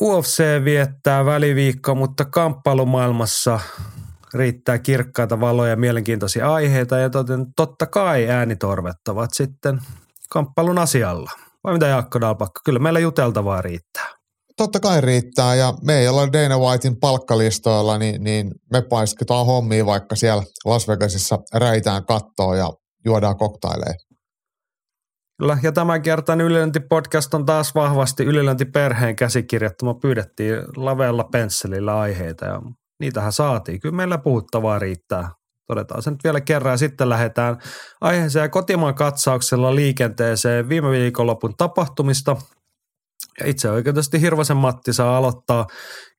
UFC viettää väliviikko, mutta kamppailumaailmassa riittää kirkkaita valoja ja mielenkiintoisia aiheita ja toten, totta kai äänitorvet ovat sitten kamppailun asialla. Vai mitä Jaakko Dalpakka? Kyllä meillä juteltavaa riittää. Totta kai riittää ja me ei olla Dana Whitein palkkalistoilla, niin, niin me paisketaan hommia vaikka siellä Las Vegasissa räitään kattoa ja juodaan koktaileja. Kyllä, ja tämän kertaan Ylilöinti-podcast on taas vahvasti Ylilöinti-perheen käsikirjoittama. Pyydettiin lavella pensselillä aiheita ja niitähän saatiin. Kyllä meillä puhuttavaa riittää. Todetaan se nyt vielä kerran ja sitten lähdetään aiheeseen ja kotimaan katsauksella liikenteeseen viime viikonlopun tapahtumista. Ja itse oikeutusti Hirvosen Matti saa aloittaa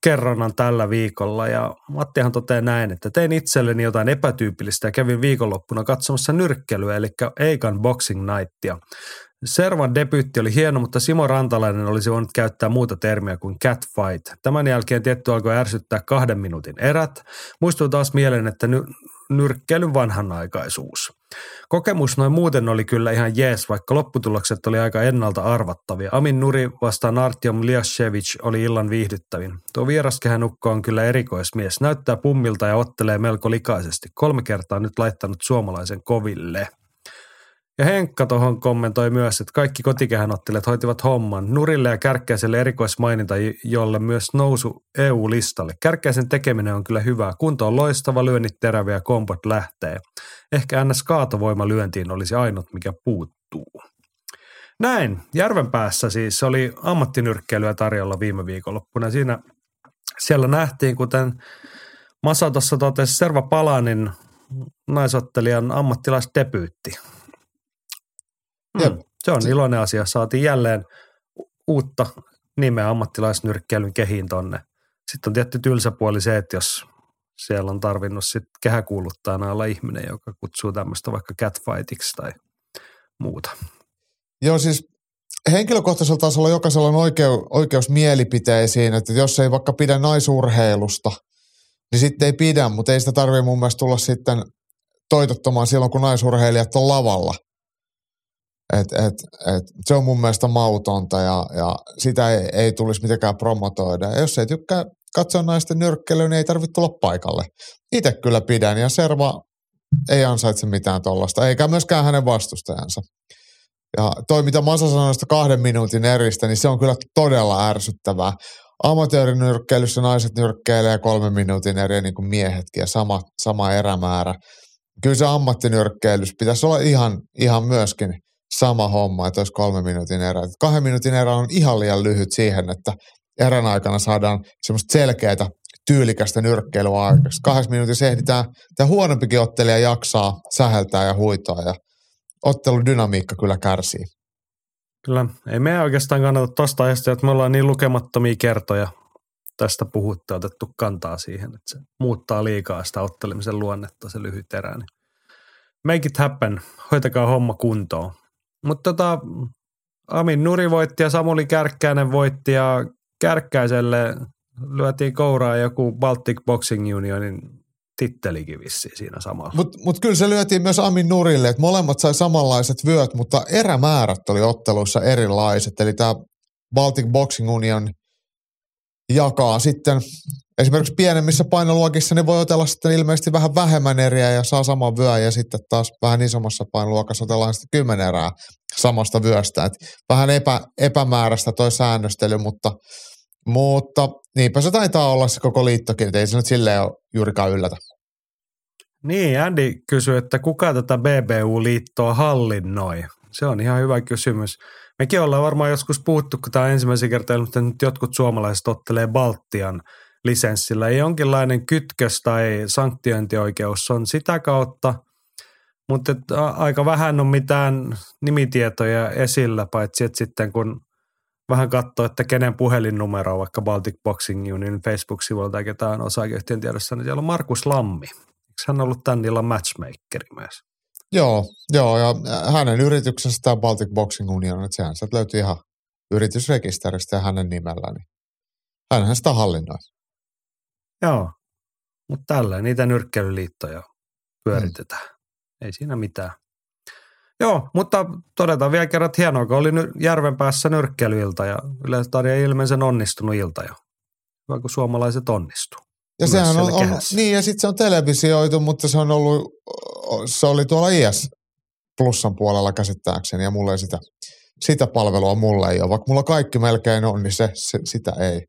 kerronnan tällä viikolla ja Mattihan toteaa näin, että tein itselleni jotain epätyypillistä ja kävin viikonloppuna katsomassa nyrkkelyä, eli Eikan Boxing Nightia. Servan debyytti oli hieno, mutta Simo Rantalainen olisi voinut käyttää muuta termiä kuin catfight. Tämän jälkeen tietty alkoi ärsyttää kahden minuutin erät. Muistuu taas mieleen, että ny- nyrkkeilyn vanhanaikaisuus. Kokemus noin muuten oli kyllä ihan jees, vaikka lopputulokset oli aika ennalta arvattavia. Amin Nuri vastaan Artyom Liashevich oli illan viihdyttävin. Tuo vieraskehänukko on kyllä erikoismies. Näyttää pummilta ja ottelee melko likaisesti. Kolme kertaa nyt laittanut suomalaisen koville. Ja Henkka tuohon kommentoi myös, että kaikki kotikehänottelijat hoitivat homman. Nurille ja Kärkkäiselle erikoismaininta, jolle myös nousu EU-listalle. Kärkkäisen tekeminen on kyllä hyvää. Kunto on loistava, lyönnit teräviä kompot lähtee. Ehkä ns. kaatovoima lyöntiin olisi ainut, mikä puuttuu. Näin, järven päässä siis oli ammattinyrkkeilyä tarjolla viime viikonloppuna. Siinä siellä nähtiin, kuten Masa tuossa totesi, Serva Palanin naisottelijan ammattilaisdebyytti. Mm, se on iloinen asia. Saatiin jälleen uutta nimeä ammattilaisnyrkkeilyn kehiin tonne. Sitten on tietty tylsä puoli se, että jos siellä on tarvinnut sit kehäkuuluttajana olla ihminen, joka kutsuu tämmöistä vaikka catfightiksi tai muuta. Joo, siis henkilökohtaisella tasolla jokaisella on oikeus, oikeus mielipiteisiin, että jos ei vaikka pidä naisurheilusta, niin sitten ei pidä, mutta ei sitä tarvitse mun mielestä tulla sitten toitottamaan silloin, kun naisurheilijat on lavalla – et, et, et, se on mun mielestä mautonta ja, ja sitä ei, ei tulisi mitenkään promotoida. Ja jos ei tykkää katsoa naisten nyrkkelyä, niin ei tarvitse tulla paikalle. Itse kyllä pidän ja Serva ei ansaitse mitään tuollaista, eikä myöskään hänen vastustajansa. Ja toi, mitä Masa sanoi kahden minuutin eristä, niin se on kyllä todella ärsyttävää. Amatöörinyrkkeilyssä naiset nyrkkeilee kolmen minuutin eri niin kuin miehetkin ja sama, sama erämäärä. Kyllä se ammattinyrkkeilyssä pitäisi olla ihan, ihan myöskin – sama homma, että olisi kolme minuutin erä. Kahden minuutin erä on ihan liian lyhyt siihen, että erän aikana saadaan semmoista selkeää tyylikästä nyrkkeilyä aikaksi. Kahdessa minuutissa ehditään, tämä huonompikin ottelija jaksaa säheltää ja huitoa ja ottelun dynamiikka kyllä kärsii. Kyllä, ei me oikeastaan kannata tuosta ajasta, että me ollaan niin lukemattomia kertoja tästä puhuttu otettu kantaa siihen, että se muuttaa liikaa sitä ottelemisen luonnetta, se lyhyt erä. Niin make it happen, hoitakaa homma kuntoon. Mutta tota, Amin Nuri voitti ja Samuli Kärkkäinen voitti ja Kärkkäiselle lyötiin kouraa joku Baltic Boxing Unionin tittelikin vissiin siinä samalla. Mutta mut kyllä se lyötiin myös Amin Nurille, että molemmat sai samanlaiset vyöt, mutta erämäärät oli otteluissa erilaiset. Eli tämä Baltic Boxing Union jakaa sitten esimerkiksi pienemmissä painoluokissa ne voi otella sitten ilmeisesti vähän vähemmän eriä ja saa saman vyön ja sitten taas vähän isommassa painoluokassa otellaan sitten kymmenen erää samasta vyöstä. Et vähän epä, epämääräistä toi säännöstely, mutta, mutta niinpä se taitaa olla se koko liittokin, että ei se nyt silleen ole juurikaan yllätä. Niin, Andy kysyi, että kuka tätä BBU-liittoa hallinnoi? Se on ihan hyvä kysymys. Mekin ollaan varmaan joskus puhuttu, kun tämä on ensimmäisen kertaa, että nyt jotkut suomalaiset ottelee Baltian – lisenssillä. Jonkinlainen kytkös tai sanktiointioikeus on sitä kautta, mutta aika vähän on mitään nimitietoja esillä, paitsi että sitten kun vähän katsoa, että kenen puhelinnumero on vaikka Baltic Boxing Union Facebook-sivuilta tai ketään osakeyhtiön tiedossa, niin siellä on Markus Lammi. Eikö hän ollut tämän illan matchmakeri myös? Joo, joo, ja hänen yrityksestään Baltic Boxing Union, että sehän sieltä löytyy ihan yritysrekisteristä ja hänen nimellä, niin hänhän sitä hallinnoi. Joo, mutta tällä niitä nyrkkeilyliittoja pyöritetään. Hmm. Ei siinä mitään. Joo, mutta todetaan vielä kerran, että hienoa, kun oli järven päässä nyrkkeilyilta ja yleensä tarjoaa ilmeisen onnistunut ilta jo. Hyvä, kun suomalaiset onnistuu. Ja sehän on, on, niin ja sitten se on televisioitu, mutta se on ollut, se oli tuolla IS Plussan puolella käsittääkseni ja mulla ei sitä, sitä palvelua mulle ei ole. Vaikka mulla kaikki melkein on, niin se, se sitä ei.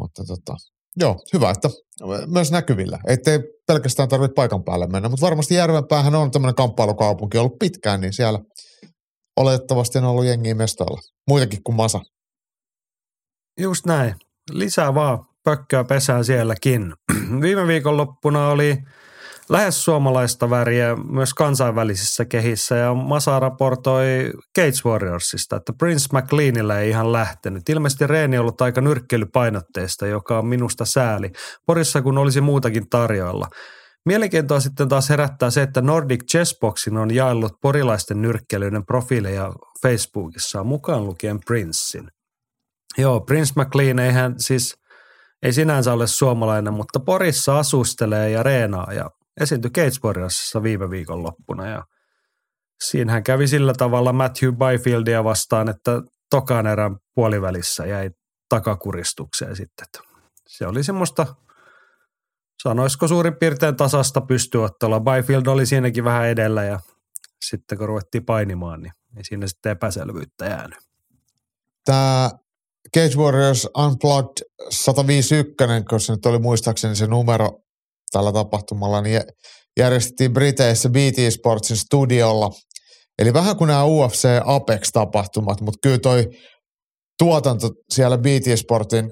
Mutta tota, joo, hyvä, että myös näkyvillä. Ettei pelkästään tarvitse paikan päälle mennä, mutta varmasti Järvenpäähän on tämmöinen kamppailukaupunki ollut pitkään, niin siellä oletettavasti on ollut jengiä mestoilla. Muitakin kuin Masa. Just näin. Lisää vaan pökköä pesää sielläkin. Viime viikonloppuna oli lähes suomalaista väriä myös kansainvälisissä kehissä ja Masa raportoi Cage Warriorsista, että Prince McLeanilla ei ihan lähtenyt. Ilmeisesti reeni on ollut aika nyrkkeilypainotteista, joka on minusta sääli. Porissa kun olisi muutakin tarjoilla. Mielenkiintoa sitten taas herättää se, että Nordic Chessboxin on jaellut porilaisten nyrkkeilyiden profiileja Facebookissa mukaan lukien Princein. Joo, Prince McLean eihän siis, ei sinänsä ole suomalainen, mutta Porissa asustelee ja reenaa ja esiintyi Gatesboriassa viime viikon loppuna ja siinähän kävi sillä tavalla Matthew Byfieldia vastaan, että tokaan erän puolivälissä jäi takakuristukseen sitten. Se oli semmoista, sanoisiko suurin piirtein tasasta pystyottelua. Byfield oli siinäkin vähän edellä ja sitten kun ruvettiin painimaan, niin ei siinä sitten epäselvyyttä jäänyt. Tämä Cage Warriors Unplugged 151, kun se nyt oli muistaakseni se numero tällä tapahtumalla, niin järjestettiin Briteissä BT Sportsin studiolla. Eli vähän kuin nämä UFC Apex-tapahtumat, mutta kyllä toi tuotanto siellä BT Sportin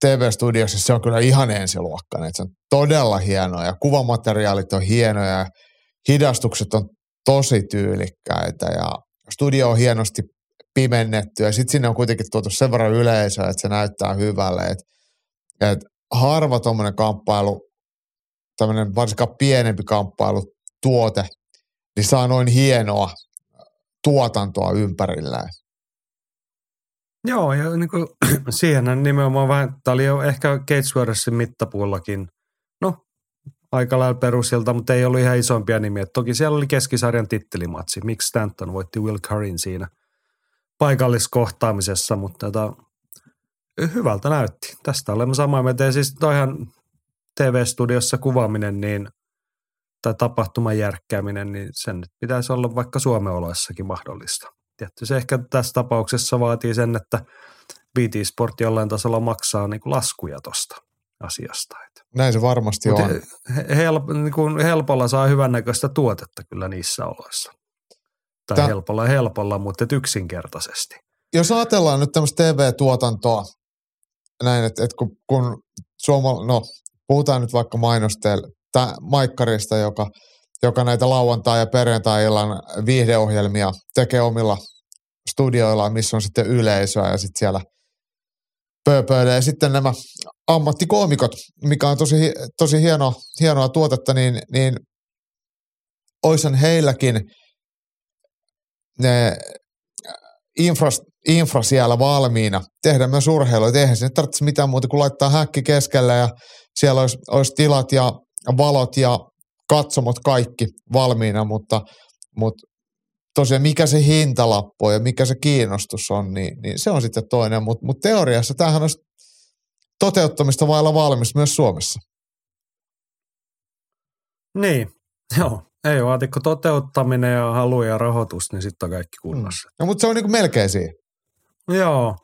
TV-studiossa, se on kyllä ihan ensiluokkainen. Se on todella hienoa ja kuvamateriaalit on hienoja ja hidastukset on tosi tyylikkäitä ja studio on hienosti pimennetty ja sitten sinne on kuitenkin tuotu sen verran yleisöä, että se näyttää hyvälle. Et, et harva tuommoinen kamppailu tämmöinen varsinkaan pienempi kamppailu tuote, niin saa noin hienoa tuotantoa ympärilleen. Joo, ja niin kuin, siihen nimenomaan vähän, tämä oli jo ehkä Gatesworthin mittapuullakin, no aika lailla perusilta, mutta ei ollut ihan isompia nimiä. Toki siellä oli keskisarjan tittelimatsi. Miksi Stanton voitti Will Curryn siinä paikalliskohtaamisessa, mutta tota, hyvältä näytti. Tästä olemme samaa mieltä. siis toihan TV-studiossa kuvaaminen niin, tai tapahtuman järkkääminen, niin sen nyt pitäisi olla vaikka Suomen oloissakin mahdollista. Tietysti se ehkä tässä tapauksessa vaatii sen, että BT Sport jollain tasolla maksaa niin kuin laskuja tuosta asiasta. Näin se varmasti Mut on. Help, niin kuin helpolla saa hyvännäköistä tuotetta kyllä niissä oloissa. Tai Tää... helpolla helpolla, mutta yksinkertaisesti. Jos ajatellaan nyt tämmöistä TV-tuotantoa, näin, että, että kun, kun Suoma, no puhutaan nyt vaikka mainostel, Maikkarista, joka, joka näitä lauantai- ja perjantai-illan viihdeohjelmia tekee omilla studioillaan, missä on sitten yleisöä ja sitten siellä pööpöilee. Sitten nämä ammattikoomikot, mikä on tosi, tosi hieno, hienoa tuotetta, niin, niin oisan heilläkin ne infra, infra siellä valmiina, tehdä myös urheilua, eihän sinne tarvitse mitään muuta kuin laittaa häkki keskelle ja siellä olisi, olisi tilat ja valot ja katsomot kaikki valmiina, mutta, mutta tosiaan mikä se hintalappu ja mikä se kiinnostus on, niin, niin se on sitten toinen, mutta, mutta teoriassa tämähän olisi toteuttamista vailla valmis myös Suomessa. Niin, joo. Ei vaatikko toteuttaminen ja halu ja rahoitus, niin sitten on kaikki kunnossa. Mm. No, mutta se on niin kuin melkein siinä. Joo.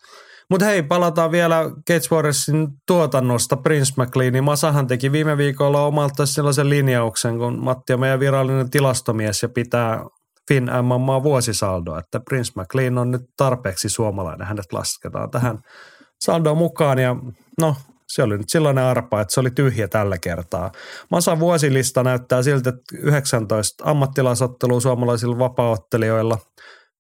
Mutta hei, palataan vielä Gates Warriorsin tuotannosta. Prince McLean. Masahan teki viime viikolla omalta sellaisen linjauksen, kun Matti on meidän virallinen tilastomies ja pitää Finn MMA vuosisaldoa, että Prince McLean on nyt tarpeeksi suomalainen. Hänet lasketaan tähän saldoon mukaan ja no se oli nyt sellainen arpa, että se oli tyhjä tällä kertaa. Masan vuosilista näyttää siltä, että 19 ammattilaisottelua suomalaisilla vapaaottelijoilla –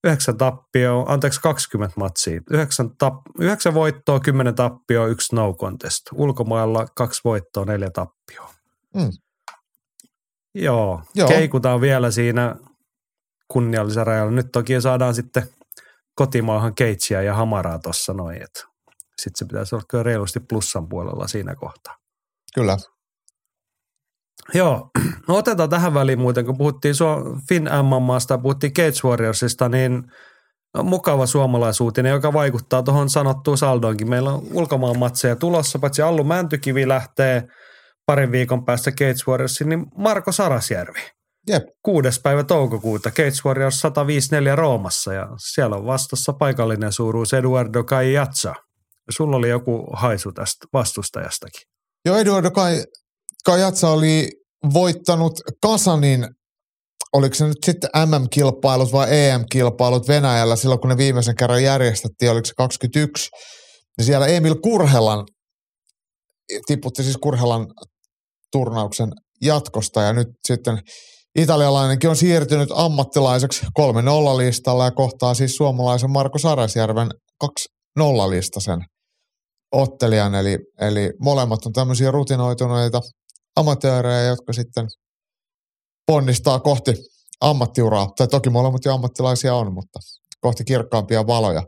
Yhdeksän tappio, anteeksi 20 matsia. Yhdeksän, tap, yhdeksän voittoa, kymmenen tappioa, yksi no contest. Ulkomailla kaksi voittoa, neljä tappioa. Mm. Joo, Joo. keikutaan vielä siinä kunniallisella rajalla. Nyt toki saadaan sitten kotimaahan keitsiä ja hamaraa tuossa noin. Sitten se pitäisi olla kyllä reilusti plussan puolella siinä kohtaa. Kyllä. Joo, no otetaan tähän väliin muuten, kun puhuttiin Finn MMAsta ja puhuttiin Cage Warriorsista, niin mukava suomalaisuutinen, joka vaikuttaa tuohon sanottuun saldoonkin. Meillä on ulkomaan matseja tulossa, paitsi Allu Mäntykivi lähtee parin viikon päästä Cage Warriorsiin, niin Marko Sarasjärvi. Jep. Kuudes päivä toukokuuta Cage Warriors 154 Roomassa ja siellä on vastassa paikallinen suuruus Eduardo Kajatsa. Sulla oli joku haisu tästä vastustajastakin. Joo, Eduardo Kai, Kajatsa oli voittanut Kasanin, oliko se nyt sitten MM-kilpailut vai EM-kilpailut Venäjällä silloin, kun ne viimeisen kerran järjestettiin, oliko se 21. Niin siellä Emil Kurhelan, tiputti siis Kurhelan turnauksen jatkosta ja nyt sitten italialainenkin on siirtynyt ammattilaiseksi 3-0 listalla ja kohtaa siis suomalaisen Marko Sarasjärven 2-0 listasen ottelijan, eli, eli molemmat on tämmöisiä rutinoituneita amatöörejä, jotka sitten ponnistaa kohti ammattiuraa, tai toki molemmat jo ammattilaisia on, mutta kohti kirkkaampia valoja.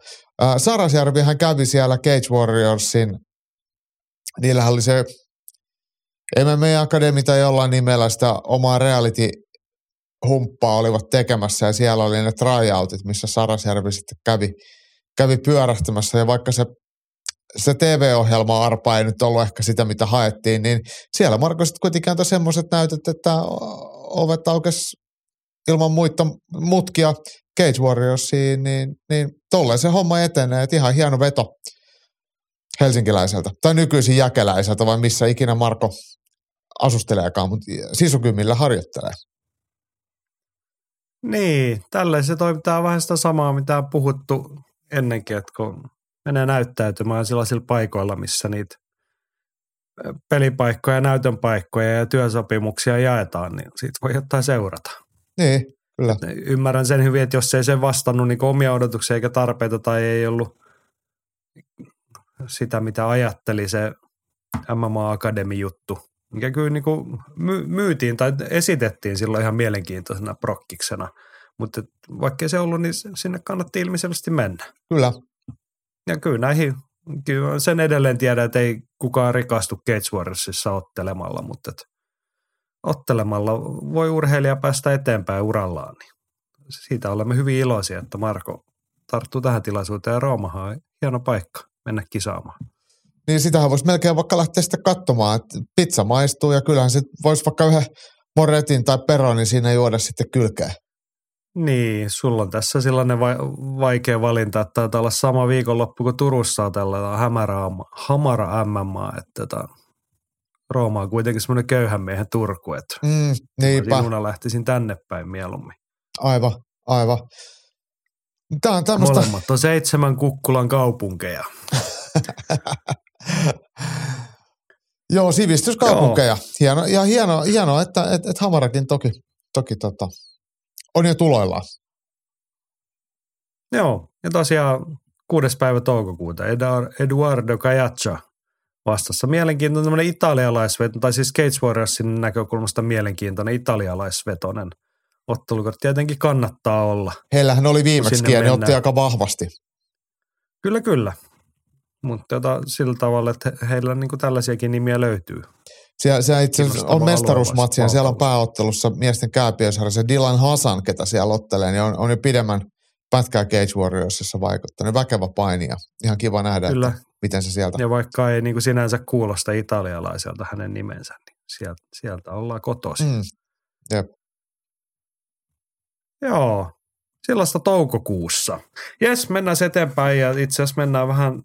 Sarasjärvi hän kävi siellä Cage Warriorsin, niillähän oli se MMA Academy tai jollain nimellä sitä omaa reality humppaa olivat tekemässä. Ja siellä oli ne tryoutit, missä Sarasjärvi sitten kävi, kävi pyörähtämässä. Ja vaikka se se TV-ohjelma Arpa ei nyt ollut ehkä sitä, mitä haettiin, niin siellä Marko sitten kuitenkin antoi semmoiset näytöt, että ovet aukesi ilman muita mutkia Cage Warriorsiin, niin, niin tolleen se homma etenee, että ihan hieno veto helsinkiläiseltä tai nykyisin jäkeläiseltä vai missä ikinä Marko asusteleekaan, mutta sisukymillä harjoittelee. Niin, tälleen se toimitaan vähän sitä samaa, mitä on puhuttu ennenkin, että kun menee näyttäytymään sellaisilla paikoilla, missä niitä pelipaikkoja, näytön paikkoja ja työsopimuksia jaetaan, niin siitä voi jotain seurata. Niin, kyllä. Ymmärrän sen hyvin, että jos ei se vastannut niin omia odotuksia eikä tarpeita tai ei ollut sitä, mitä ajatteli se MMA Academy juttu, mikä kyllä niin kuin my- myytiin tai esitettiin silloin ihan mielenkiintoisena prokkiksena. Mutta vaikka se ollut, niin sinne kannatti ilmiselvästi mennä. Kyllä. Ja kyllä näihin, kyllä sen edelleen tiedän, että ei kukaan rikastu Cage Warriorsissa ottelemalla, mutta et ottelemalla voi urheilija päästä eteenpäin urallaan. Niin siitä olemme hyvin iloisia, että Marko tarttuu tähän tilaisuuteen ja Roomahan on hieno paikka mennä kisaamaan. Niin sitähän voisi melkein vaikka lähteä sitten katsomaan, että pizza maistuu ja kyllähän se voisi vaikka yhden moretin tai peronin siinä juoda sitten kylkeen. Niin, sulla on tässä sellainen vai, vaikea valinta, että taitaa olla sama viikonloppu kuin Turussa on tällä hämärä, hamara MMA, että tota, Rooma on kuitenkin semmoinen köyhän miehen Turku, että Mm, niinpä, lähtisin tänne päin mieluummin. aivan, aivan. Tämä on tämmöistä, Molemmat on seitsemän kukkulan kaupunkeja. joo, sivistyskaupunkeja. Hieno, ja hienoa, hienoa että et, et Hamarakin toki, toki tota, on jo tuloillaan. Joo, ja tosiaan kuudes päivä toukokuuta Edu- Eduardo Cajaccia vastassa. Mielenkiintoinen tämmöinen italialaisveto, tai siis Cage Warriorsin näkökulmasta mielenkiintoinen italialaisvetonen ottelukortti tietenkin kannattaa olla. Heillähän oli viimeksi ja ne otti aika vahvasti. Kyllä, kyllä. Mutta tota, sillä tavalla, että he- heillä niin tällaisiakin nimiä löytyy. Siellä, siellä itse on alue mestaruusmatsi ja siellä on pääottelussa miesten kääpiösarjassa Dylan Hasan, ketä siellä ottelee, niin on, on jo pidemmän pätkää Cage Warriorsissa vaikuttanut. Väkevä painija. Ihan kiva nähdä, Kyllä. että miten se sieltä. Ja vaikka ei niin kuin sinänsä kuulosta italialaiselta hänen nimensä, niin sieltä, sieltä ollaan kotoisin. Mm. Jep. Joo, sellaista toukokuussa. Jes, mennään eteenpäin ja itse asiassa mennään vähän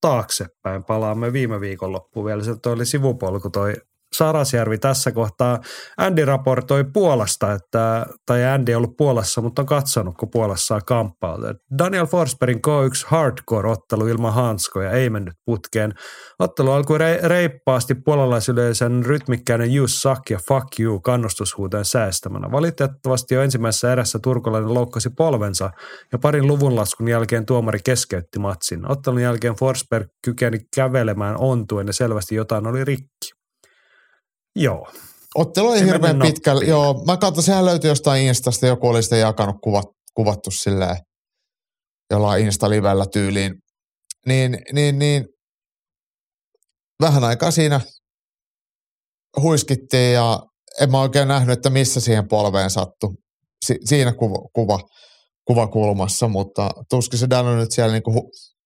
taaksepäin. Palaamme viime viikon loppuun vielä. Se toi oli sivupolku toi Sarasjärvi tässä kohtaa. Andy raportoi Puolasta, että, tai Andy ei ollut Puolassa, mutta on katsonut, kun Puolassa on kamppailu. Daniel Forsbergin K1 Hardcore-ottelu ilman hanskoja ei mennyt putkeen. Ottelu alkoi re- reippaasti puolalaisyleisön rytmikkäinen You Suck ja Fuck You kannustushuuteen säästämänä. Valitettavasti jo ensimmäisessä erässä turkulainen loukkasi polvensa ja parin luvun laskun jälkeen tuomari keskeytti matsin. Ottelun jälkeen Forsberg kykeni kävelemään ontuen ja selvästi jotain oli rikki. Joo. Ottelu ei hirveän pitkällä. nappiin. Joo, mä katsoin, sehän löytyi jostain Instasta, joku oli sitä jakanut kuvat, kuvattu silleen jollain Insta-livellä tyyliin. Niin, niin, niin vähän aikaa siinä huiskittiin ja en mä oikein nähnyt, että missä siihen polveen sattui. Si- siinä kuva, kuva, kuvakulmassa, mutta tuskin se Dano nyt siellä niinku hu-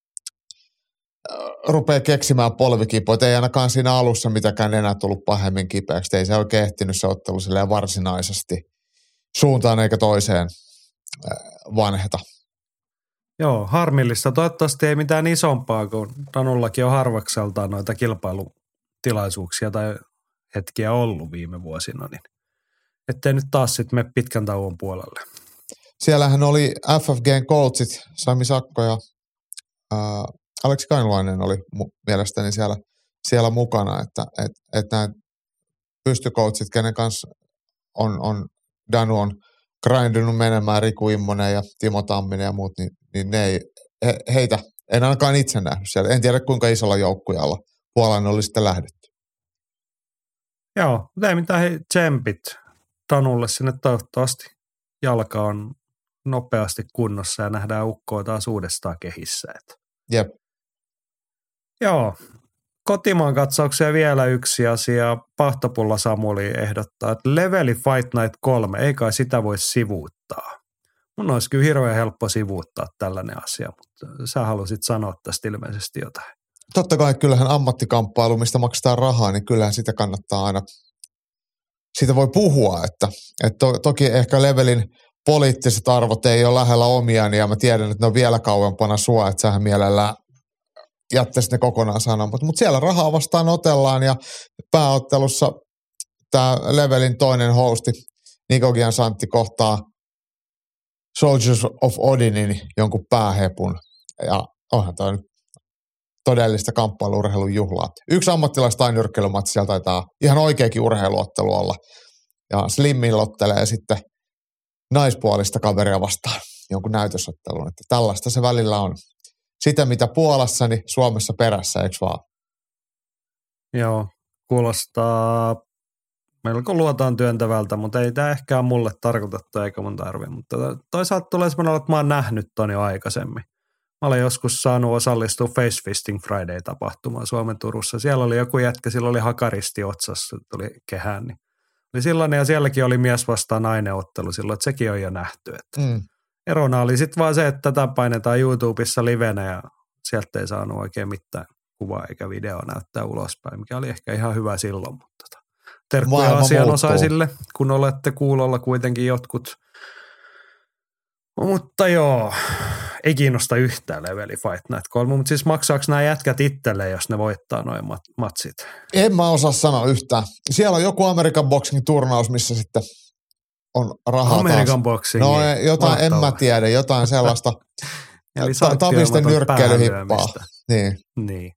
rupeaa keksimään polvikipoita. Ei ainakaan siinä alussa mitäkään enää tullut pahemmin kipeäksi. Ei se oikein ehtinyt se ottelu varsinaisesti suuntaan eikä toiseen vanheta. Joo, harmillista. Toivottavasti ei mitään isompaa, kun Danullakin on harvakseltaan noita kilpailutilaisuuksia tai hetkiä ollut viime vuosina, niin ettei nyt taas sitten mene pitkän tauon puolelle. Siellähän oli FFGn coachit, Sami Sakko ja Aleksi Kainulainen oli mu- mielestäni siellä, siellä mukana, että et, et nämä pystycoachit, kenen kanssa on, on Danu on grindinut menemään, Riku Immonen ja Timo Tamminen ja muut, niin, niin ne ei, he, heitä en ainakaan itse nähnyt siellä. En tiedä kuinka isolla joukkujalla Puolan oli sitten lähdetty. Joo, mutta ei mitään hei, tsempit Danulle sinne toivottavasti. Jalka on nopeasti kunnossa ja nähdään ukkoa taas uudestaan kehissä. Et. Jep. Joo, kotimaan katsauksia vielä yksi asia. Pahtopulla Samuli ehdottaa, että leveli Fight Night 3, ei kai sitä voi sivuuttaa. Mun olisi kyllä hirveän helppo sivuuttaa tällainen asia, mutta sä halusit sanoa tästä ilmeisesti jotain. Totta kai kyllähän ammattikamppailu, mistä maksetaan rahaa, niin kyllähän sitä kannattaa aina, siitä voi puhua, että, että to, toki ehkä levelin poliittiset arvot ei ole lähellä omiani ja mä tiedän, että ne on vielä kauempana sua, että sähän mielellään jättäisit ne kokonaan sanomatta. Mutta siellä rahaa vastaan otellaan ja pääottelussa tämä levelin toinen hosti Niko Santti kohtaa Soldiers of Odinin jonkun päähepun. Ja onhan nyt todellista kamppailurheilun juhlaa. Yksi ammattilaistainyrkkeilymatsi siellä taitaa ihan oikeakin urheiluottelu olla. Ja Slimmin lottelee sitten naispuolista kaveria vastaan jonkun näytösottelun. Että tällaista se välillä on. Sitä, mitä Puolassa, niin Suomessa perässä, eikö vaan? Joo, kuulostaa melko luotaan työntävältä, mutta ei tämä ehkä ole mulle tarkoitettu eikä mun tarvi. Mutta toisaalta tulee semmoinen, että mä oon nähnyt ton jo aikaisemmin. Mä olen joskus saanut osallistua Face Fisting Friday-tapahtumaan Suomen Turussa. Siellä oli joku jätkä, sillä oli hakaristi otsassa, tuli kehään. Niin oli sellainen ja sielläkin oli mies vastaan nainen ottelu silloin, että sekin on jo nähty. Että Mm. Erona oli sitten vaan se, että tätä painetaan YouTubessa livenä ja sieltä ei saanut oikein mitään kuvaa eikä videoa näyttää ulospäin, mikä oli ehkä ihan hyvä silloin. Mutta tota, terkkuja asianosaisille, kun olette kuulolla kuitenkin jotkut. Mutta joo, ei kiinnosta yhtään leveli Fight Night 3, mutta siis maksaako nämä jätkät itselleen, jos ne voittaa noin mat- matsit? En mä osaa sanoa yhtään. Siellä on joku American Boxing turnaus, missä sitten on rahaa American taas. No jotain, en mä tiedä, jotain sellaista Eli ta- sanktioimaton tapisten nyrkkeilyhippaa. Niin. Niin.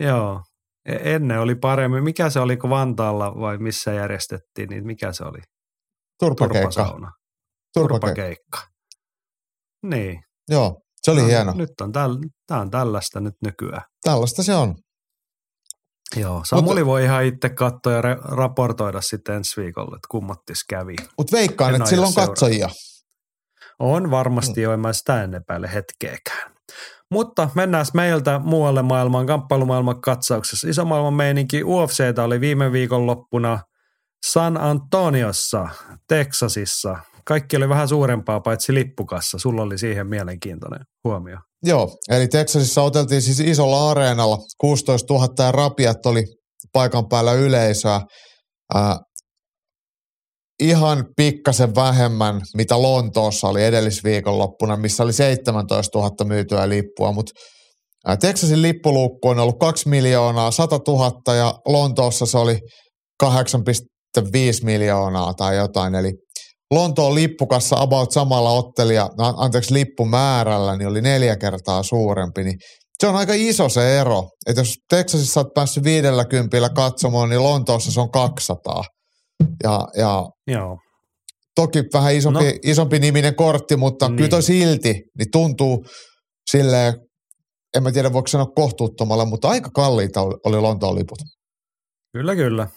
Joo. E- Ennen oli paremmin. Mikä se oli, kun Vantaalla vai missä järjestettiin, niin mikä se oli? Turpakeikka. Turpasauna. Turpakeikka. Turpakeikka. Niin. Joo, se oli No, hieno. Nyt on, täl, tää on tällaista nyt nykyään. Tällaista se on. Joo, Samuli voi ihan itse katsoa ja re- raportoida sitten ensi viikolla, että kummottis kävi. Mutta veikkaan, En että sillä on katsojia. On varmasti, mm. jo en mä sitä ennen päälle hetkeäkään. Mutta mennään meiltä muualle maailmaan, kamppailumaailman katsauksessa. Iso maailman meininki UFCtä oli viime viikon loppuna San Antoniossa, Texasissa. Kaikki oli vähän suurempaa paitsi lippukassa. Sulla oli siihen mielenkiintoinen huomio. Joo, eli Texasissa oteltiin siis isolla areenalla. 16 000 ja rapiat oli paikan päällä yleisöä. Äh, ihan pikkasen vähemmän, mitä Lontoossa oli edellisviikonloppuna, missä oli 17 000 myytyä lippua, mutta Texasin lippuluukku on ollut 2 miljoonaa 100 000 ja Lontoossa se oli 8,5 miljoonaa tai jotain. Eli Lontoon lippukassa about samalla ottelija, no, anteeksi lippumäärällä, niin oli neljä kertaa suurempi. Niin se on aika iso se ero. Että jos Texasissa olet päässyt 50 katsomaan, niin Lontoossa se on 200. Ja, ja Joo. toki vähän isompi, no. isompi niminen kortti, mutta niin. kyllä toi silti niin tuntuu silleen, en mä tiedä voiko sanoa kohtuuttomalla, mutta aika kalliita oli Lontoon liput. Kyllä, kyllä.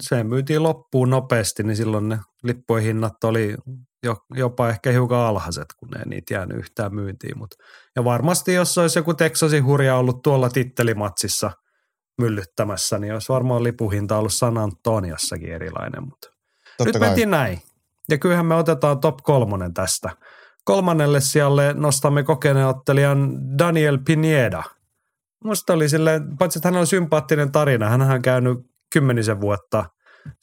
Se myytiin loppuun nopeasti, niin silloin ne lippujen hinnat oli jo, jopa ehkä hiukan alhaiset, kun ne ei niitä jäänyt yhtään myyntiin. Mut. Ja varmasti jos olisi joku Texasin hurja ollut tuolla tittelimatsissa myllyttämässä, niin olisi varmaan lipuhinta ollut San Antoniossakin erilainen. Mutta nyt kai. mentiin näin. Ja kyllähän me otetaan top kolmonen tästä. Kolmannelle sijalle nostamme kokeneen ottelijan Daniel Pineda. Musta oli sille, paitsi että hän on sympaattinen tarina, hän on käynyt kymmenisen vuotta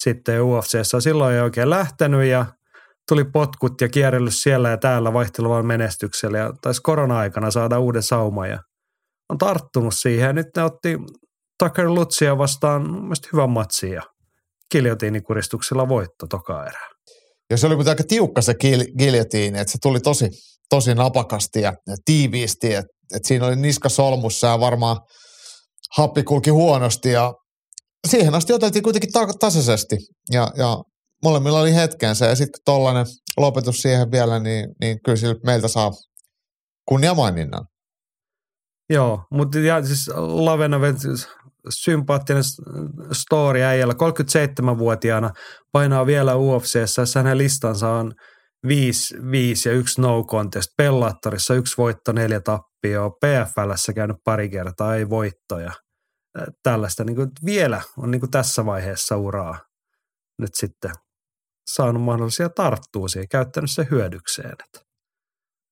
sitten UFCssä. Silloin ei oikein lähtenyt ja tuli potkut ja kierrellyt siellä ja täällä vaihtelevan menestyksellä ja taisi korona-aikana saada uuden sauman ja on tarttunut siihen. Nyt ne otti Tucker Lutsia vastaan mun hyvän matsin ja kiljotiinikuristuksella voitto toka erää. Ja se oli aika tiukka se giljotiini, että se tuli tosi, tosi napakasti ja, ja tiiviisti, että, että siinä oli niska solmussa ja varmaan happi kulki huonosti ja siihen asti otettiin kuitenkin ta- tasaisesti. Ja, ja molemmilla oli hetkensä. Ja sitten kun tollainen lopetus siihen vielä, niin, niin kyllä sillä meiltä saa kunnia maininnan. Joo, mutta ja siis Lavena sympaattinen story äijällä, 37-vuotiaana painaa vielä UFCssä, hänen listansa on 5, 5 ja yksi no contest, Pellattorissa yksi voitto, neljä tappioa, PFLssä käynyt pari kertaa, ei voittoja. Tällaista niin kuin vielä on niin kuin tässä vaiheessa uraa nyt sitten saanut mahdollisia tarttua siihen, käyttänyt se hyödykseen.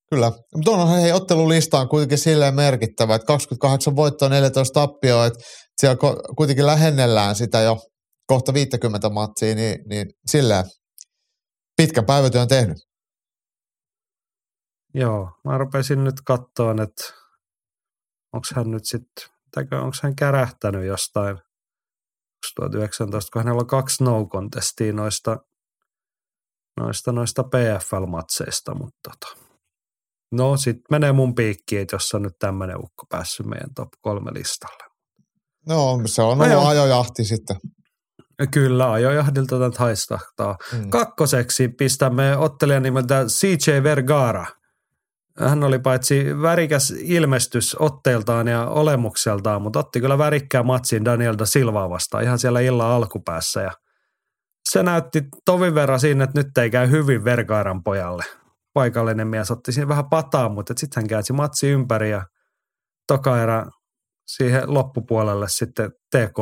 Kyllä, mutta onhan hei ottelulista on kuitenkin silleen merkittävä, että 28 voittoa, 14 tappioa, että siellä kuitenkin lähennellään sitä jo kohta 50 matsia, niin, niin silleen pitkän päivätyön tehnyt. Joo, mä rupesin nyt katsoa, että onko hän nyt sitten, onko hän kärähtänyt jostain 2019, kun hänellä on kaksi no contestia noista, noista, noista PFL-matseista, mutta tota. no sitten menee mun piikki, että jos on nyt tämmöinen ukko päässyt meidän top kolme listalle. No se on no ollut ajojahti sitten. Kyllä, ajojahdilta tätä haistahtaa. Hmm. Kakkoseksi pistämme ottelijan nimeltä CJ Vergara. Hän oli paitsi värikäs ilmestys otteeltaan ja olemukseltaan, mutta otti kyllä värikkään matsin Daniel da Silvaa vastaan ihan siellä illan alkupäässä. Ja se näytti tovin verran siinä, että nyt ei käy hyvin Vergaaran pojalle. Paikallinen mies otti siinä vähän pataa, mutta sitten hän käänsi matsi ympäri ja toka erä siihen loppupuolelle sitten TK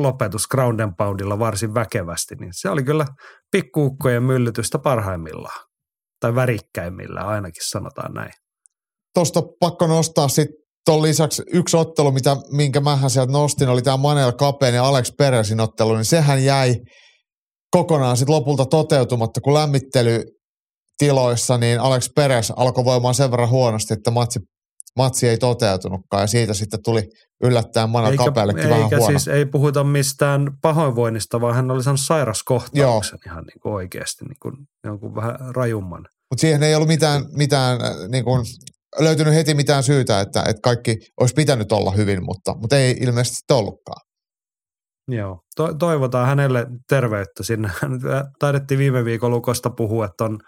lopetus ground and poundilla varsin väkevästi, niin se oli kyllä pikkuukkojen myllytystä parhaimmillaan. Tai värikkäimmillään ainakin sanotaan näin. Tuosta pakko nostaa sitten tuon lisäksi yksi ottelu, mitä, minkä mähän sieltä nostin, oli tämä Manel Kapeen ja Alex Peresin ottelu, niin sehän jäi kokonaan sitten lopulta toteutumatta, kun lämmittelytiloissa, niin Alex Peres alkoi voimaan sen verran huonosti, että matsi matsi ei toteutunutkaan ja siitä sitten tuli yllättäen Manel Kapeellekin vähän huono. siis ei puhuta mistään pahoinvoinnista, vaan hän oli saanut sairaskohtauksen Joo. ihan niin kuin oikeasti niin kuin jonkun vähän rajumman. Mutta siihen ei ollut mitään, mitään äh, niin kuin, löytynyt heti mitään syytä, että, että kaikki olisi pitänyt olla hyvin, mutta, mutta ei ilmeisesti ollutkaan. Joo, to- toivotaan hänelle terveyttä sinne. Taidettiin viime viikon lukosta puhua, että on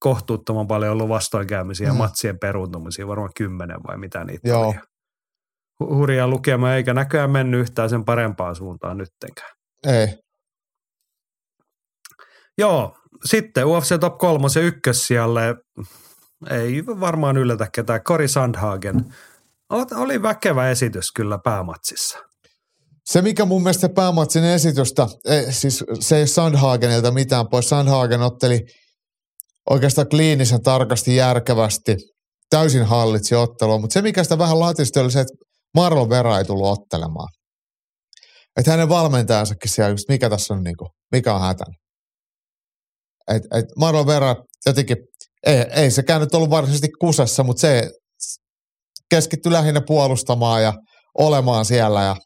kohtuuttoman paljon ollut vastoinkäymisiä mm. matsien peruuntumisia, varmaan kymmenen vai mitä niitä Joo. oli. Hurjaa lukema eikä näköjään mennyt yhtään sen parempaan suuntaan nyttenkään. Ei. Joo, sitten UFC Top 3 ja ykkössijalle ei varmaan yllätä ketään. Kori Sandhagen. Oli väkevä esitys kyllä päämatsissa. Se, mikä mun mielestä päämatsin esitystä, ei, siis se ei Sandhagenilta mitään pois. Sandhagen otteli oikeastaan kliinisen tarkasti järkevästi, täysin hallitsi ottelua, mutta se mikä sitä vähän latisti oli se, että Marlon Vera ei tullut ottelemaan. Että hänen valmentajansakin siellä mikä tässä on niinku, mikä on hätän. Et, et Marlon Vera jotenkin, ei, ei sekään nyt ollut varsinaisesti kusessa, mutta se, keskittyi lähinnä puolustamaan ja olemaan siellä ja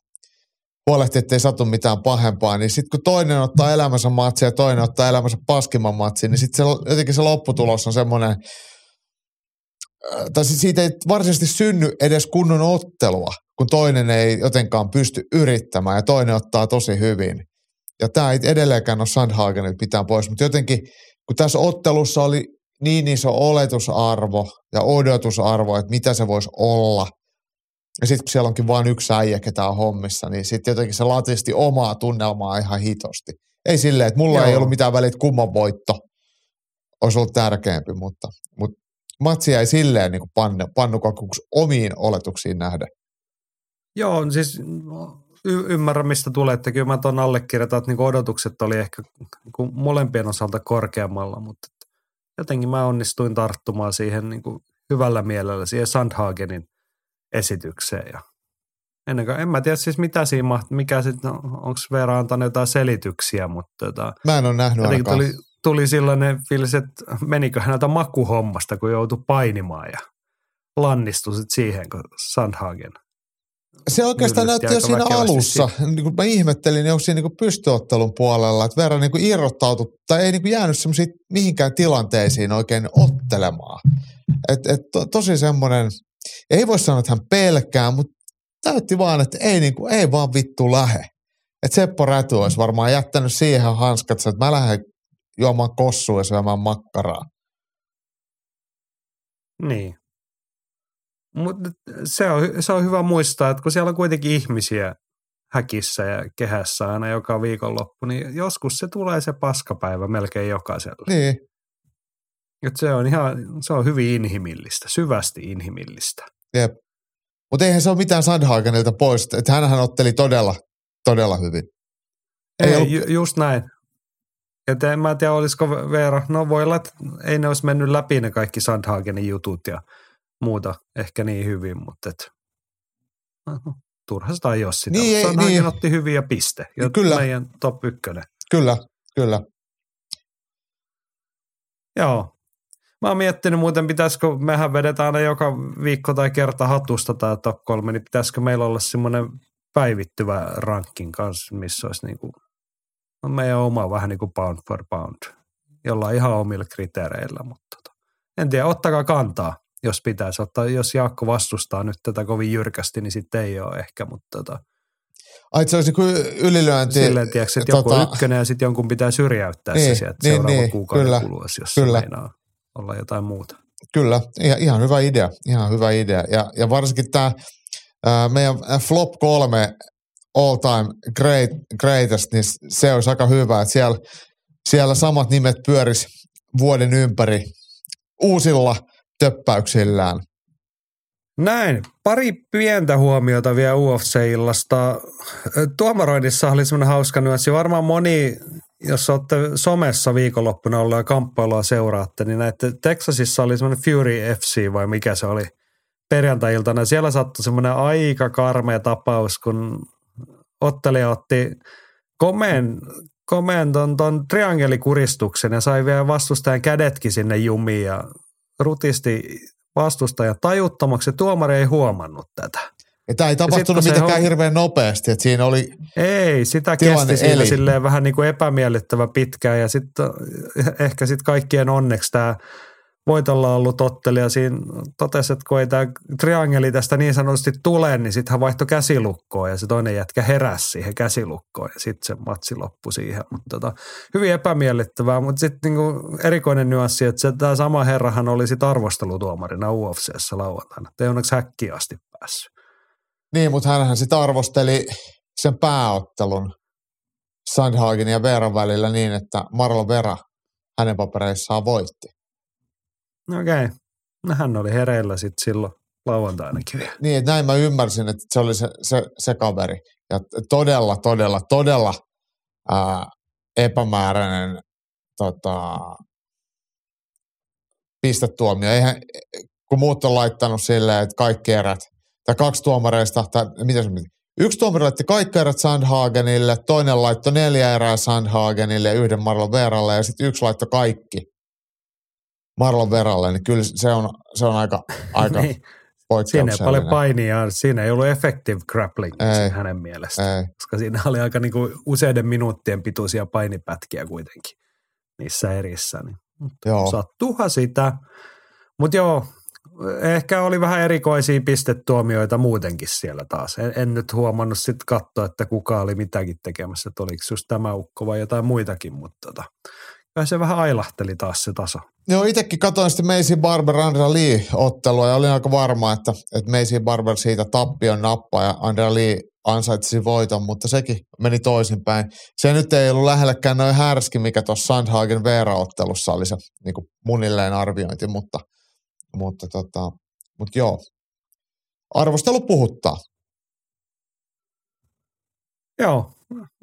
huolehti, ettei satu mitään pahempaa, niin sitten kun toinen ottaa elämänsä matsi ja toinen ottaa elämänsä paskimman matsi, niin sitten jotenkin se lopputulos on semmoinen, äh, tai siis siitä ei varsinaisesti synny edes kunnon ottelua, kun toinen ei jotenkaan pysty yrittämään ja toinen ottaa tosi hyvin. Ja tämä ei edelleenkään ole Sandhagenilta pitää pois, mutta jotenkin kun tässä ottelussa oli niin iso oletusarvo ja odotusarvo, että mitä se voisi olla – ja sitten kun siellä onkin vain yksi äijä, ketä on hommissa, niin sitten jotenkin se latisti omaa tunnelmaa ihan hitosti. Ei silleen, että mulla Joo. ei ollut mitään välit kumman voitto olisi ollut tärkeämpi, mutta, mutta matsi ei silleen niin pannu, pannukakuksi omiin oletuksiin nähdä. Joo, siis y- ymmärrän, mistä tulee, että kyllä mä tuon allekirjoitan, että niin odotukset oli ehkä niin molempien osalta korkeammalla, mutta jotenkin mä onnistuin tarttumaan siihen niin hyvällä mielellä, siihen Sandhagenin – esitykseen. Ja ennen kuin, en mä tiedä siis mitä siinä mahti, mikä sitten, no, onko Veera antanut jotain selityksiä, mutta tota, Mä en ole nähnyt ainakaan. Tuli, tuli sellainen fiilis, että menikö häneltä makuhommasta, kun joutui painimaan ja lannistui sitten siihen, kun Sandhagen se oikeastaan näytti jo siinä alussa. Niin kuin mä ihmettelin, niin onko siinä niin pystyottelun puolella, että verran niin irrottautu tai ei niin kuin jäänyt semmoisiin mihinkään tilanteisiin oikein ottelemaan. Et, et to, tosi semmoinen – ei voi sanoa, että hän pelkää, mutta täytti vaan, että ei, niin kuin, ei vaan vittu lähe. Että Seppo Räty olisi varmaan jättänyt siihen hanskat, että mä lähden juomaan kossua ja syömään makkaraa. Niin. Mutta se on, se on hyvä muistaa, että kun siellä on kuitenkin ihmisiä häkissä ja kehässä aina joka viikonloppu, niin joskus se tulee se paskapäivä melkein jokaiselle. Niin. Et se on ihan, se on hyvin inhimillistä, syvästi inhimillistä. Jep. Mutta eihän se ole mitään Sandhagenilta pois, että hänhän otteli todella, todella hyvin. Ei, ei ollut... ju, just näin. Et en mä tiedä, olisiko Veera, no voi olla, että ei ne olisi mennyt läpi ne kaikki Sandhagenin jutut ja muuta ehkä niin hyvin, mutta et, no, turha sitä ei ole sitä. Niin, Sandhagen niin. otti hyviä piste, ja kyllä. meidän top ykkönen. Kyllä, kyllä. Joo, Mä oon miettinyt muuten, pitäisikö, mehän vedetään aina joka viikko tai kerta hatusta tämä top kolme, niin pitäisikö meillä olla semmoinen päivittyvä rankin kanssa, missä olisi niin kuin, no meidän oma vähän niin kuin pound for pound, jolla ihan omilla kriteereillä, mutta tota, en tiedä, ottakaa kantaa, jos pitäisi ottaa, jos Jaakko vastustaa nyt tätä kovin jyrkästi, niin sitten ei ole ehkä, mutta tota, Ai se olisi kuin ylilyönti. Silleen, tiedätkö, että tota, joku ykkönen ja sitten jonkun pitää syrjäyttää niin, se sieltä niin, seuraavan niin, kuukauden kyllä, kuluessa, jos kyllä. se meinaa olla jotain muuta. Kyllä, ihan hyvä idea, ihan hyvä idea. Ja, ja varsinkin tämä meidän flop kolme all time great, greatest, niin se olisi aika hyvä, että siellä, siellä samat nimet pyöris vuoden ympäri uusilla töppäyksillään. Näin. Pari pientä huomiota vielä UFC-illasta. Tuomaroinnissa oli semmoinen hauska nyanssi. Varmaan moni jos olette somessa viikonloppuna ollut ja kamppailua seuraatte, niin näette Texasissa oli semmoinen Fury FC vai mikä se oli perjantai-iltana. Siellä sattui semmoinen aika karmea tapaus, kun ottelija otti komeen, komeen ton, ton triangelikuristuksen ja sai vielä vastustajan kädetkin sinne jumiin ja rutisti vastustajan tajuttomaksi. Tuomari ei huomannut tätä. Ja tämä ei tapahtunut mitenkään on... hirveän nopeasti, että siinä oli Ei, sitä kesti siinä silleen vähän niin kuin epämiellyttävä pitkään ja sitten ehkä sitten kaikkien onneksi tämä voitolla ollut ottelija siinä totesi, että kun ei tämä triangeli tästä niin sanotusti tule, niin sitten hän vaihtoi käsilukkoon ja se toinen jätkä heräsi siihen käsilukkoon ja sitten se matsi loppui siihen. Mutta tota, hyvin epämiellyttävää, mutta sitten niinku erikoinen nyanssi, että tämä sama herrahan oli sitten arvostelutuomarina UFCssä lauantaina. Ei onneksi häkkiä asti päässyt. Niin, mutta hänhän sitten arvosteli sen pääottelun Sandhagen ja Veran välillä niin, että Marlon Vera hänen papereissaan voitti. Okei. Okay. No hän oli hereillä sitten silloin lauantainakin vielä. Niin, näin mä ymmärsin, että se oli se, se, se kaveri. Ja todella, todella, todella ää, epämääräinen tota, pistetuomio. Eihän, kun muut on laittanut silleen, että kaikki erät tai kaksi tuomareista, tai mitä se Yksi tuomari laitti kaikki erät Sandhagenille, toinen laittoi neljä erää Sandhagenille yhden Marlon Veralle ja sitten yksi laittoi kaikki Marlon Veralle, niin kyllä se on, se on aika, aika niin. Siinä ei paljon painia, siinä ei ollut effective grappling Ei. hänen mielestä. Ei. Koska siinä oli aika niinku useiden minuuttien pituisia painipätkiä kuitenkin niissä erissä. Niin Joo. sattuuhan sitä. Mutta joo, ehkä oli vähän erikoisia pistetuomioita muutenkin siellä taas. En, en nyt huomannut sitten katsoa, että kuka oli mitäkin tekemässä, että oliko just tämä ukko vai jotain muitakin, mutta tota, kyllä se vähän ailahteli taas se taso. Joo, itsekin katsoin sitten Macy Barber Andrea Lee ottelua ja olin aika varma, että, että Macy Barber siitä tappion nappaa ja Andrea Lee ansaitsisi voiton, mutta sekin meni toisinpäin. Se nyt ei ollut lähellekään noin härski, mikä tuossa Sandhagen Veera-ottelussa oli se niin kuin munilleen arviointi, mutta, mutta, tota, mutta joo. Arvostelu puhuttaa. Joo,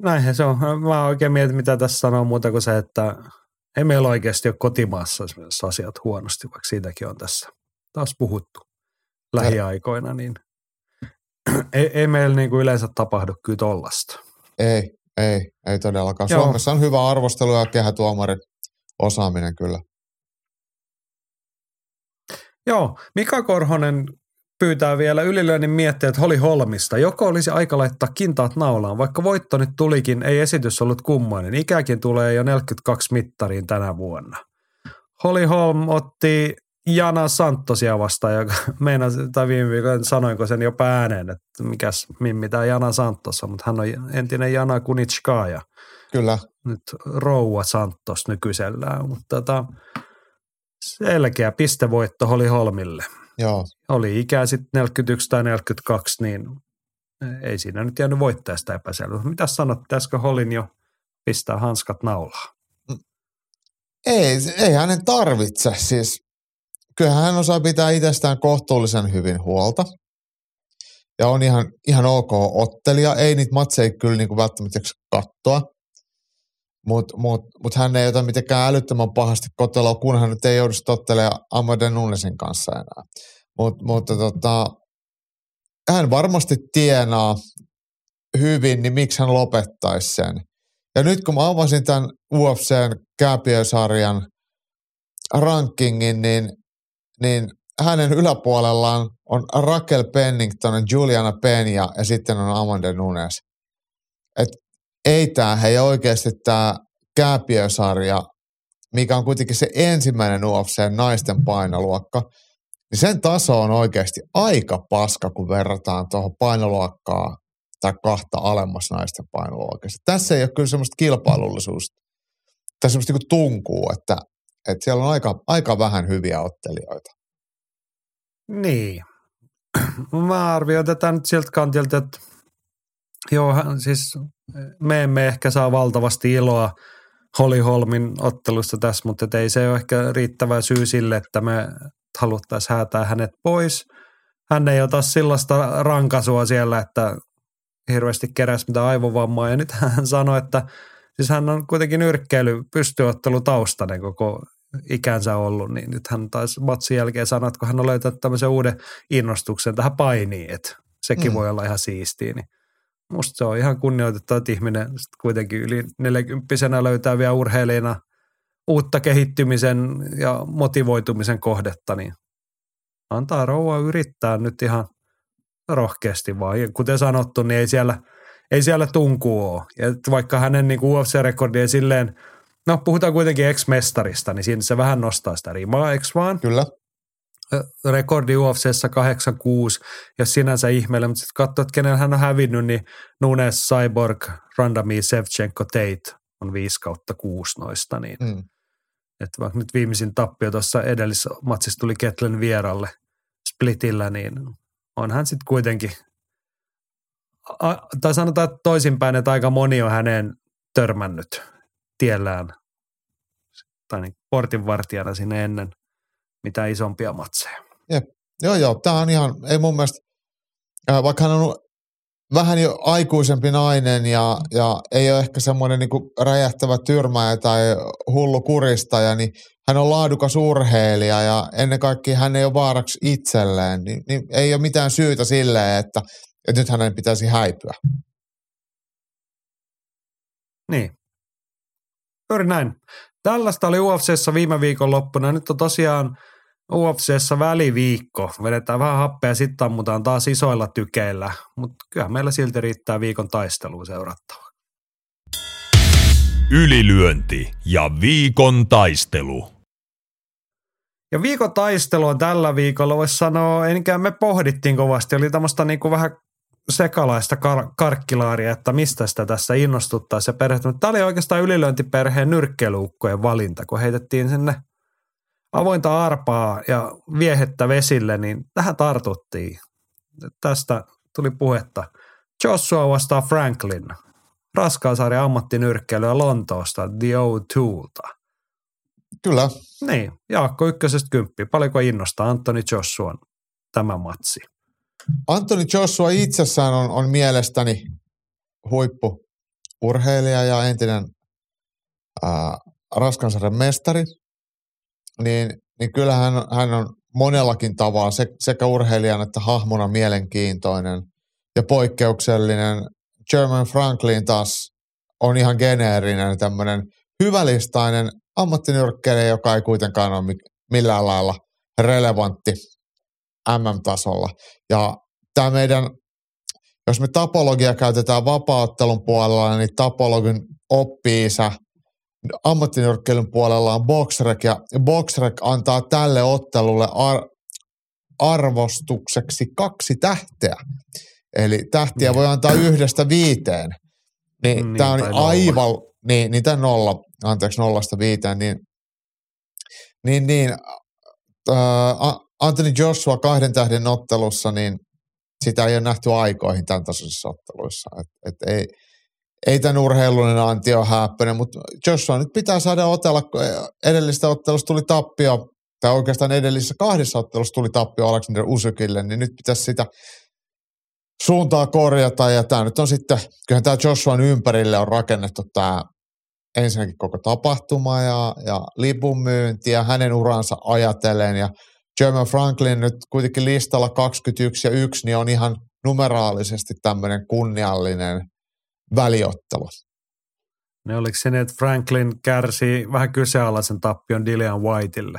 näinhän se on. Mä oikein mietin, mitä tässä sanoo muuta kuin se, että ei meillä oikeasti ole kotimaassa esimerkiksi asiat huonosti, vaikka siitäkin on tässä taas puhuttu lähiaikoina, niin ei, ei meillä niin kuin yleensä tapahdu kyllä tollasta. Ei, ei, ei todellakaan. Joo. Suomessa on hyvä arvostelu ja kehätuomarin osaaminen kyllä. Joo, Mika Korhonen pyytää vielä ylilyönnin miettiä, että Holi Holmista. Joko olisi aika laittaa kintaat naulaan, vaikka voitto nyt tulikin, ei esitys ollut kummoinen. Ikäkin tulee jo 42 mittariin tänä vuonna. Holly Holm otti Jana Santosia vastaan, joka meinasi, tai viime viikolla sanoinko sen jopa ääneen, että mikäs Mimmi tämä Jana Santos on, mutta hän on entinen Jana Kunitskaya, Kyllä, nyt Rouva Santos nykyisellään, mutta tota, selkeä pistevoitto Holly Holmille joo. oli ikää sitten 41 tai 42, niin ei siinä nyt jäänyt voittajasta epäselvä. Mitä sanot, pitäisikö Holin jo pistää hanskat naulaa? Ei, ei hänen tarvitse. Siis, kyllähän hän osaa pitää itsestään kohtuullisen hyvin huolta. Ja on ihan, ihan ok ottelija. Ei niitä matseja kyllä niin kuin välttämättä katsoa. Mutta mut, mut hän ei ota mitenkään älyttömän pahasti kotelua, kun hän nyt ei joudu tottelemaan Amade Nunesin kanssa enää. Mut, mutta tota, hän varmasti tienaa hyvin, niin miksi hän lopettaisi sen. Ja nyt kun mä avasin tämän UFCn kääpiösarjan rankingin, niin, niin hänen yläpuolellaan on Raquel Pennington, Juliana Peña ja sitten on Amanda Nunes. Ei tämä, hei oikeasti tämä kääpiösarja, mikä on kuitenkin se ensimmäinen UFCn naisten painoluokka, niin sen taso on oikeasti aika paska, kun verrataan tuohon painoluokkaa tai kahta alemmas naisten painoluokassa. Tässä ei ole kyllä semmoista kilpailullisuutta tai semmoista niin tunkuu, että, että siellä on aika, aika vähän hyviä ottelijoita. Niin. Mä arvioin tätä nyt sieltä kantilta, että joo, siis me emme ehkä saa valtavasti iloa Holly Holmin ottelusta tässä, mutta ei se ole ehkä riittävä syy sille, että me haluttaisiin häätää hänet pois. Hän ei ota sellaista rankasua siellä, että hirveästi keräsi mitä aivovammaa. Ja nyt hän sanoi, että siis hän on kuitenkin nyrkkeily pystyottelutaustainen koko ikänsä ollut, niin nyt hän taisi matsin jälkeen sanoa, että kun hän on löytänyt tämmöisen uuden innostuksen tähän painiin, että sekin mm. voi olla ihan siistiä, niin musta se on ihan kunnioitettava, että ihminen sit kuitenkin yli 40 löytää vielä urheilijana uutta kehittymisen ja motivoitumisen kohdetta, niin antaa rouva yrittää nyt ihan rohkeasti vaan. Ja kuten sanottu, niin ei siellä, ei siellä tunkua ole. Et vaikka hänen niin UFC-rekordi ei silleen, no puhutaan kuitenkin ex-mestarista, niin siinä se vähän nostaa sitä rimaa, eikö vaan? Kyllä. Rekordi UFCssä 86, jos sinänsä ihmeellä, mutta sitten katsoo, että kenellä hän on hävinnyt, niin Nunes, Cyborg, Randami, Sevchenko, Tate on 5 kautta 6 noista, niin Mm. että vaikka nyt viimeisin tappio tuossa edellisessä matsissa tuli Ketlen vieralle splitillä, niin on hän sitten kuitenkin, a, tai sanotaan että toisinpäin, että aika moni on häneen törmännyt tiellään tai niin portinvartijana sinne ennen mitään isompia matseja. Joo, joo, tämä on ihan, ei mun mielestä, ää, vaikka hän on vähän jo aikuisempi nainen ja, ja ei ole ehkä semmoinen niin räjähtävä tyrmäjä tai hullu kuristaja, niin hän on laadukas urheilija ja ennen kaikkea hän ei ole vaaraksi itselleen, niin, niin ei ole mitään syytä silleen, että, että nyt hänen pitäisi häipyä. Niin. Juuri näin. Tällaista oli UFCssä viime viikon loppuna. Nyt on tosiaan UFCssä väliviikko. Vedetään vähän happea, sitten ammutaan taas isoilla tykeillä. Mutta kyllä meillä silti riittää viikon taistelua seurattava. Ylilyönti ja viikon taistelu. Ja viikon taistelu on tällä viikolla, voisi sanoa, enikään me pohdittiin kovasti, oli tämmöistä niinku vähän sekalaista kar- karkkilaaria, että mistä sitä tässä innostuttaisiin ja perhettä. Tämä oli oikeastaan ylilöintiperheen nyrkkeilyukkojen valinta, kun heitettiin sinne avointa arpaa ja viehettä vesille, niin tähän tartuttiin. Tästä tuli puhetta. Joshua vastaa Franklin. Raskaasarja ammattinyrkkeilyä Lontoosta, The O2. Kyllä. Niin, Jaakko ykkösestä kymppi. Paljonko innostaa Antoni Joshuan tämä matsi? Antoni Joshua itsessään on, on mielestäni huippu urheilija ja entinen raskansarjan mestari, niin, niin kyllähän hän, hän on monellakin tavalla se, sekä urheilijan että hahmona mielenkiintoinen ja poikkeuksellinen. German Franklin taas on ihan geneerinen tämmöinen hyvälistainen ammattinyrkkeilijä, joka ei kuitenkaan ole millään lailla relevantti MM-tasolla. Ja tämä meidän, jos me tapologia käytetään vapauttelun puolella, niin tapologin oppiisä ammattinyrkkeilyn puolella on Boxrec, ja Boxrec antaa tälle ottelulle ar- arvostukseksi kaksi tähteä. Eli tähtiä voi antaa yhdestä viiteen. Niin, niin tämä on aivan, niin, niin tämä nolla, anteeksi nollasta viiteen, niin, niin, niin äh, Anthony Joshua kahden tähden ottelussa, niin sitä ei ole nähty aikoihin tämän tasoisissa otteluissa. Et, et ei, ei tämän urheilullinen anti ole häppöinen, mutta Joshua nyt pitää saada otella, edellisestä ottelusta tuli tappio, tai oikeastaan edellisessä kahdessa ottelussa tuli tappio Alexander Usykille, niin nyt pitäisi sitä suuntaa korjata, ja tämä nyt on sitten, kyllähän tämä Joshuan ympärille on rakennettu tämä ensinnäkin koko tapahtuma ja, ja lipun myynti ja hänen uransa ajatellen, ja German Franklin nyt kuitenkin listalla 21 ja 1, niin on ihan numeraalisesti tämmöinen kunniallinen väliottelu. Ne oliko se niin, että Franklin kärsi vähän kyseenalaisen tappion Dillian Whiteille?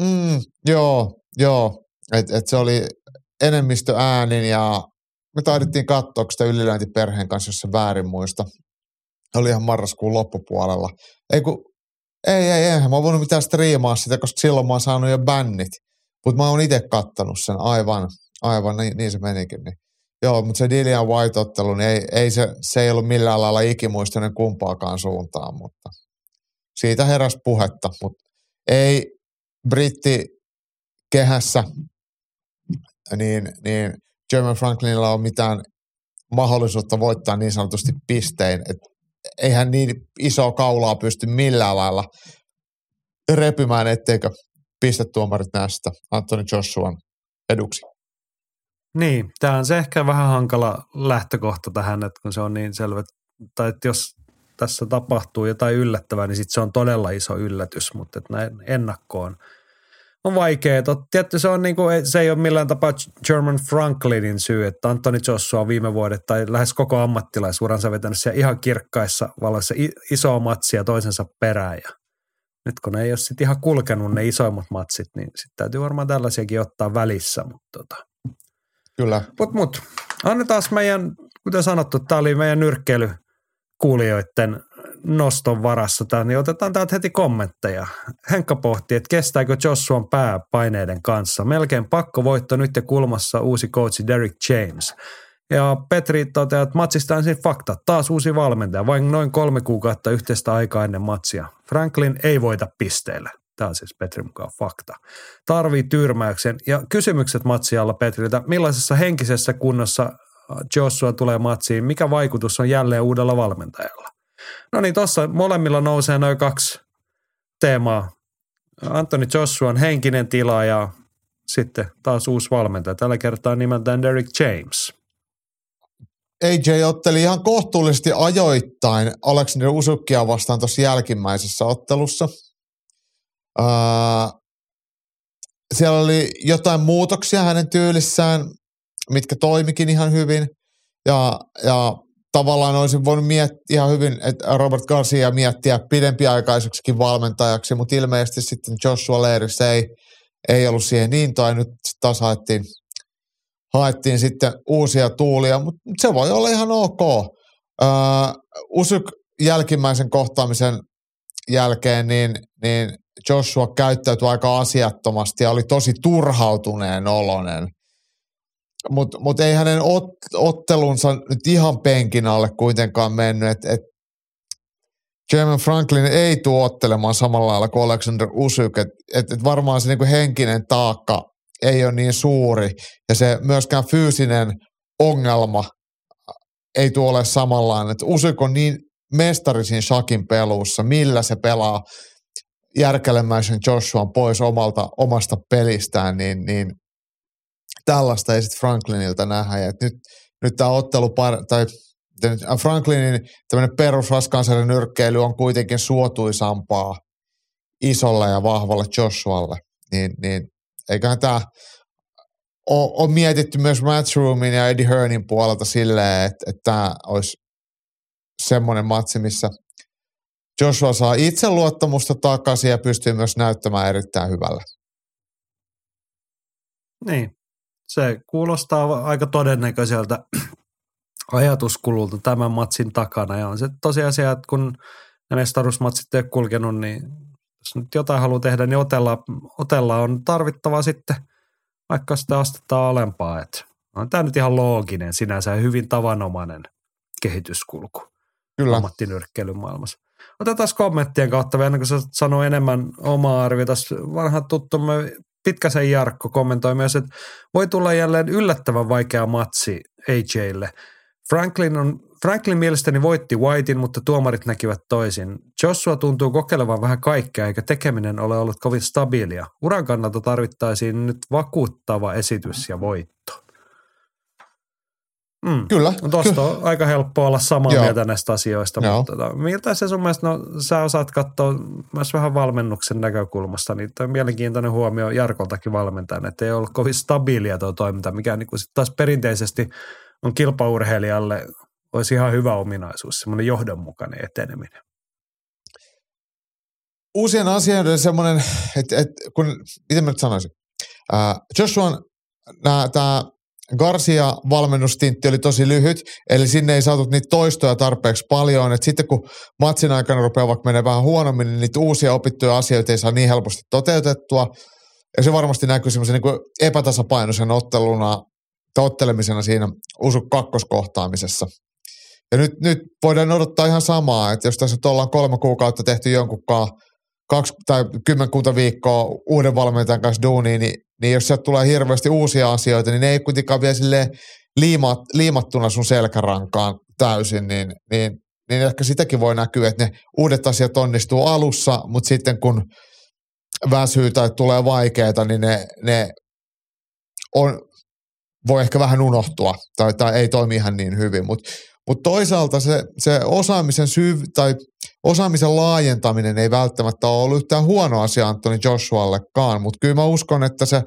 Mm, joo, joo. Et, et se oli enemmistö äänin ja me taidettiin katsoa sitä ylilöintiperheen kanssa, jos se väärin muista. Oli ihan marraskuun loppupuolella. Ei kun, ei, ei, eihän mä voinut mitään striimaa sitä, koska silloin mä oon saanut jo bännit. Mutta mä oon itse kattanut sen aivan, aivan niin, niin se menikin. Niin. Joo, mutta se Dillian White-ottelu, niin ei, ei se, se ei ollut millään lailla ikimuistoinen kumpaakaan suuntaan, mutta siitä heräsi puhetta. Mutta ei britti kehässä, niin, niin German Franklinilla ole mitään mahdollisuutta voittaa niin sanotusti pistein. Et eihän niin isoa kaulaa pysty millään lailla repymään, etteikö pistetuomarit näistä Anthony Joshuan eduksi. Niin, tämä on se ehkä vähän hankala lähtökohta tähän, että kun se on niin selvä, tai että jos tässä tapahtuu jotain yllättävää, niin sitten se on todella iso yllätys, mutta että näin ennakkoon on vaikeaa. Tietysti se, on niin kuin, se ei ole millään tapaa German Franklinin syy, että Antoni Joshua on viime vuodet tai lähes koko ammattilaisuransa vetänyt siellä ihan kirkkaissa valoissa isoa matsia toisensa perään ja nyt kun ne ei ole sitten ihan kulkenut ne isoimmat matsit, niin sitten täytyy varmaan tällaisiakin ottaa välissä. Mutta tota. Kyllä. Mut, mut, annetaan meidän, kuten sanottu, tämä oli meidän nyrkkeily kuulijoiden noston varassa tämä, niin otetaan täältä heti kommentteja. Henkka pohti, että kestääkö Joshuan pää paineiden kanssa. Melkein pakko voitto nyt ja kulmassa uusi coachi Derek James. Ja Petri toteaa, että matsista ensin fakta. Taas uusi valmentaja, vain noin kolme kuukautta yhteistä aikaa ennen matsia. Franklin ei voita pisteillä. Tämä on siis Petri mukaan fakta. Tarvii tyrmäyksen. Ja kysymykset matsialla Petriltä. Millaisessa henkisessä kunnossa Joshua tulee matsiin? Mikä vaikutus on jälleen uudella valmentajalla? No niin, tuossa molemmilla nousee noin kaksi teemaa. Anthony Joshuan henkinen tila ja sitten taas uusi valmentaja. Tällä kertaa nimeltään Derek James. AJ otteli ihan kohtuullisesti ajoittain Alexander Usukkia vastaan tuossa jälkimmäisessä ottelussa. Uh, siellä oli jotain muutoksia hänen tyylissään, mitkä toimikin ihan hyvin. Ja, ja tavallaan olisin voinut miettiä ihan hyvin, että Robert Garcia miettiä pidempiaikaiseksikin valmentajaksi, mutta ilmeisesti sitten Joshua Leiris ei, ei ollut siihen niin, tai nyt taas haettiin, haettiin sitten uusia tuulia, mutta se voi olla ihan ok. Öö, Usyk jälkimmäisen kohtaamisen jälkeen, niin, niin Joshua käyttäytyi aika asiattomasti ja oli tosi turhautuneen olonen. Mutta mut ei hänen ot, ottelunsa nyt ihan penkin alle kuitenkaan mennyt. Et, et Jeremy Franklin ei tule ottelemaan samalla lailla kuin Alexander Usyk. Et, et, et varmaan se niinku henkinen taakka ei ole niin suuri ja se myöskään fyysinen ongelma ei tule ole samanlainen. Et Usyk niin mestarisin Shakin peluussa, millä se pelaa järkelemäisen Joshuan pois omalta, omasta pelistään, niin, niin tällaista ei sitten Franklinilta nähdä. Ja nyt, nyt tämä ottelu, tai Franklinin tämmöinen perusraskaansainen nyrkkeily on kuitenkin suotuisampaa isolle ja vahvalle Joshualle, niin, niin eiköhän tämä on, mietitty myös Matchroomin ja Eddie Hearnin puolelta silleen, että, että tämä olisi semmoinen matsi, missä Joshua saa itseluottamusta takaisin ja pystyy myös näyttämään erittäin hyvällä. Niin, se kuulostaa aika todennäköiseltä ajatuskululta tämän matsin takana. Ja on se tosiasia, että kun ne mestaruusmatsit ei ole kulkenut, niin jos nyt jotain haluaa tehdä, niin otella, otella on tarvittava sitten, vaikka sitä astetta alempaa. Että on tämä nyt ihan looginen sinänsä hyvin tavanomainen kehityskulku Kyllä. ammattinyrkkeilyn maailmassa. Otetaan kommenttien kautta vielä, kun sä sanoo enemmän omaa arviota. Vanha tuttumme Pitkäsen Jarkko kommentoi myös, että voi tulla jälleen yllättävän vaikea matsi AJlle. Franklin, on, Franklin mielestäni voitti Whitein, mutta tuomarit näkivät toisin. Joshua tuntuu kokeilevan vähän kaikkea, eikä tekeminen ole ollut kovin stabiilia. Uran kannalta tarvittaisiin nyt vakuuttava esitys ja voitto. Mm. Kyllä. Tuosta on aika helppo olla samaa Joo. mieltä näistä asioista, Joo. mutta tota, miltä se sun mielestä, no sä osaat katsoa myös vähän valmennuksen näkökulmasta, niin toi mielenkiintoinen huomio Jarkoltakin valmentajan, että ei ollut kovin stabiilia tuo toiminta, mikä niin kuin sit taas perinteisesti on kilpaurheilijalle olisi ihan hyvä ominaisuus, semmoinen johdonmukainen eteneminen. Uusien asioiden semmoinen, että, että kun, miten mä nyt sanoisin, uh, Joshua, tämä Garcia-valmennustintti oli tosi lyhyt, eli sinne ei saatu niitä toistoja tarpeeksi paljon. Et sitten kun matsin aikana rupeaa vaikka menee vähän huonommin, niin niitä uusia opittuja asioita ei saa niin helposti toteutettua. Ja se varmasti näkyy semmoisen niin epätasapainoisen otteluna, ottelemisena siinä usu kakkoskohtaamisessa. Ja nyt, nyt voidaan odottaa ihan samaa, että jos tässä ollaan kolme kuukautta tehty jonkunkaan kaksi tai kymmenkunta viikkoa uuden valmentajan kanssa duuniin, niin niin jos sieltä tulee hirveästi uusia asioita, niin ne ei kuitenkaan vielä sille liimat, liimattuna sun selkärankaan täysin, niin, niin, niin ehkä sitäkin voi näkyä, että ne uudet asiat onnistuu alussa, mutta sitten kun väsyy tai tulee vaikeita, niin ne, ne on, voi ehkä vähän unohtua tai, tai ei toimi ihan niin hyvin, mutta mutta toisaalta se, se osaamisen syv, tai osaamisen laajentaminen ei välttämättä ole ollut yhtään huono asia Antoni Joshuallekaan, mutta kyllä mä uskon, että se,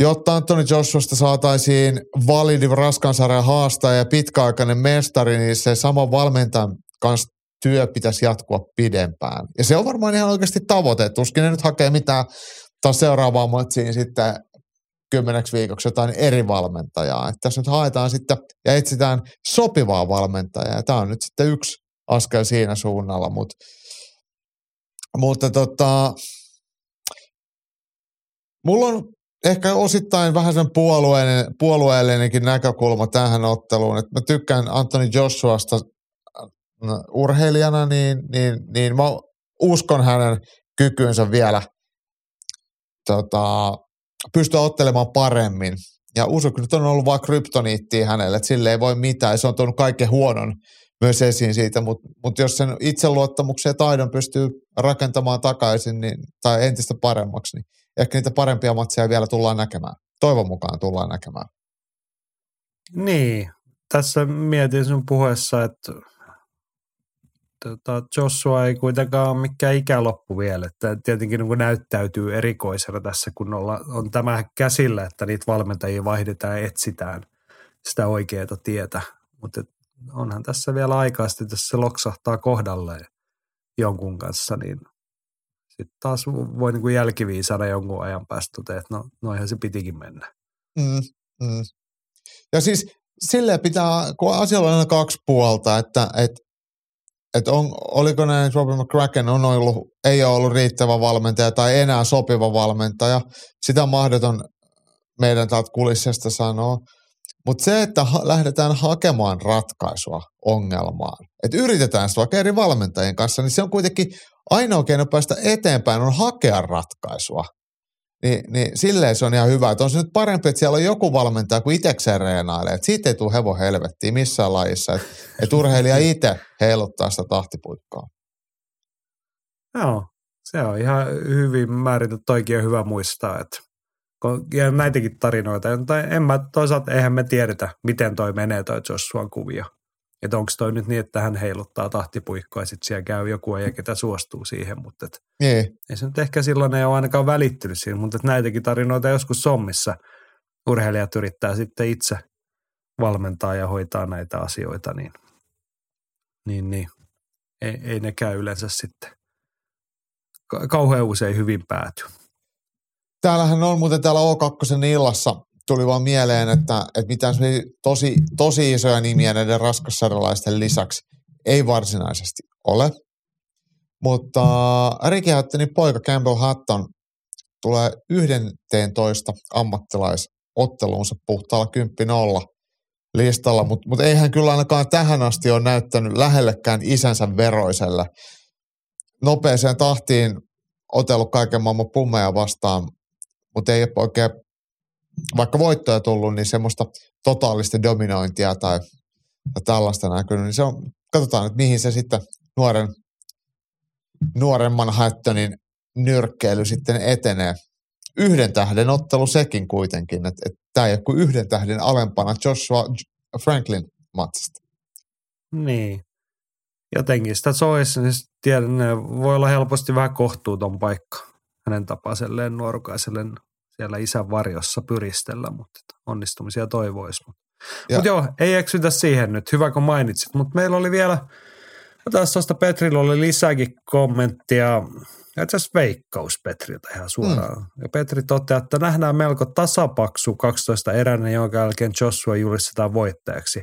jotta Antoni Joshuasta saataisiin validi raskansarjan haastaja ja pitkäaikainen mestari, niin se sama valmentajan kanssa työ pitäisi jatkua pidempään. Ja se on varmaan ihan oikeasti tavoite. Tuskin ne nyt hakee mitään taas seuraavaan matsiin sitten kymmeneksi viikoksi jotain eri valmentajaa. Että tässä nyt haetaan sitten ja etsitään sopivaa valmentajaa. Tämä on nyt sitten yksi askel siinä suunnalla, mutta, mutta tota, mulla on ehkä osittain vähän sen puolueellinen, puolueellinenkin näkökulma tähän otteluun, että mä tykkään Antoni Joshuasta äh, urheilijana, niin, niin, niin mä uskon hänen kykynsä vielä tota, pystyä ottelemaan paremmin. Ja Usuk nyt on ollut vain kryptoniittia hänelle, että sille ei voi mitään. Se on tuonut kaiken huonon myös esiin siitä, mutta mut jos sen itseluottamuksen ja taidon pystyy rakentamaan takaisin niin, tai entistä paremmaksi, niin ehkä niitä parempia matseja vielä tullaan näkemään. Toivon mukaan tullaan näkemään. Niin, tässä mietin sun puheessa, että tota, Joshua ei kuitenkaan ole mikään ikäloppu vielä. Että tietenkin niin näyttäytyy erikoisena tässä, kun olla, on tämä käsillä, että niitä valmentajia vaihdetaan ja etsitään sitä oikeaa tietä. Mutta onhan tässä vielä aikaa sitten, jos se loksahtaa kohdalleen jonkun kanssa, niin Sitten taas voi niin kuin jälkiviisana jonkun ajan päästä, että no, noihän se pitikin mennä. Mm, mm. Ja siis silleen pitää, kun asialla on aina kaksi puolta, että et, et on, oliko näin, että Robin McCracken on ollut, ei ole ollut riittävä valmentaja tai enää sopiva valmentaja. Sitä on mahdoton meidän täältä kulissesta sanoa. Mutta se, että ha- lähdetään hakemaan ratkaisua ongelmaan, että yritetään sitä vaikka eri valmentajien kanssa, niin se on kuitenkin ainoa keino päästä eteenpäin on hakea ratkaisua. Niin, niin silleen se on ihan hyvä. Että on se nyt parempi, että siellä on joku valmentaja kuin itsekseen reenailee. Että siitä ei tule hevo helvettiin missään lajissa. Että et urheilija itse heiluttaa sitä tahtipuikkoa. Joo, se on ihan hyvin määritelty. Toikin on hyvä muistaa, että ja näitäkin tarinoita, tai en mä, toisaalta eihän me tiedetä, miten toi menee toi Joshuan kuvio. Että onko toi nyt niin, että hän heiluttaa tahtipuikkoa ja sitten siellä käy joku ja ketä suostuu siihen, mutta et, Niin. ei se nyt ehkä silloin ei ole ainakaan välittynyt siinä, mutta et näitäkin tarinoita joskus sommissa urheilijat yrittää sitten itse valmentaa ja hoitaa näitä asioita, niin, niin, niin ei, ei ne käy yleensä sitten kauhean usein hyvin pääty. Täällähän on muuten täällä O2 illassa tuli vaan mieleen, että, että mitään tosi, tosi isoja nimiä näiden raskassarjalaisten lisäksi ei varsinaisesti ole. Mutta Ricky Hattonin poika Campbell Hatton tulee 11 ammattilaisotteluunsa puhtaalla 10 listalla, mutta mut eihän kyllä ainakaan tähän asti ole näyttänyt lähellekään isänsä veroiselle. Nopeeseen tahtiin otellut kaiken maailman pummeja vastaan, mutta ei ole oikein, vaikka voittoja tullut, niin semmoista totaalista dominointia tai, tai tällaista näkynyt, niin se on, katsotaan, että mihin se sitten nuoren, nuoremman Hattonin nyrkkeily sitten etenee. Yhden tähden ottelu sekin kuitenkin, että, että tämä ei ole kuin yhden tähden alempana Joshua Franklin matsista. Niin. Jotenkin sitä soisi, niin tiedän, voi olla helposti vähän kohtuuton paikka hänen tapaiselleen nuorukaiselle siellä isän varjossa pyristellä, mutta onnistumisia toivoisi. Mutta Mut joo, ei eksytä siihen nyt. Hyvä kun mainitsit. Mutta meillä oli vielä, tässä tuosta Petrillä oli lisääkin kommenttia. Itse asiassa veikkaus Petriltä ihan suoraan. Mm. Ja Petri toteaa, että nähdään melko tasapaksu 12 eräinen, jonka jälkeen Joshua julistetaan voittajaksi.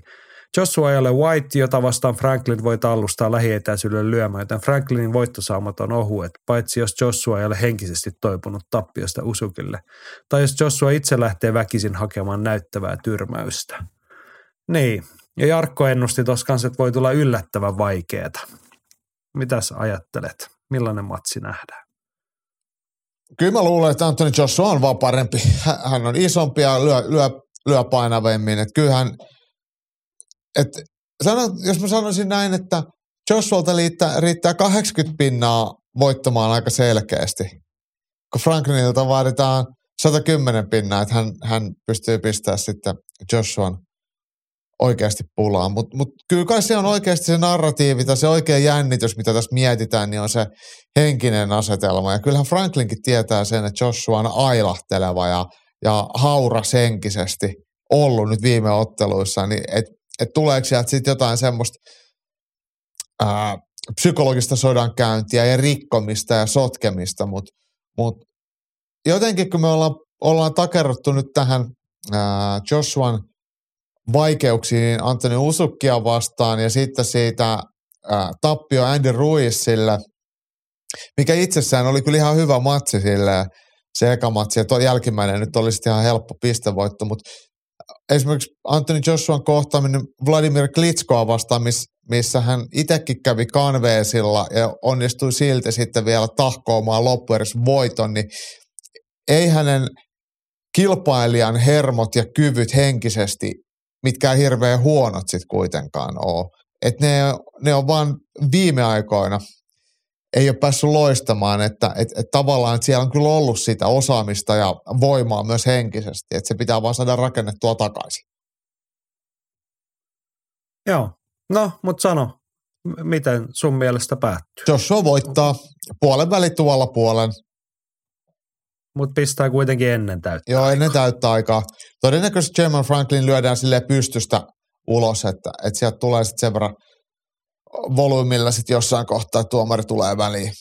Joshua ei ole White, jota vastaan Franklin voi tallustaa lähietäisyydelle lyömään, joten Franklinin voittosaamat on ohuet, paitsi jos Joshua ei ole henkisesti toipunut tappiosta Usukille, tai jos Joshua itse lähtee väkisin hakemaan näyttävää tyrmäystä. Niin, ja Jarkko ennusti tuossa että voi tulla yllättävän vaikeeta. Mitäs ajattelet? Millainen matsi nähdään? Kyllä mä luulen, että Anthony Joshua on vaan parempi. Hän on isompi ja lyö, lyö, lyö painavemmin. Että kyllähän et sano, jos mä sanoisin näin, että Joshualta riittää, riittää 80 pinnaa voittamaan aika selkeästi, kun Franklinilta vaaditaan 110 pinnaa, että hän, hän pystyy pistämään sitten Joshuan oikeasti pulaan. Mutta mut kyllä kai se on oikeasti se narratiivi tai se oikea jännitys, mitä tässä mietitään, niin on se henkinen asetelma. Ja kyllähän Franklinkin tietää sen, että Joshua on ailahteleva ja, ja hauras henkisesti ollut nyt viime otteluissa, niin et että tuleeko sieltä sitten jotain semmoista ää, psykologista sodankäyntiä ja rikkomista ja sotkemista, mutta mut jotenkin kun me ollaan, ollaan takerruttu nyt tähän ää, Joshuan vaikeuksiin Antoni Usukkia vastaan ja sitten siitä ää, tappio Andy Ruizille, mikä itsessään oli kyllä ihan hyvä matsi sille se eka matsi ja tuo jälkimmäinen nyt olisi ihan helppo pistevoitto, mutta esimerkiksi Anthony Joshuan kohtaaminen Vladimir Klitskoa vastaan, missä hän itsekin kävi kanveesilla ja onnistui silti sitten vielä tahkoamaan loppuedes voiton, niin ei hänen kilpailijan hermot ja kyvyt henkisesti mitkään hirveän huonot sitten kuitenkaan ole. Et ne, ne on vaan viime aikoina ei ole päässyt loistamaan, että et, et tavallaan että siellä on kyllä ollut sitä osaamista ja voimaa myös henkisesti, että se pitää vaan saada rakennettua takaisin. Joo, no mutta sano, miten sun mielestä päättyy? Joshua voittaa puolen väli tuolla puolen. Mutta pistää kuitenkin ennen täyttä Joo, ennen täyttä aikaa. Todennäköisesti German Franklin lyödään sille pystystä ulos, että, että sieltä tulee sitten sen verran – volyymilla sitten jossain kohtaa tuomari tulee väliin.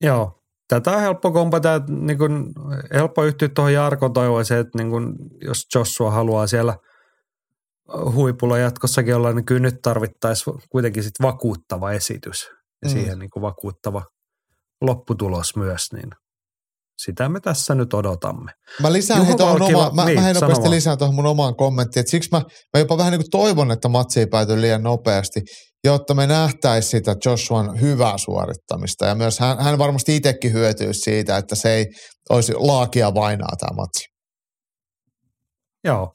Joo, tätä on helppo kompata, niin kuin, helppo yhtyä tuohon Jarkon toivoiseen, että niin kuin, jos Joshua haluaa siellä huipulla jatkossakin olla, niin kyllä nyt tarvittaisiin kuitenkin sit vakuuttava esitys ja mm. siihen niin vakuuttava lopputulos myös, niin sitä me tässä nyt odotamme. Mä lisään Juho tuohon oma, mä, niin, mä nopeasti lisään tuohon mun omaan kommenttiin, että siksi mä, mä jopa vähän niin kuin toivon, että matsi ei pääty liian nopeasti, jotta me nähtäisi sitä Joshuan hyvää suorittamista ja myös hän, hän varmasti itsekin hyötyisi siitä, että se ei olisi laakia vainaa tämä matsi. Joo,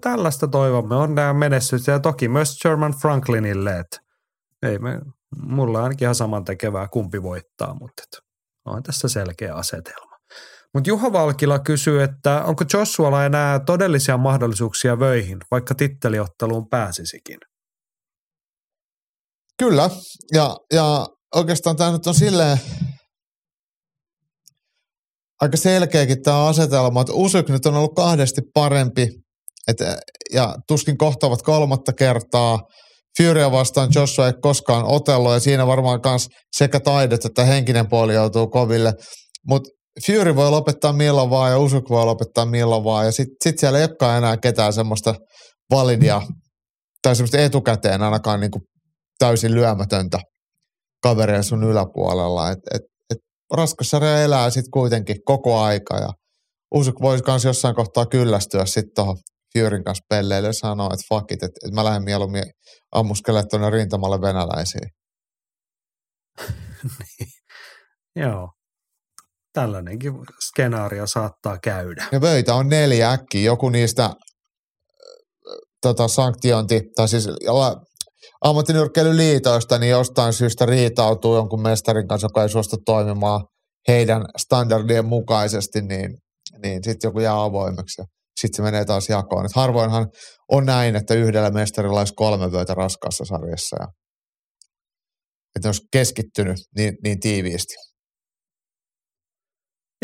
tällaista toivomme. On nämä menestyt ja toki myös German Franklinille, että ei me, mulla on ainakin ihan saman tekevää kumpi voittaa, mutta et, on tässä selkeä asetelma. Mutta Juha Valkila kysyy, että onko Joshualla enää todellisia mahdollisuuksia vöihin, vaikka titteliotteluun pääsisikin? Kyllä, ja, ja oikeastaan tämä nyt on silleen aika selkeäkin tämä asetelma, että Usyk nyt on ollut kahdesti parempi, et, ja tuskin kohtaavat kolmatta kertaa. Furya vastaan Joshua ei koskaan otellut, ja siinä varmaan myös sekä taidet että henkinen puoli joutuu koville. Mutta Fury voi lopettaa milloin vaan ja Usyk voi lopettaa milloin vaan, ja sitten sit siellä ei olekaan enää ketään semmoista validia tai semmoista etukäteen ainakaan niinku täysin lyömätöntä kaveria sun yläpuolella. Et, et, et raskas sarja elää sitten kuitenkin koko aika ja Usyk voisi myös jossain kohtaa kyllästyä sitten tuohon Furyn kanssa pelleille ja sanoa, että fuck it, että, et mä lähden mieluummin ammuskelemaan tuonne rintamalle venäläisiin. niin. Joo. Tällainenkin skenaario saattaa käydä. Ja vöitä on neljä äkkiä. Joku niistä tota, sanktiointi, tai siis ammattinyrkkeilyliitoista, niin jostain syystä riitautuu jonkun mestarin kanssa, joka ei suostu toimimaan heidän standardien mukaisesti, niin, niin sitten joku jää avoimeksi sitten se menee taas jakoon. Et harvoinhan on näin, että yhdellä mestarilla olisi kolme vyötä raskaassa sarjassa ja että olisi keskittynyt niin, niin tiiviisti.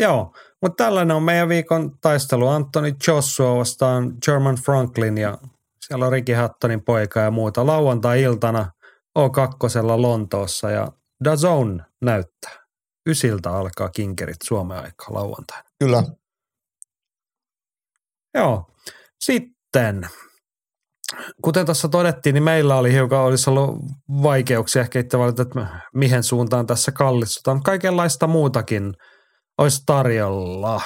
Joo, mutta tällainen on meidän viikon taistelu. Anthony Joshua vastaan German Franklin ja siellä on Ricky Hattonin poika ja muuta. Lauantai-iltana O2 Lontoossa ja Dazone näyttää. Ysiltä alkaa kinkerit Suomen aikaa lauantaina. Kyllä. Joo. Sitten, kuten tuossa todettiin, niin meillä oli hiukan, olisi ollut vaikeuksia ehkä itse valita, että mihin suuntaan tässä kallistutaan. Kaikenlaista muutakin olisi tarjolla.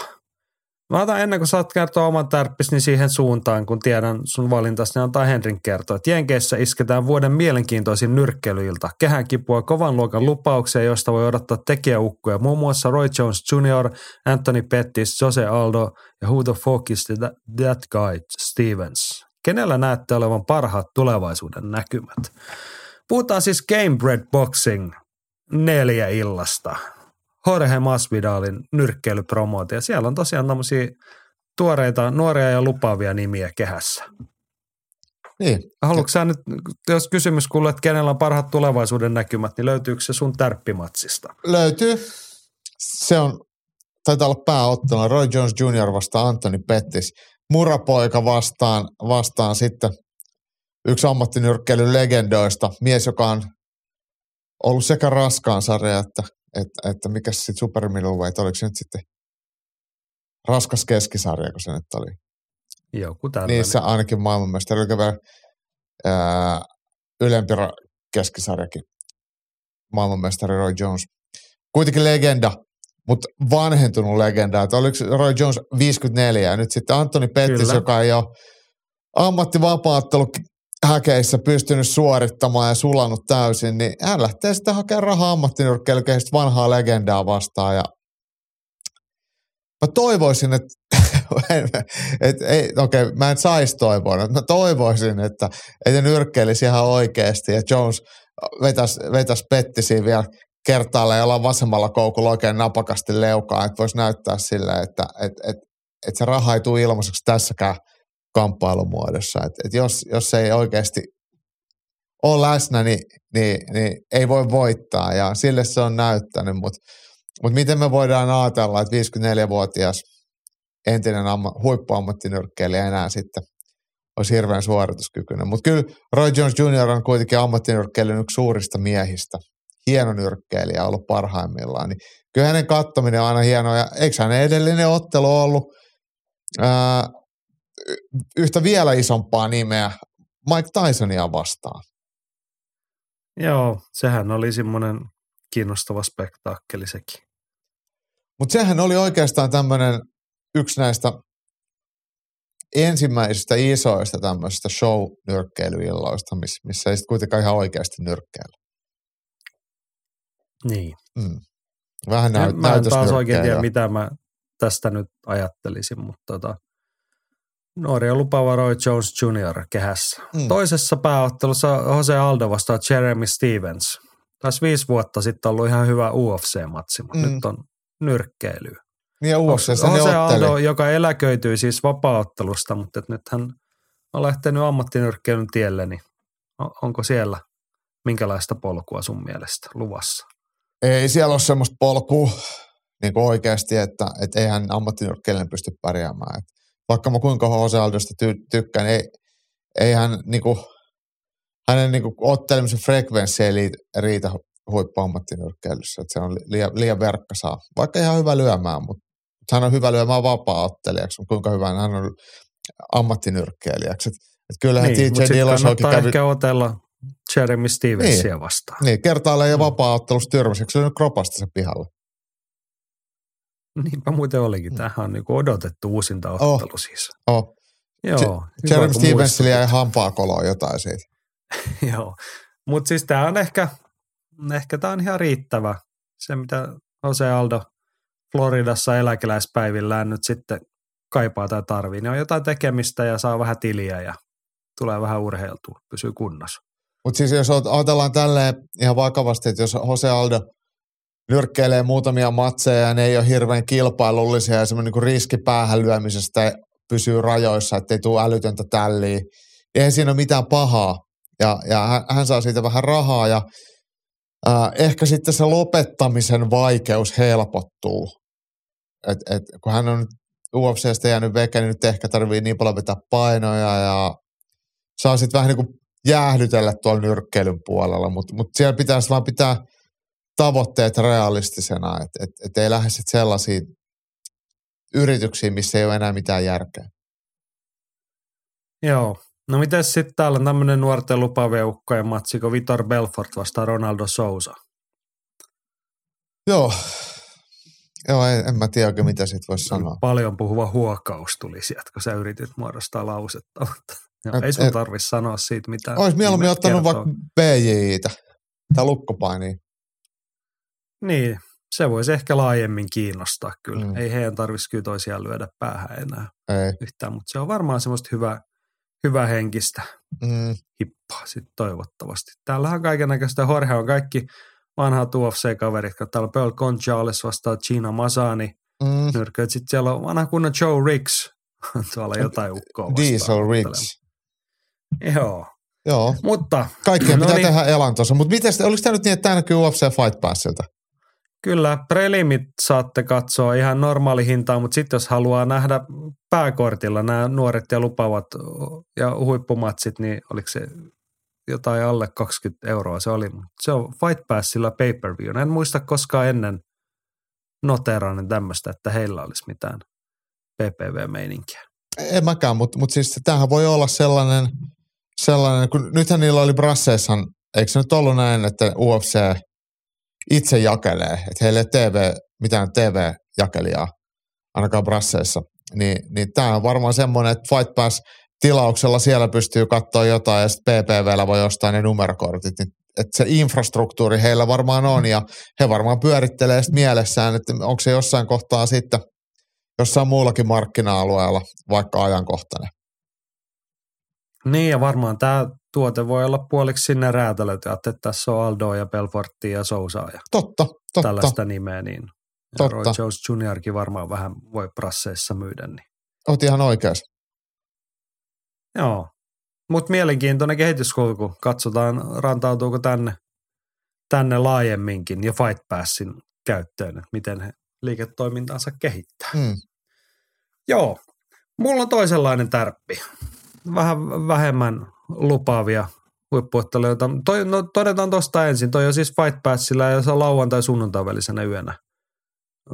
Mä otan ennen kuin saat kertoa oman tärppis, niin siihen suuntaan, kun tiedän sun valintas, niin antaa Henrin kertoa, että Jenkeissä isketään vuoden mielenkiintoisin nyrkkeilyilta. Kehän kipua kovan luokan lupauksia, joista voi odottaa tekijäukkoja, muun muassa Roy Jones Jr., Anthony Pettis, Jose Aldo ja Who the fuck is that, that guy, Stevens. Kenellä näette olevan parhaat tulevaisuuden näkymät? Puhutaan siis Gamebred Boxing neljä illasta. Jorge Masvidalin nyrkkeilypromootio. Siellä on tosiaan tämmöisiä tuoreita, nuoria ja lupaavia nimiä kehässä. Niin. Haluatko sä nyt, jos kysymys kuuluu, että kenellä on parhaat tulevaisuuden näkymät, niin löytyykö se sun tärppimatsista? Löytyy. Se on, taitaa olla pääottelu, Roy Jones Jr. vastaan Anthony Pettis. Murapoika vastaan, vastaan sitten yksi ammattinyrkkeilyn legendoista, mies, joka on ollut sekä raskaan sarja että että, että mikä sitten super middleweight, oliko se nyt sitten raskas keskisarja, kun se nyt oli. Joku tällainen. Niissä ainakin maailmanmestari, oliko vielä ää, ylempi keskisarjakin, maailmanmestari Roy Jones. Kuitenkin legenda, mutta vanhentunut legenda. Että oliko Roy Jones 54 ja nyt sitten Anthony Pettis, Kyllä. joka ei ole ammattivapaattelu häkeissä pystynyt suorittamaan ja sulanut täysin, niin hän lähtee sitten hakemaan rahaa ammattinyrkkeilykeistä vanhaa legendaa vastaan. Ja mä toivoisin, että et, ei, okei, okay, mä en saisi toivoa, mutta mä toivoisin, että, että nyrkkeilisi ihan oikeasti, että Jones vetäisi vetäis pettisiin vielä kertaalle jolla vasemmalla koukulla oikein napakasti leukaa, että voisi näyttää sille, että et, et, et se raha ei tule ilmaiseksi tässäkään – kamppailumuodossa. Et, et jos, jos ei oikeasti ole läsnä, niin, niin, niin ei voi voittaa ja sille se on näyttänyt, mutta mut miten me voidaan ajatella, että 54-vuotias entinen amma, huippuammattinyrkkeilijä enää sitten olisi hirveän suorituskykyinen. Mutta kyllä Roy Jones Jr. on kuitenkin ammattinyrkkeilyn yksi suurista miehistä. hieno nyrkkeilijä ollut parhaimmillaan, niin kyllä hänen kattominen on aina hienoa. Ja eikö hänen edellinen ottelu ollut ää, yhtä vielä isompaa nimeä Mike Tysonia vastaan? Joo, sehän oli semmoinen kiinnostava spektaakkeli sekin. Mutta sehän oli oikeastaan tämmöinen yksi näistä ensimmäisistä isoista tämmöisistä show-nyrkkeilyilloista, missä, missä ei sitten kuitenkaan ihan oikeasti nyrkkeillä. Niin. Mm. Vähän näyt, Mä en taas oikein tiedä, mitä mä tästä nyt ajattelisin, mutta tota, nuori ja lupaava Roy Jones Jr. kehässä. Mm. Toisessa pääottelussa Jose Aldo vastaa Jeremy Stevens. Taisi viisi vuotta sitten ollut ihan hyvä UFC-matsi, mutta mm. nyt on nyrkkeilyä. Niin ja Jose ne Aldo, joka eläköityi siis vapaaottelusta, mutta et nyt hän on lähtenyt ammattinyrkkeilyn tielle, niin onko siellä minkälaista polkua sun mielestä luvassa? Ei siellä ole semmoista polkua niin kuin oikeasti, että, että eihän ammattinyrkkeilijän pysty pärjäämään. Et vaikka mä kuinka Jose Aldosta ty- tykkään, ei, ei hän niin kuin, hänen niin kuin, ottelemisen frekvenssi ei liitä, riitä huippuammattinyrkkeilyssä. Että se on liian, liian verkkasaa. Vaikka ihan hyvä lyömään, mutta hän on hyvä lyömään vapaa-ottelijaksi, mutta kuinka hyvä hän on ammattinyrkkeilijäksi. Että, että kyllähän niin, TJ Dillashaw kävi... ehkä otella Jeremy Stevensia niin, vastaan. Niin, kertaalleen ja mm. vapaa-ottelussa tyrmäsi. se on kropasta se pihalla? Niinpä muuten olikin. Tämähän on niinku odotettu uusinta ottelu oh. siis. Oh. Joo. Jeremy Stevensille jäi hampaakoloon jotain siitä. Joo. Mutta siis tämä on ehkä, ehkä tämä on ihan riittävä. Se, mitä Jose Aldo Floridassa eläkeläispäivillään nyt sitten kaipaa tai tarvii, niin on jotain tekemistä ja saa vähän tiliä ja tulee vähän urheiltua, pysyy kunnossa. Mutta siis jos ajatellaan tälleen ihan vakavasti, että jos Jose Aldo nyrkkeilee muutamia matseja ja ne ei ole hirveän kilpailullisia ja semmoinen niin riski päähän lyömisestä pysyy rajoissa, ettei tule älytöntä tälliä, eihän siinä ole mitään pahaa. Ja, ja hän saa siitä vähän rahaa ja äh, ehkä sitten se lopettamisen vaikeus helpottuu. Et, et, kun hän on UFCstä jäänyt veke, niin nyt ehkä tarvii niin paljon vetää painoja ja saa sitten vähän niin kuin jäähdytellä tuolla nyrkkeilyn puolella, mutta mut siellä pitäisi vaan pitää tavoitteet realistisena, että et, et ei lähde sitten sellaisiin yrityksiin, missä ei ole enää mitään järkeä. Joo. No miten sitten täällä on tämmöinen nuorten lupaavien ukkojen matsi, kun Vitor Belfort vastaa Ronaldo Sousa? Joo. Joo, en, en mä tiedä oikein, mitä siitä voisi sanoa. Paljon puhuva huokaus tuli sieltä, kun sä yritit muodostaa lausetta. Joo, et, ei sun tarvitse sanoa siitä mitään. Olisi mieluummin ottanut vaikka BJitä tai lukkopainia. Niin, se voisi ehkä laajemmin kiinnostaa kyllä. Mm. Ei heidän tarvitsisi kyllä toisiaan lyödä päähän enää ei. yhtään, mutta se on varmaan semmoista hyvää, hyvää henkistä mm. hippaa sitten toivottavasti. Täällähän on kaiken näköistä. Jorge on kaikki vanhat UFC-kaverit, kun täällä Pearl Gonzalez vastaa Gina Masani. Mm. Sitten siellä on vanha kunnon Joe Riggs, tuolla jotain ukkoa vastaan. Diesel Riggs. Joo. Joo. Mutta. Kaikkien no pitää niin, tehdä elantonsa. Mutta miten, oliko tämä nyt niin, että tämä näkyy UFC Fight Passilta? Kyllä, prelimit saatte katsoa ihan normaali hintaa, mutta sitten jos haluaa nähdä pääkortilla nämä nuoret ja lupavat ja huippumatsit, niin oliko se jotain alle 20 euroa se oli. Se on Fight Passilla pay-per-view. En muista koskaan ennen noteraanen tämmöistä, että heillä olisi mitään PPV-meininkiä. En mäkään, mutta mut siis tämähän voi olla sellainen, sellainen kun nythän niillä oli Brasseissan, eikö se nyt ollut näin, että UFC itse jakelee, että heille ei TV, mitään TV-jakelijaa, ainakaan Brasseissa, niin, niin tämä on varmaan semmoinen, että Fight Pass tilauksella siellä pystyy katsoa jotain ja sitten PPVllä voi ostaa ne numerokortit, niin että se infrastruktuuri heillä varmaan on ja he varmaan pyörittelee sitten mielessään, että onko se jossain kohtaa sitten jossain muullakin markkina-alueella vaikka ajankohtainen. Niin ja varmaan tämä tuote voi olla puoliksi sinne räätälöity, että tässä on Aldo ja Belfortti ja Sousa ja totta, totta. tällaista nimeä, niin totta. Roy Jones Juniorkin varmaan vähän voi prasseissa myydä. Niin. Oot ihan oikeas. Joo, mutta mielenkiintoinen kehityskulku. Katsotaan, rantautuuko tänne, tänne laajemminkin ja Fight Passin käyttöön, että miten he liiketoimintaansa kehittää. Mm. Joo, mulla on toisenlainen tärppi. Vähän vähemmän lupaavia huippuottelijoita. Toi, no, todetaan tuosta ensin. Toi on siis Fight Passilla ja se on lauantai sunnuntai välisenä yönä.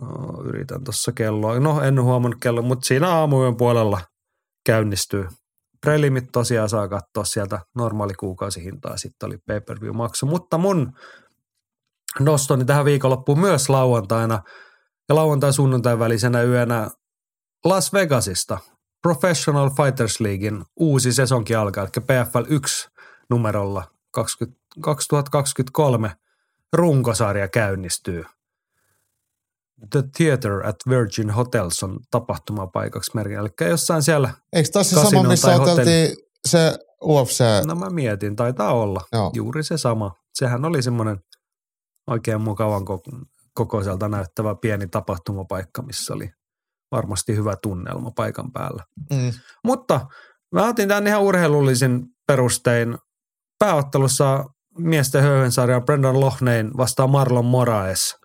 Oh, yritän tuossa kelloa. No en huomannut kello, mutta siinä aamuyön puolella käynnistyy. Prelimit tosiaan saa katsoa sieltä normaali kuukausihintaa, sitten oli pay-per-view-maksu. Mutta mun nostoni tähän viikonloppuun myös lauantaina ja lauantai-sunnuntai välisenä yönä Las Vegasista. Professional Fighters Leaguein uusi sesonki alkaa, eli PFL 1 numerolla 20, 2023 runkosarja käynnistyy. The Theater at Virgin Hotels on tapahtumapaikaksi merkin. Eli jossain siellä Eikö tässä se sama, missä oteltiin se UFC? No mä mietin, taitaa olla. Joo. Juuri se sama. Sehän oli semmoinen oikein mukavan kokoiselta näyttävä pieni tapahtumapaikka, missä oli varmasti hyvä tunnelma paikan päällä. Mm. Mutta mä otin tämän ihan urheilullisin perustein. Pääottelussa miesten höyhensarja Brendan Lohnein vastaa Marlon Moraes.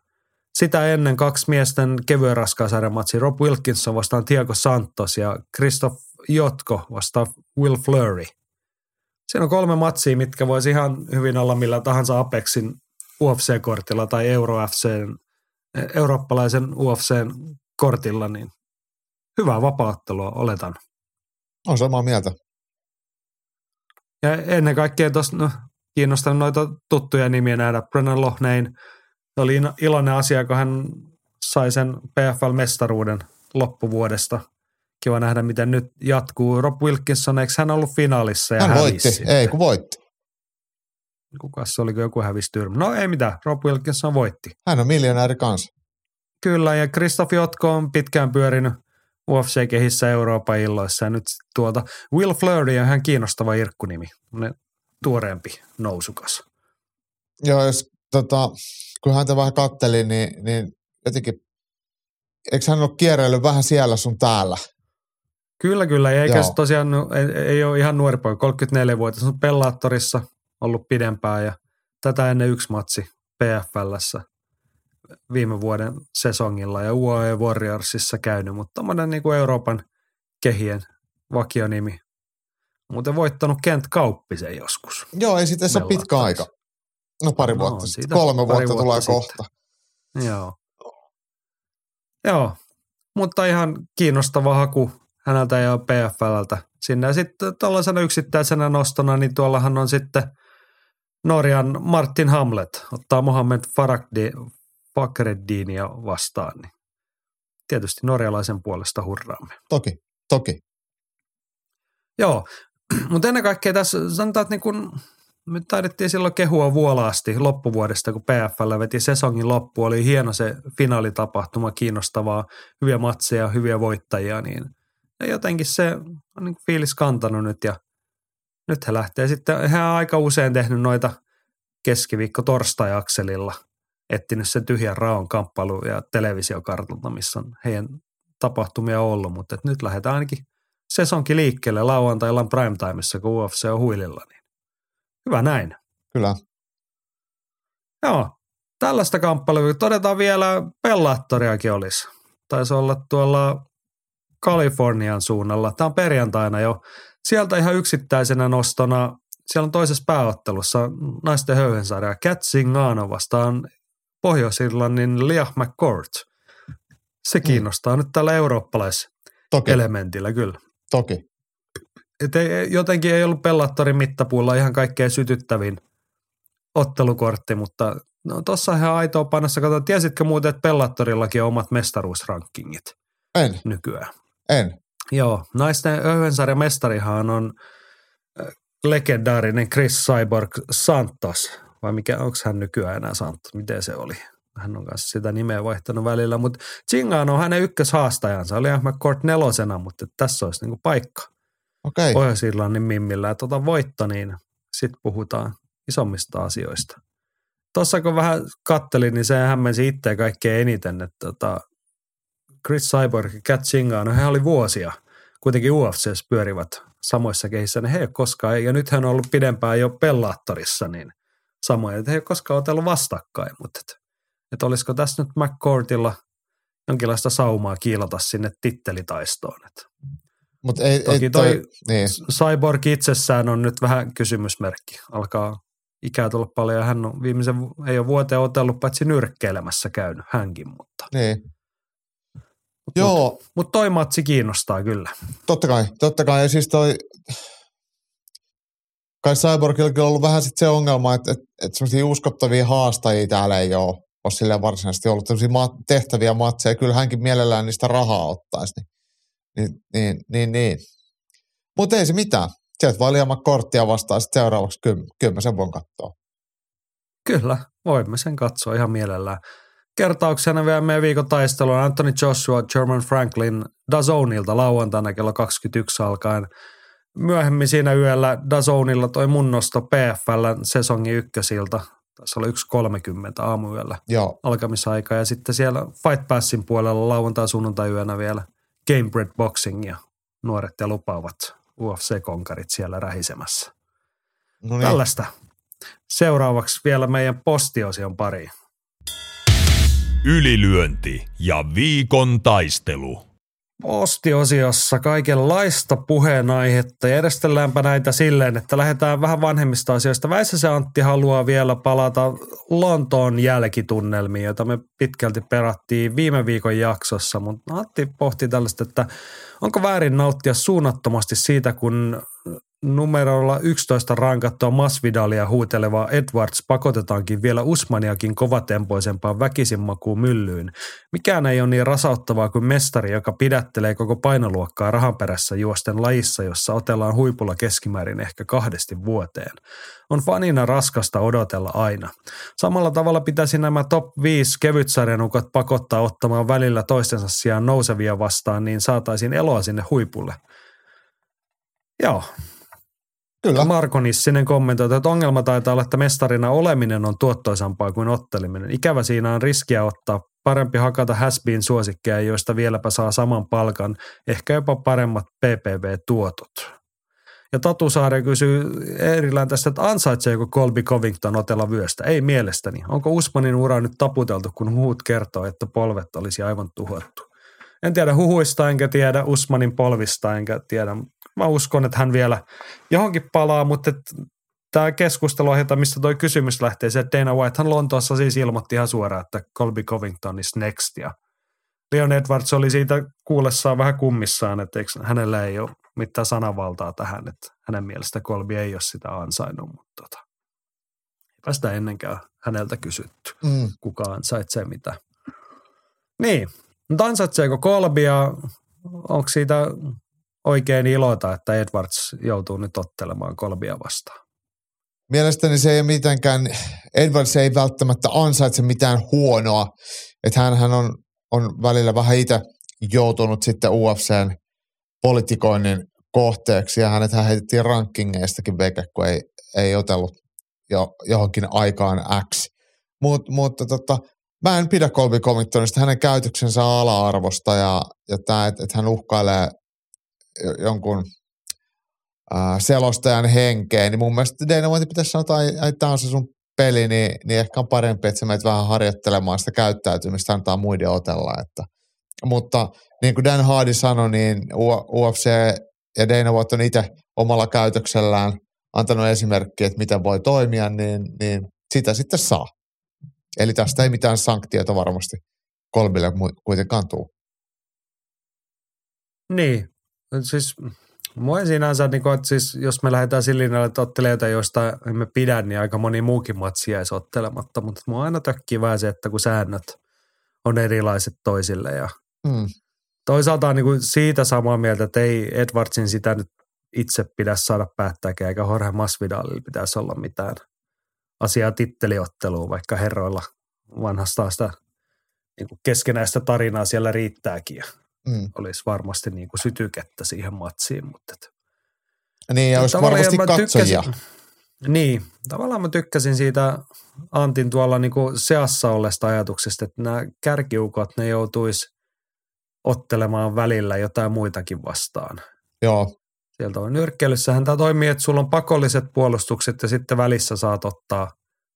Sitä ennen kaksi miesten kevyen raskaasarjan matsi Rob Wilkinson vastaan Tiago Santos ja Christoph Jotko vastaan Will Flurry. Siinä on kolme matsia, mitkä voisi ihan hyvin olla millä tahansa Apexin UFC-kortilla tai Euro FCn, eurooppalaisen UFCn kortilla, niin hyvää vapauttelua oletan. On samaa mieltä. Ja ennen kaikkea tuossa no, kiinnostanut noita tuttuja nimiä nähdä. Brennan Lohnein oli iloinen asia, kun hän sai sen PFL-mestaruuden loppuvuodesta. Kiva nähdä, miten nyt jatkuu. Rob Wilkinson, eikö hän ollut finaalissa ja Hän hävisi voitti, ei kun voitti. Kukas se oli, joku hävisi tyrmä. No ei mitään, Rob Wilkinson voitti. Hän on miljonääri kanssa. Kyllä, ja Christoph Jotko on pitkään pyörinyt UFC-kehissä Euroopan illoissa. Ja nyt tuolta Will Flurry on ihan kiinnostava irkkunimi. Tuoreempi nousukas. Joo, jos tota, kun häntä vähän kattelin, niin, niin jotenkin, eikö hän ole kierreillyt vähän siellä sun täällä? Kyllä, kyllä. Eikä Joo. tosiaan, ei, ei ole ihan nuori poika, 34 vuotta. on Pellaattorissa ollut pidempään ja tätä ennen yksi matsi PFLssä viime vuoden sesongilla ja UAE Warriorsissa käynyt, mutta tämmöinen niin kuin Euroopan kehien vakionimi. Muuten voittanut Kent Kauppisen joskus. Joo, ei sitten se ole pitkä aika. No pari no, vuotta sitten. Kolme vuotta, vuotta tulee sitten. kohta. Joo. Joo, mutta ihan kiinnostava haku häneltä ja PFLltä sinne. Ja sitten tällaisena yksittäisenä nostona, niin tuollahan on sitten Norjan Martin Hamlet ottaa Mohamed Farakdi, Fakhreddinia vastaan. Niin tietysti norjalaisen puolesta hurraamme. Toki, toki. Joo, mutta ennen kaikkea tässä sanotaan, että niin kun me taidettiin silloin kehua vuolaasti loppuvuodesta, kun PFL veti sesongin loppu. Oli hieno se finaalitapahtuma, kiinnostavaa, hyviä matseja, hyviä voittajia, niin ja jotenkin se on niin fiilis kantanut nyt ja nyt he lähtee sitten, he on aika usein tehnyt noita keskiviikko torstai-akselilla, etsinyt sen tyhjän raon kamppailu ja televisiokartalta, missä on heidän tapahtumia ollut, mutta nyt lähdetään ainakin sesonkin liikkeelle lauantai-illan primetimeissa, kun UFC on huililla, niin Hyvä näin. Kyllä. Joo, tällaista kamppailua. Todetaan vielä Pellattoriakin olisi. Taisi olla tuolla Kalifornian suunnalla. Tämä on perjantaina jo. Sieltä ihan yksittäisenä nostona, siellä on toisessa pääottelussa naisten höyhensarja Cat Singano vastaan Pohjois-Irlannin Liah McCourt. Se mm. kiinnostaa mm. nyt tällä eurooppalaiselementillä kyllä. Toki et ei, jotenkin ei ollut Pellattorin mittapuulla ihan kaikkein sytyttävin ottelukortti, mutta no tossa ihan aitoa panossa. Kato, tiesitkö muuten, että Pellattorillakin on omat mestaruusrankingit? En. Nykyään. En. Joo, naisten Öyhensarjan mestarihan on legendaarinen Chris Cyborg Santos, vai mikä, onko hän nykyään enää Santos, miten se oli? Hän on kanssa sitä nimeä vaihtanut välillä, mutta Chingaan on hänen ykköshaastajansa, oli ihan Court nelosena, mutta tässä olisi niinku paikka. Okay. Pohjois-Irlannin mimmillä. Ja tuota voitto, niin sitten puhutaan isommista asioista. Tuossa kun vähän kattelin, niin se hämmensi itseä kaikkein eniten, että tota Chris Cyborg ja Kat Chingaan, no he oli vuosia kuitenkin UFCs pyörivät samoissa kehissä, niin he ei ole koskaan, ja nyt hän on ollut pidempään jo pellaattorissa, niin samoin, että he ei ole koskaan otellut vastakkain, mutta että, että olisiko tässä nyt McCourtilla jonkinlaista saumaa kiilata sinne tittelitaistoon, että Mut ei, Toki ei toi- niin. Cyborg itsessään on nyt vähän kysymysmerkki. Alkaa ikää tulla paljon hän on viimeisen, ei ole vuoteen otellut paitsi nyrkkeilemässä käynyt hänkin, mutta, niin. Joo, mutta toi matsi kiinnostaa kyllä. totta kai, totta kai. Ja siis toi, kai Cyborgillakin on ollut vähän sit se ongelma, että, että, että semmoisia uskottavia haastajia täällä ei ole, ole silleen varsinaisesti ollut tämmöisiä tehtäviä matseja. Kyllä hänkin mielellään niistä rahaa ottaisi. Niin, niin, niin, niin. niin. Mutta ei se mitään. Sieltä valjaama korttia vastaan sitten seuraavaksi. Kyllä, kyllä mä sen voin katsoa. Kyllä, voimme sen katsoa ihan mielellään. Kertauksena vielä meidän viikon taistelu on Anthony Joshua, German Franklin Dazonilta lauantaina kello 21 alkaen. Myöhemmin siinä yöllä Dazonilla toi mun nosto PFL sesongin ykkösiltä. Tässä oli 1.30 aamuyöllä Joo, alkamisaika ja sitten siellä Fight Passin puolella lauantai sunnuntai yönä vielä Gamebred Boxing ja nuoret ja lupaavat UFC-konkarit siellä rähisemässä. no niin. Tällaista. Seuraavaksi vielä meidän postiosion pariin. Ylilyönti ja viikon taistelu. Postiosiossa kaikenlaista puheenaihetta ja edestelläänpä näitä silleen, että lähdetään vähän vanhemmista asioista. Väisäsen Antti haluaa vielä palata Lontoon jälkitunnelmiin, jota me pitkälti perattiin viime viikon jaksossa, mutta Antti pohti tällaista, että onko väärin nauttia suunnattomasti siitä, kun numerolla 11 rankattua Masvidalia huuteleva Edwards pakotetaankin vielä Usmaniakin kovatempoisempaan väkisinmakuun myllyyn. Mikään ei ole niin rasauttavaa kuin mestari, joka pidättelee koko painoluokkaa rahan perässä juosten lajissa, jossa otellaan huipulla keskimäärin ehkä kahdesti vuoteen. On fanina raskasta odotella aina. Samalla tavalla pitäisi nämä top 5 kevytsarjanukot pakottaa ottamaan välillä toistensa sijaan nousevia vastaan, niin saataisiin eloa sinne huipulle. Joo, Kyllä. Marko Nissinen kommentoi, että ongelma taitaa olla, että mestarina oleminen on tuottoisampaa kuin otteleminen. Ikävä siinä on riskiä ottaa parempi hakata häsbiin suosikkeja, joista vieläpä saa saman palkan, ehkä jopa paremmat PPV-tuotot. Ja Tatu Saari kysyy erillään tästä, että ansaitseeko Colby Covington otella vyöstä? Ei mielestäni. Onko Usmanin ura nyt taputeltu, kun huut kertoo, että polvet olisi aivan tuhottu? En tiedä huhuista, enkä tiedä Usmanin polvista, enkä tiedä. Mä uskon, että hän vielä johonkin palaa, mutta tämä keskustelu aiheuttaa, mistä tuo kysymys lähtee, se, että Dana Whitehan Lontoossa siis ilmoitti ihan suoraan, että Colby Covington is next, ja Leon Edwards oli siitä kuullessaan vähän kummissaan, että eikö, hänellä ei ole mitään sananvaltaa tähän, että hänen mielestä Colby ei ole sitä ansainnut, mutta tota, eipä sitä ennenkään häneltä kysytty, Mm. kuka ansaitsee mitä. Niin, mutta ansaitseeko Colby ja onko siitä oikein ilota, että Edwards joutuu nyt ottelemaan Colbya vastaan? Mielestäni se ei mitenkään, Edwards ei välttämättä ansaitse mitään huonoa, että hän on, on välillä vähän itse joutunut sitten UFCn politikoinnin kohteeksi ja hänet hän heitettiin rankingeistakin veke, kun ei, ei otellut jo, johonkin aikaan X. Mut, mutta tota, mä en pidä Colby Covingtonista hänen käytöksensä ala-arvosta ja, ja tämä, että et hän uhkailee jonkun äh, selostajan henkeen, niin mun mielestä Dana White pitäisi sanoa, että tämä on se sun peli, niin, niin ehkä on parempi, että sä menet vähän harjoittelemaan sitä käyttäytymistä, antaa muiden otella. Että. Mutta niin kuin Dan Hardy sanoi, niin UFC ja Dana White on itse omalla käytöksellään antanut esimerkkiä, että miten voi toimia, niin, niin sitä sitten saa. Eli tästä ei mitään sanktioita varmasti Kolbille mu- kuitenkaan tule. Niin, siis mua ei sinänsä, niin kuin, että siis, jos me lähdetään sillä linjalla, että ottelijoita, joista emme pidä, niin aika moni muukin matsi jäisi ottelematta, mutta mua aina tökkii vähän se, että kun säännöt on erilaiset toisille ja Mm. toisaalta on niin kuin siitä samaa mieltä, että ei Edwardsin sitä nyt itse pidä saada päättääkään, eikä Jorge Masvidalilla pitäisi olla mitään asiaa titteliotteluun, vaikka herroilla vanhasta sitä niin kuin keskenäistä tarinaa siellä riittääkin ja Mm. olisi varmasti niin kuin sytykettä siihen matsiin, mutta et, Niin, ja olisi varmasti katsojia. Tykkäsin, niin, tavallaan mä tykkäsin siitä Antin tuolla niin kuin seassa olleesta ajatuksesta, että nämä kärkiukot, ne joutuisi ottelemaan välillä jotain muitakin vastaan. Joo, Sieltä on nyrkkeilyssähän tämä toimii, että sulla on pakolliset puolustukset ja sitten välissä saat ottaa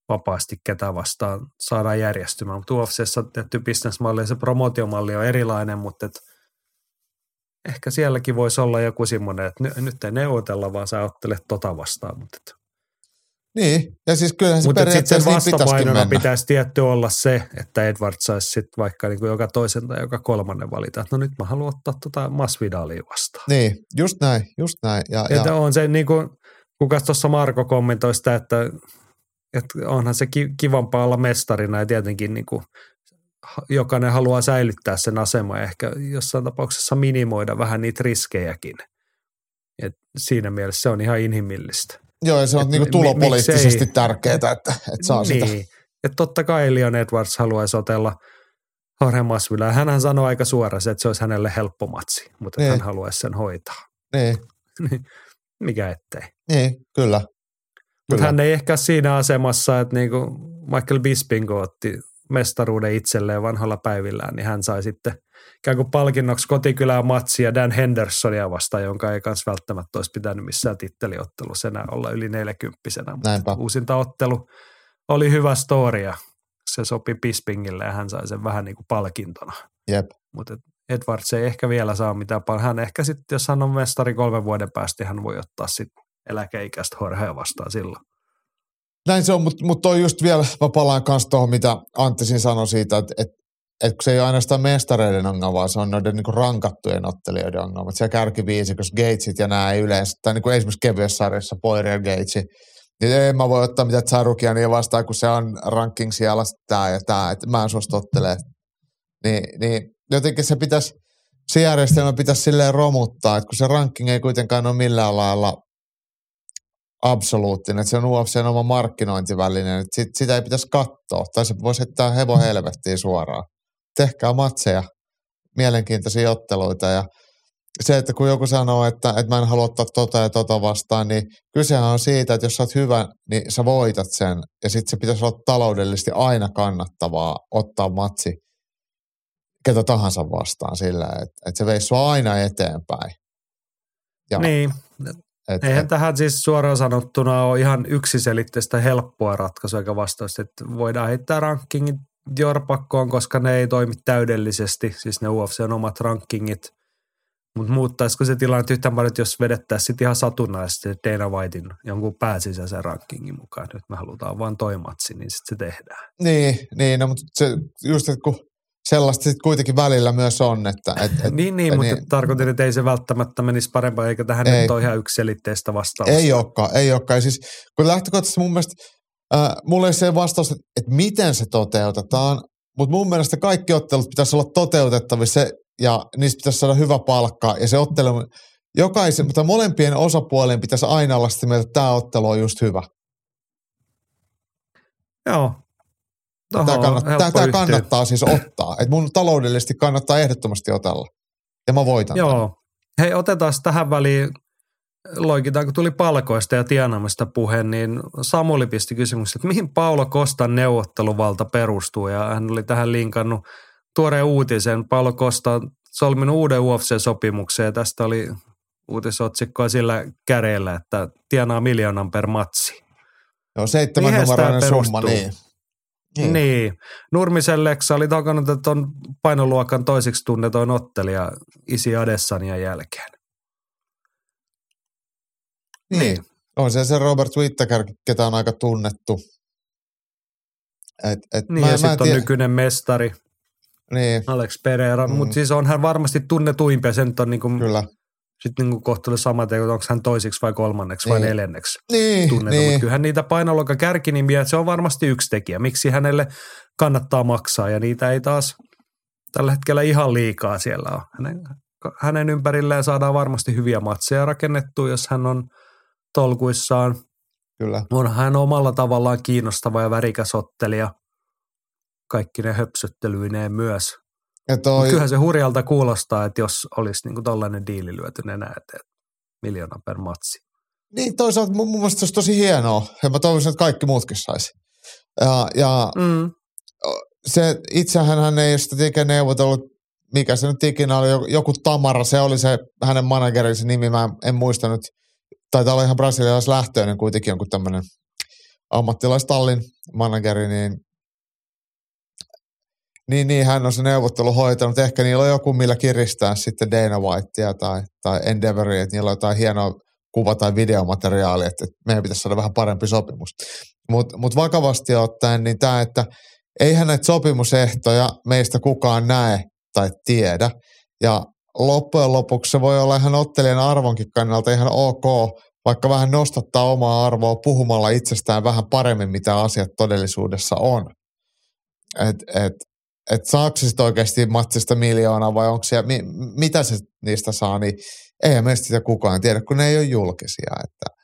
vapaasti ketä vastaan saadaan järjestymään. Mutta UFCssä tehty bisnesmalli ja se promotiomalli on erilainen, mutta ehkä sielläkin voisi olla joku semmoinen, että ny, nyt ei neuvotella, vaan sä ottelet tota vastaan. Mutta, Niin, ja siis kyllähän se mutta sitten sen niin vastapainona mennä. pitäisi tietty olla se, että Edward saisi sitten vaikka niin kuin joka toisen tai joka kolmannen valita, että no nyt mä haluan ottaa tota Masvidalia vastaan. Niin, just näin, just näin. Ja, Ja, ja, on se niin kuin, kukas tuossa Marko kommentoi sitä, että, että onhan se ki- kivampaa olla mestarina ja tietenkin niin kuin, jokainen haluaa säilyttää sen aseman ja ehkä jossain tapauksessa minimoida vähän niitä riskejäkin. Et siinä mielessä se on ihan inhimillistä. joo, ja se on et niinku tulopoliittisesti tärkeää, että, että saa sitä. niin. Ja totta kai Leon Edwards haluaisi otella Jorge Masvidal. Hänhän sanoi aika suoraan se, että se olisi hänelle helppo matsi, mutta Niin. hän haluaisi sen hoitaa. Niin, Mikä ettei. niin, kyllä. Mutta hän ei ehkä siinä asemassa, että niinku Michael Bisping otti mestaruuden itselleen vanhalla päivillään, niin hän sai sitten ikään kuin palkinnoksi kotikylää matsia Dan Hendersonia vastaan, jonka ei kanssa välttämättä olisi pitänyt missään titteliottelussa enää olla yli 40 mutta Näinpä. uusinta ottelu oli hyvä story ja se sopi Bispingille ja hän sai sen vähän niin kuin palkintona. Jep. Mutta Edwards ei ehkä vielä saa mitään paljon. Hän ehkä sitten, jos hän on mestari kolmen vuoden päästä, hän voi ottaa sitten eläkeikäistä Jorgea vastaan silloin. Näin se on, mutta mut toi just vielä, mä palaan kanssa tuohon, mitä Anttisin sanoi siitä, että et, et se ei ole ainoastaan mestareiden ongelma, vaan se on noiden niinku rankattujen ottelijoiden ongelma. Et Siellä kärkiviisikossa Gatesit ja nämä ei yleensä, tai niinku esimerkiksi kevyessä sarjassa Poirier Gatesi, niin ei mä voi ottaa mitään Tsarukia niin vastaan, kun se on ranking siellä tämä ja tämä, että mä en suostu ottelee. Niin, niin jotenkin se pitäisi, se järjestelmä pitäisi silleen romuttaa, että kun se ranking ei kuitenkaan ole millään lailla absoluuttinen, että se on UFCn oma markkinointiväline, että sit, sitä ei pitäisi katsoa, tai se voisi heittää hevo helvettiin suoraan. Tehkää matseja, mielenkiintoisia otteluita ja se, että kun joku sanoo, että, että mä en halua ottaa tota ja tota vastaan, niin kysehän on siitä, että jos sä oot hyvä, niin sä voitat sen. Ja sitten se pitäisi olla taloudellisesti aina kannattavaa ottaa matsi ketä tahansa vastaan sillä, että, että se veisi sua aina eteenpäin. Ja, Niin, et, eihän et, tähän siis suoraan sanottuna ole ihan yksiselitteistä helppoa ratkaisua eikä vastausta, että voidaan heittää rankingit jorpakkoon, koska ne ei toimi täydellisesti, siis ne UFCn omat rankingit. Mutta muuttaisiko se tilanne yhtään paljon, että jos vedettäisiin sitten ihan satunnaisesti Dana Whitein jonkun pääsisäisen rankingin mukaan, nyt me halutaan vaan toi matsi, niin sitten se tehdään. niin, niin no, mutta se, just, että kun sellaista sitten kuitenkin välillä myös on, että et, et, niin, niin, mutta niin. tarkoitin, että ei se välttämättä menisi parempaa, eikä tähän Ei. nyt ole ihan yksiselitteistä vastausta. Ei olekaan, ei olekaan. Ja siis, kun lähtökohtaisesti mun mielestä, äh, mulla ei se vastaus, että, että miten se toteutetaan, mutta mun mielestä kaikki ottelut pitäisi olla toteutettavissa ja niistä pitäisi saada hyvä palkka. Ja se ottelu, jokaisen, mutta molempien osapuolien pitäisi aina olla sitä mieltä, että tämä ottelu on just hyvä. Joo. Tämä, Tohon on kannattaa, tämä, tämä kannattaa siis ottaa. Että mun taloudellisesti kannattaa ehdottomasti otella. Ja mä voitan. tämän. Joo. Hei, otetaan tähän väliin, loikitaan kun tuli palkoista ja tienaamista puhe, niin Samuli pisti kysymyksen, että mihin Paulo Kostan neuvotteluvalta perustuu, ja hän oli tähän linkannut tuoreen uutisen. Paulo Kosta solminut uuden UFC-sopimuksen, ja tästä oli uutisotsikkoa sillä käreellä, että tienaa miljoonan per matsi. Joo, seitsemän numeroinen summa, niin. Niin. niin. Nurmisen Leksa oli takana, että on painoluokan toiseksi tunnetoin ottelija Isi Adesanian jälkeen. Niin. Niin. On se se Robert Whittaker, ketä on aika tunnettu. Et, et Niin, mä, ja sitten en on nykyinen mestari Niin, Alex Pereira, Mm. mutta siis on hän varmasti tunnetuimpia, se nyt on niinku, kyllä. Sit niinku kohtelu sama, että onko hän toisiksi vai kolmanneksi vai Niin. neljänneksi Niin, tunnettu, niin. mutta niin. kyllähän niitä painoluokan kärkinimiä, se on varmasti yksi tekijä, miksi hänelle kannattaa maksaa, ja niitä ei taas tällä hetkellä ihan liikaa siellä on. Hänen, hänen ympärilleen saadaan varmasti hyviä matseja rakennettua, jos hän on tolkuissaan. kyllä. On hän omalla tavallaan kiinnostava ja värikäs ottelija, kaikki ne höpsöttelyineen myös. Ja Mut toi, kyllähän se hurjalta kuulostaa, että jos olisi niinku tollainen diili lyöty nenä eteen, miljoona per matsi. niin toisaalta mun, mun mielestä se olisi tosi hienoa. Ja mä toivoisin, että kaikki muutkin saisi. Ja, ja Mm. se, itsehän hän ei sitä ikinä neuvotellut, mikä se nyt ikinä oli, joku- Tamara, se oli se hänen managerinsa nimi, mä en muista nyt, taitaa olla ihan brasilialaislähtöinen kuitenkin jonkun tämmöinen ammattilaistallin manageri, niin Niin, niin, hän on se neuvottelu hoitanut. Ehkä niillä on joku, millä kiristää sitten Dana Whitea tai, tai Endeavoria, että niillä on jotain hienoa kuva- tai videomateriaalia, että, meidän pitäisi saada vähän parempi sopimus. Mutta mut vakavasti ottaen, niin tämä, että eihän näitä sopimusehtoja meistä kukaan näe tai tiedä. Ja loppujen lopuksi se voi olla ihan ottelijan arvonkin kannalta ihan ok, vaikka vähän nostattaa omaa arvoa puhumalla itsestään vähän paremmin, mitä asiat todellisuudessa on. Et, et, et saako se sitten oikeasti matsista miljoonaa vai onko siellä, mi, mitä se niistä saa, niin ei meistä sitä kukaan tiedä, kun ne ei ole julkisia. Että,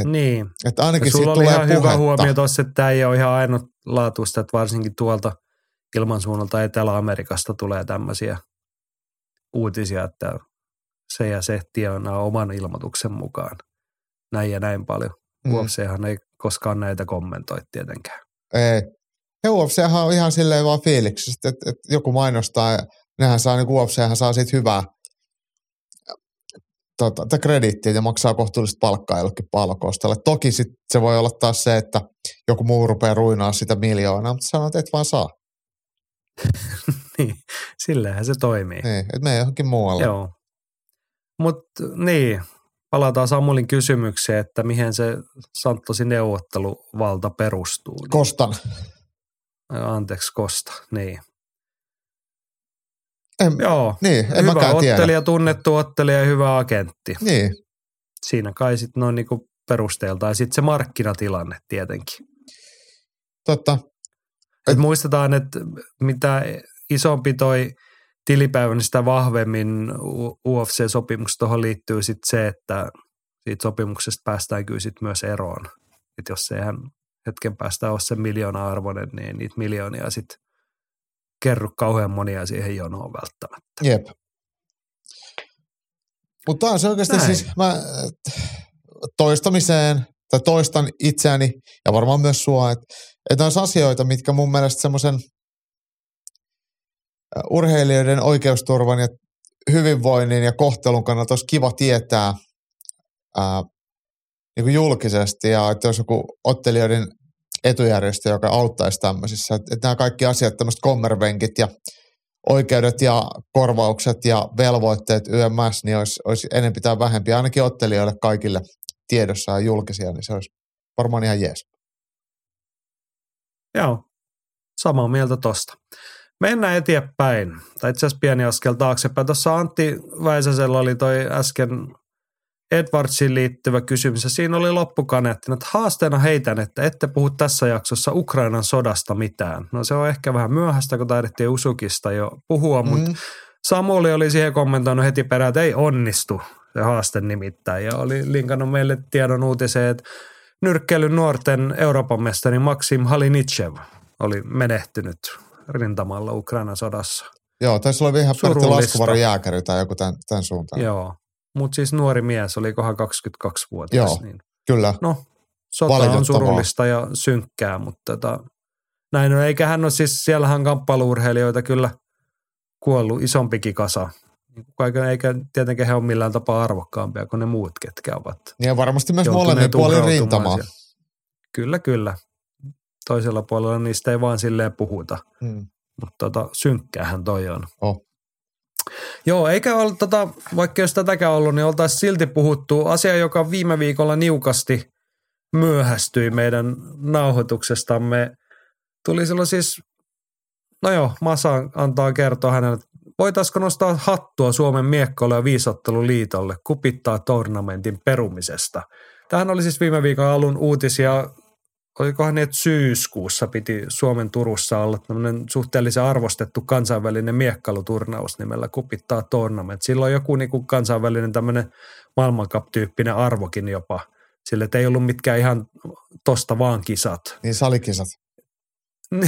et, niin. Että ainakin sulla oli tulee ihan puhetta. hyvä huomio tuossa, että tämä ei ole ihan ainutlaatuista, että varsinkin tuolta ilmansuunnalta Etelä-Amerikasta tulee tämmöisiä uutisia, että se ja se tienaa oman ilmoituksen mukaan näin ja näin paljon. Mm. UFChan ei koskaan näitä kommentoi tietenkään. Ei. Ja UFChan on ihan silleen vaan fiiliksistä, että, että joku mainostaa ja nehän saa, niin UFChan saa siitä hyvää tota, tai krediittiä ja maksaa kohtuullista palkkaa jollekin palkostalle. Toki sit se voi olla taas se, että joku muu rupeaa ruinaa sitä miljoonaa, mutta sanot, että et vaan saa. niin, silleenhän se toimii. Niin, että mene johonkin muualle. Joo. Mutta niin, palataan Samulin kysymykseen, että mihin se Santosin neuvotteluvalta perustuu. Niin, Kostan. Anteeksi, Kosta, niin. En, Joo, niin, en hyvä mäkään tiedä. ottelija, tunnettu ottelija ja hyvä agentti. Niin, Siinä kai sitten noin niinku perusteelta. Ja sitten se markkinatilanne tietenkin. totta. Et muistetaan, että mitä isompi toi tilipäivä, niin sitä vahvemmin U- UFC-sopimuksesta tuohon liittyy sit se, että siitä sopimuksesta päästään kyllä sit myös eroon. Et jos eihän hetken päästä ole se miljoona arvoinen, niin niitä miljoonia sitten kerry kauhean monia siihen jonoon välttämättä. Jep. Mutta on se oikeasti Näin. siis, mä et, toistamiseen, tai toistan itseäni ja varmaan myös sua, että et olisi asioita, mitkä mun mielestä semmoisen urheilijoiden oikeusturvan ja hyvinvoinnin ja kohtelun kannalta olisi kiva tietää ää, niin kuin julkisesti ja että jos joku ottelijoiden etujärjestö, joka auttaisi tämmöisissä, että, että nämä kaikki asiat, tämmöiset kommervenkit ja oikeudet ja korvaukset ja velvoitteet YMS, niin olisi, olisi enempi tai vähempi, ainakin ottelijoille kaikille tiedossa ja julkisia, niin se olisi varmaan ihan jees. Joo, samaa mieltä tosta. Mennään eteenpäin, tai itse asiassa pieni askel taaksepäin. Tuossa Antti Väisäsellä oli toi äsken Edwardsiin liittyvä kysymys, ja siinä oli loppukaneettina, että haasteena heitän, että ette puhu tässä jaksossa Ukrainan sodasta mitään. No se on ehkä vähän myöhäistä, kun taidettiin Usukista jo puhua, mm. mutta Samuli oli siihen kommentoinut heti perään, että ei onnistu se haaste nimittäin, ja oli linkannut meille tiedon uutiseen, että nyrkkeilyn nuorten Euroopan mestari Maksim Halinitschev oli menehtynyt rintamalla Ukrainan sodassa. Joo, taisi olla ihan Pertti. Laskuvaron jääkäri tai joku tämän, tämän suuntaan. Joo, mutta siis nuori mies, olikohan 22-vuotias. Joo. Niin. Kyllä. No, sota on surullista ja synkkää, mutta tota, näin on. Eikä hän ole siis, siellähän kamppailuurheilijoita kyllä kuollut isompikin kasa. Kaiken, eikä tietenkään he ole millään tapaa arvokkaampia kuin ne muut, ketkä ovat Ja varmasti myös molemmin puolin rintamaa. siellä. Kyllä, kyllä. Toisella puolella niistä ei vaan silleen puhuta, Mm. mutta tota, synkkäähän toi on. Oh. Joo, eikä ole, tota, vaikka jos tätäkään ollut, niin oltaisiin silti puhuttu asia, joka viime viikolla niukasti myöhästyi meidän nauhoituksestamme. Tuli silloin siis, no joo, Masa antaa kertoa hänelle, voitaisiko nostaa hattua Suomen miekkoille ja viisotteluliitolle kupittaa tournamentin perumisesta. Tähän oli siis viime viikon alun uutisia, olikohan niin, että syyskuussa piti Suomen Turussa olla tämmöinen suhteellisen arvostettu kansainvälinen miekkailuturnaus nimellä Kupittaa Tournament. Sillä on joku niin kuin kansainvälinen tämmöinen maailmankap-tyyppinen arvokin jopa. Sillä ei ollut mitkään ihan tosta vaan kisat. Niin salikisat.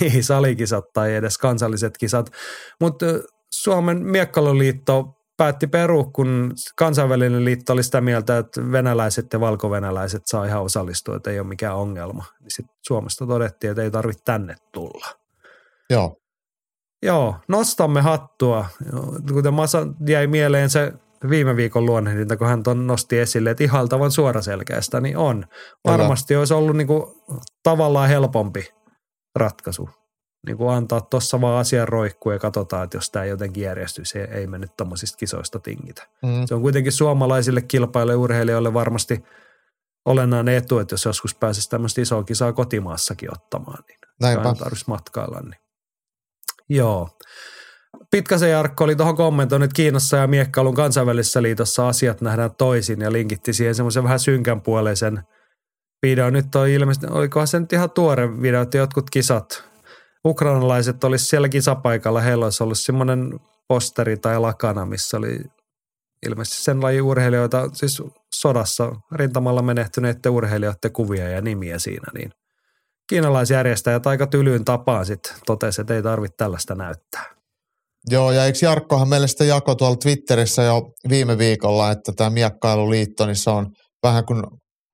niin, salikisat tai edes kansalliset kisat. Mutta Suomen miekkailuliitto päätti perua, kun kansainvälinen liitto oli sitä mieltä, että venäläiset ja valkovenäläiset saa ihan osallistua, että ei ole mikään ongelma. Niin sitten Suomesta todettiin, että ei tarvitse tänne tulla. Joo. Joo, nostamme hattua. Kuten Masa jäi mieleen se viime viikon luonnehdinta, kun hän ton nosti esille, että ihaltavan suoraselkäistä, niin on. Varmasti olisi ollut niinku tavallaan helpompi ratkaisu. Niin kuin antaa tuossa vaan asian roikkuu ja katsotaan, että jos tämä jotenkin järjestyy, se ei mennyt tuommoisista kisoista tingitä. Mm. Se on kuitenkin suomalaisille kilpailijoille urheilijoille varmasti olennainen etu, että jos joskus pääsisi tämmöistä isoa kisaa kotimaassakin ottamaan, niin Näinpä. tarvitsisi matkailla. Niin. Joo. Pitkäsen Jarkko oli tuohon kommentoinut, että Kiinassa ja Miekkailun kansainvälisessä liitossa asiat nähdään toisin ja linkitti siihen semmoisen vähän synkän puoleisen video. Nyt on ilmeisesti, olikohan se nyt ihan tuore video, että jotkut kisat, ukrainalaiset olisi siellä kisapaikalla, heillä olisi ollut semmoinen posteri tai lakana, missä oli ilmeisesti sen lajin urheilijoita, siis sodassa rintamalla menehtyneiden urheilijoiden kuvia ja nimiä siinä, niin kiinalaisjärjestäjät aika tylyyn tapaan sitten totesi, että ei tarvitse tällaista näyttää. Joo, ja eikö Jarkkohan meille sitä jako tuolla Twitterissä jo viime viikolla, että tämä Miekkailuliitto, niin se on vähän kuin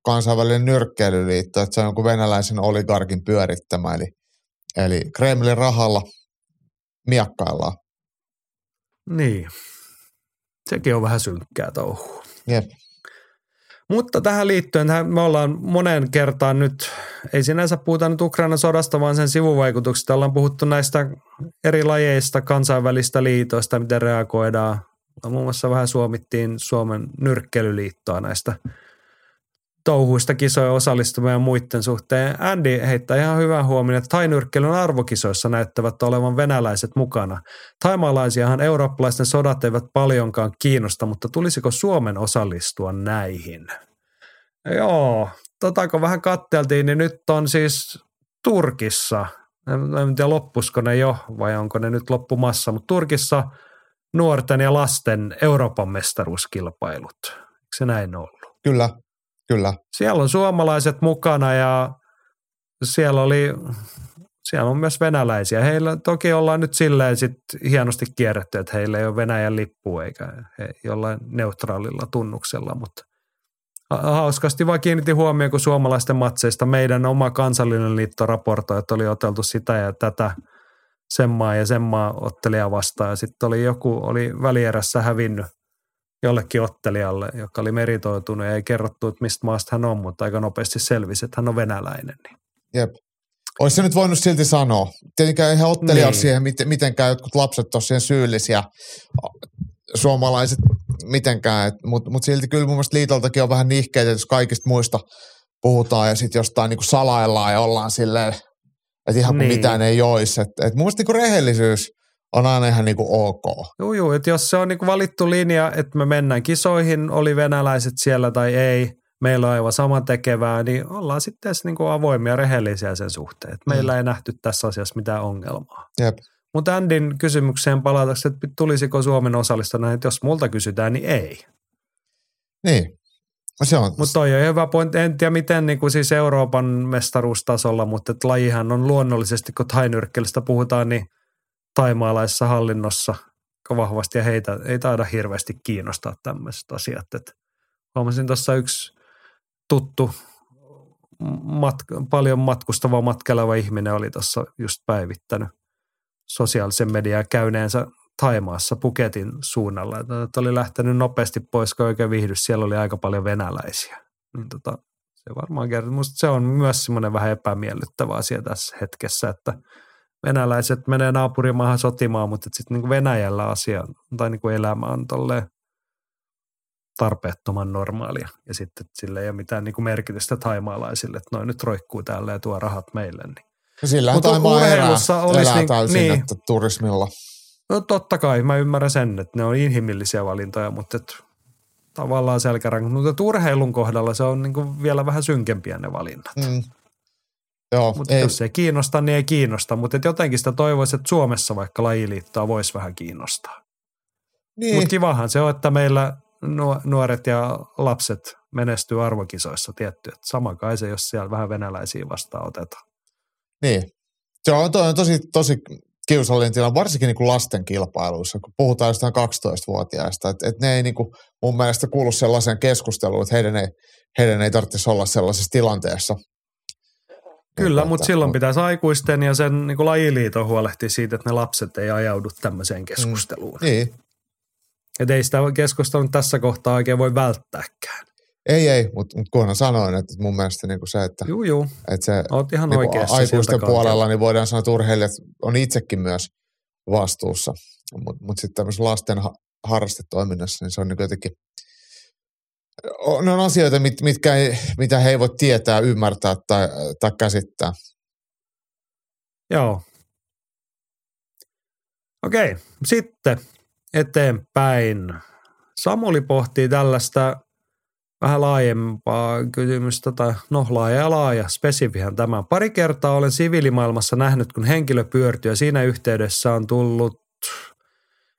kansainvälinen nyrkkeilyliitto, että se on jonkun venäläisen oligarkin pyörittämä, eli, eli Kremlin rahalla miakkaillaan. Niin. Sekin on vähän synkkää touhua. Jep. Mutta tähän liittyen, tähän me ollaan monen kertaan nyt, ei sinänsä puhuta nyt Ukrainan sodasta, vaan sen sivuvaikutuksista. Ollaan puhuttu näistä eri lajeista, kansainvälistä liitoista, miten reagoidaan. Muun muassa vähän suomittiin Suomen nyrkkeilyliittoa näistä touhuista kisojen osallistumia ja muiden suhteen. Andy heittää ihan hyvän huomioon, että tainyrkkeilyn arvokisoissa näyttävät olevan venäläiset mukana. Taimaalaisiahan eurooppalaisten sodat eivät paljonkaan kiinnosta, mutta tulisiko Suomen osallistua näihin? Joo, tota kun vähän katteltiin, niin nyt on siis Turkissa, en tiedä loppusko ne jo vai onko ne nyt loppumassa, mutta Turkissa nuorten ja lasten Euroopan mestaruuskilpailut. Eikö se näin ollut? Kyllä, kyllä. Siellä on suomalaiset mukana ja siellä oli, siellä on myös venäläisiä. Heillä toki ollaan nyt silleen sit hienosti kierretty, että heillä ei ole Venäjän lippu eikä he jollain neutraalilla tunnuksella, mutta hauskasti vaan kiinnitin huomioon, kun suomalaisten matseista meidän oma kansallinen liitto raportoi, että oli oteltu sitä ja tätä sen maa ja sen maa ottelija vastaan. Sitten oli joku, oli välierässä hävinnyt jollekin ottelijalle, joka oli meritoitunut ja ei kerrottu, että mistä maasta hän on, mutta aika nopeasti selvisi, että hän on venäläinen. Niin. Jep. Olisi se nyt voinut silti sanoa. Tietenkään eihän ottelija Niin. siihen miten- mitenkään, jotkut lapset on siihen syyllisiä, suomalaiset mitenkään, mutta mut silti kyllä mun mielestä liitoltakin on vähän nihkeitä, jos kaikista muista puhutaan ja sitten jostain niinku salaillaan ja ollaan silleen, että ihan kuin Niin. mitään ei olisi. Et, et mun mielestä niinku rehellisyys on aina ihan niinku ok. Joo, joo, että jos se on niin valittu linja, että me mennään kisoihin, oli venäläiset siellä tai ei, meillä on aivan saman tekevää, niin ollaan sitten edes niin avoimia ja rehellisiä sen suhteen. Että meillä Mm. ei nähty tässä asiassa mitään ongelmaa. Jep. Mutta Andin kysymykseen palatakseni, että tulisiko Suomen osallistua näin, että jos multa kysytään, niin ei. Niin. Se on. Mutta toi on hyvä pointti. En tiedä miten niin kuin siis Euroopan mestaruustasolla, mutta et lajihan on luonnollisesti, kun tainyrkkeilystä puhutaan, niin taimaalaisessa hallinnossa vahvasti ja heitä ei taida hirveästi kiinnostaa tämmöiset asiat. Et huomasin tuossa yksi tuttu mat- paljon matkustava matkaileva ihminen oli tuossa just päivittänyt sosiaalisen median käyneensä Taimaassa Puketin suunnalla. Että oli lähtenyt nopeasti pois, kun oikein vihdys. Siellä oli aika paljon venäläisiä. Niin tota, se varmaan kertoo. Musta se on myös semmoinen vähän epämiellyttävä asia tässä hetkessä, että venäläiset menee naapurimaahan sotimaan, mutta sitten niin Venäjällä asia tai niin kuin elämä on tolleen tarpeettoman normaalia. Ja sitten sillä ei ole mitään niin kuin merkitystä taimaalaisille, että noin nyt roikkuu täällä ja tuo rahat meille. Niin. Sillähän Mutta Taimaa elää, olisi elää niin- täysin, niin. että turismilla. No totta kai, mä ymmärrän sen, että ne on inhimillisiä valintoja, mutta et, tavallaan selkäranka. Mutta urheilun kohdalla se on niinku vielä vähän synkempiä ne valinnat. Mm. Joo, Mutta ei, jos ei kiinnosta, niin ei kiinnosta. Mutta jotenkin sitä toivoisi, että Suomessa vaikka lajiliittoa voisi vähän kiinnostaa. niin, Mutta kivahan se on, että meillä nuo- nuoret ja lapset menestyy arvokisoissa tietty. Et sama kai se, jos siellä vähän venäläisiä vastaan otetaan. niin. Se on, on tosi, tosi kiusallinen tilanne, varsinkin niin kuin lasten kilpailuissa, kun puhutaan jostain 12-vuotiaista, että et ne ei niin kuin mun mielestä kuulu sellaiseen keskusteluun, että heidän ei, heidän ei tarvitsisi olla sellaisessa tilanteessa. Kyllä, mutta silloin pitäisi aikuisten ja sen niin lajiliiton huolehtia siitä, että ne lapset ei ajaudu tämmöiseen keskusteluun. Niin, Että ei sitä keskustelua tässä kohtaa oikein voi välttääkään. Ei, ei, mutta mut kunhan sanoin, että mun mielestä niinku se, että, Juu, juu. että se Oot ihan niinku aikuisten puolella, niin voidaan sanoa, että urheilijat on itsekin myös vastuussa. Mutta mut sitten tämmöisessä lasten ha- harrastetoiminnassa, niin se on niinku jotenkin, ne on asioita, mit, mitkä ei, mitä he ei voi tietää, ymmärtää tai, tai käsittää. Joo. Okei, sitten eteenpäin. Samuli pohtii tällaista vähän laajempaa kysymystä, tai no laaja ja laaja, spesifihän tämä. Pari kertaa olen siviilimaailmassa nähnyt, kun henkilö pyörtyy ja siinä yhteydessä on tullut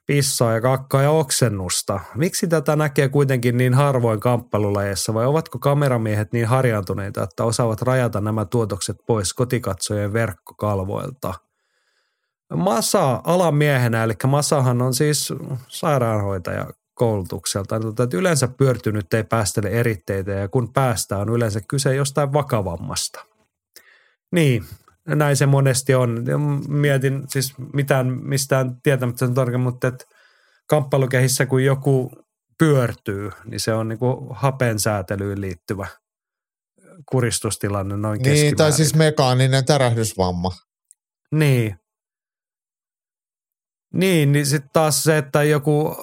pissaa ja kakkaa ja oksennusta. Miksi tätä näkee kuitenkin niin harvoin kamppailulajeissa vai ovatko kameramiehet niin harjaantuneita, että osaavat rajata nämä tuotokset pois kotikatsojen verkkokalvoilta? Masa alan miehenä, eli Masahan on siis sairaanhoitaja koulutukselta. Tota, että yleensä pyörtynyt ei päästele eritteitä ja kun päästään on yleensä kyse jostain vakavammasta. Niin, näin se monesti on. Mietin siis mitään, mistään tietämättä sen tarkemmin, mutta että kamppailukehissä kun joku pyörtyy, niin se on niin kuin hapensäätelyyn liittyvä kuristustilanne noin Niin, tai siis mekaaninen tärähdysvamma. Niin. Niin, niin sitten taas se, että joku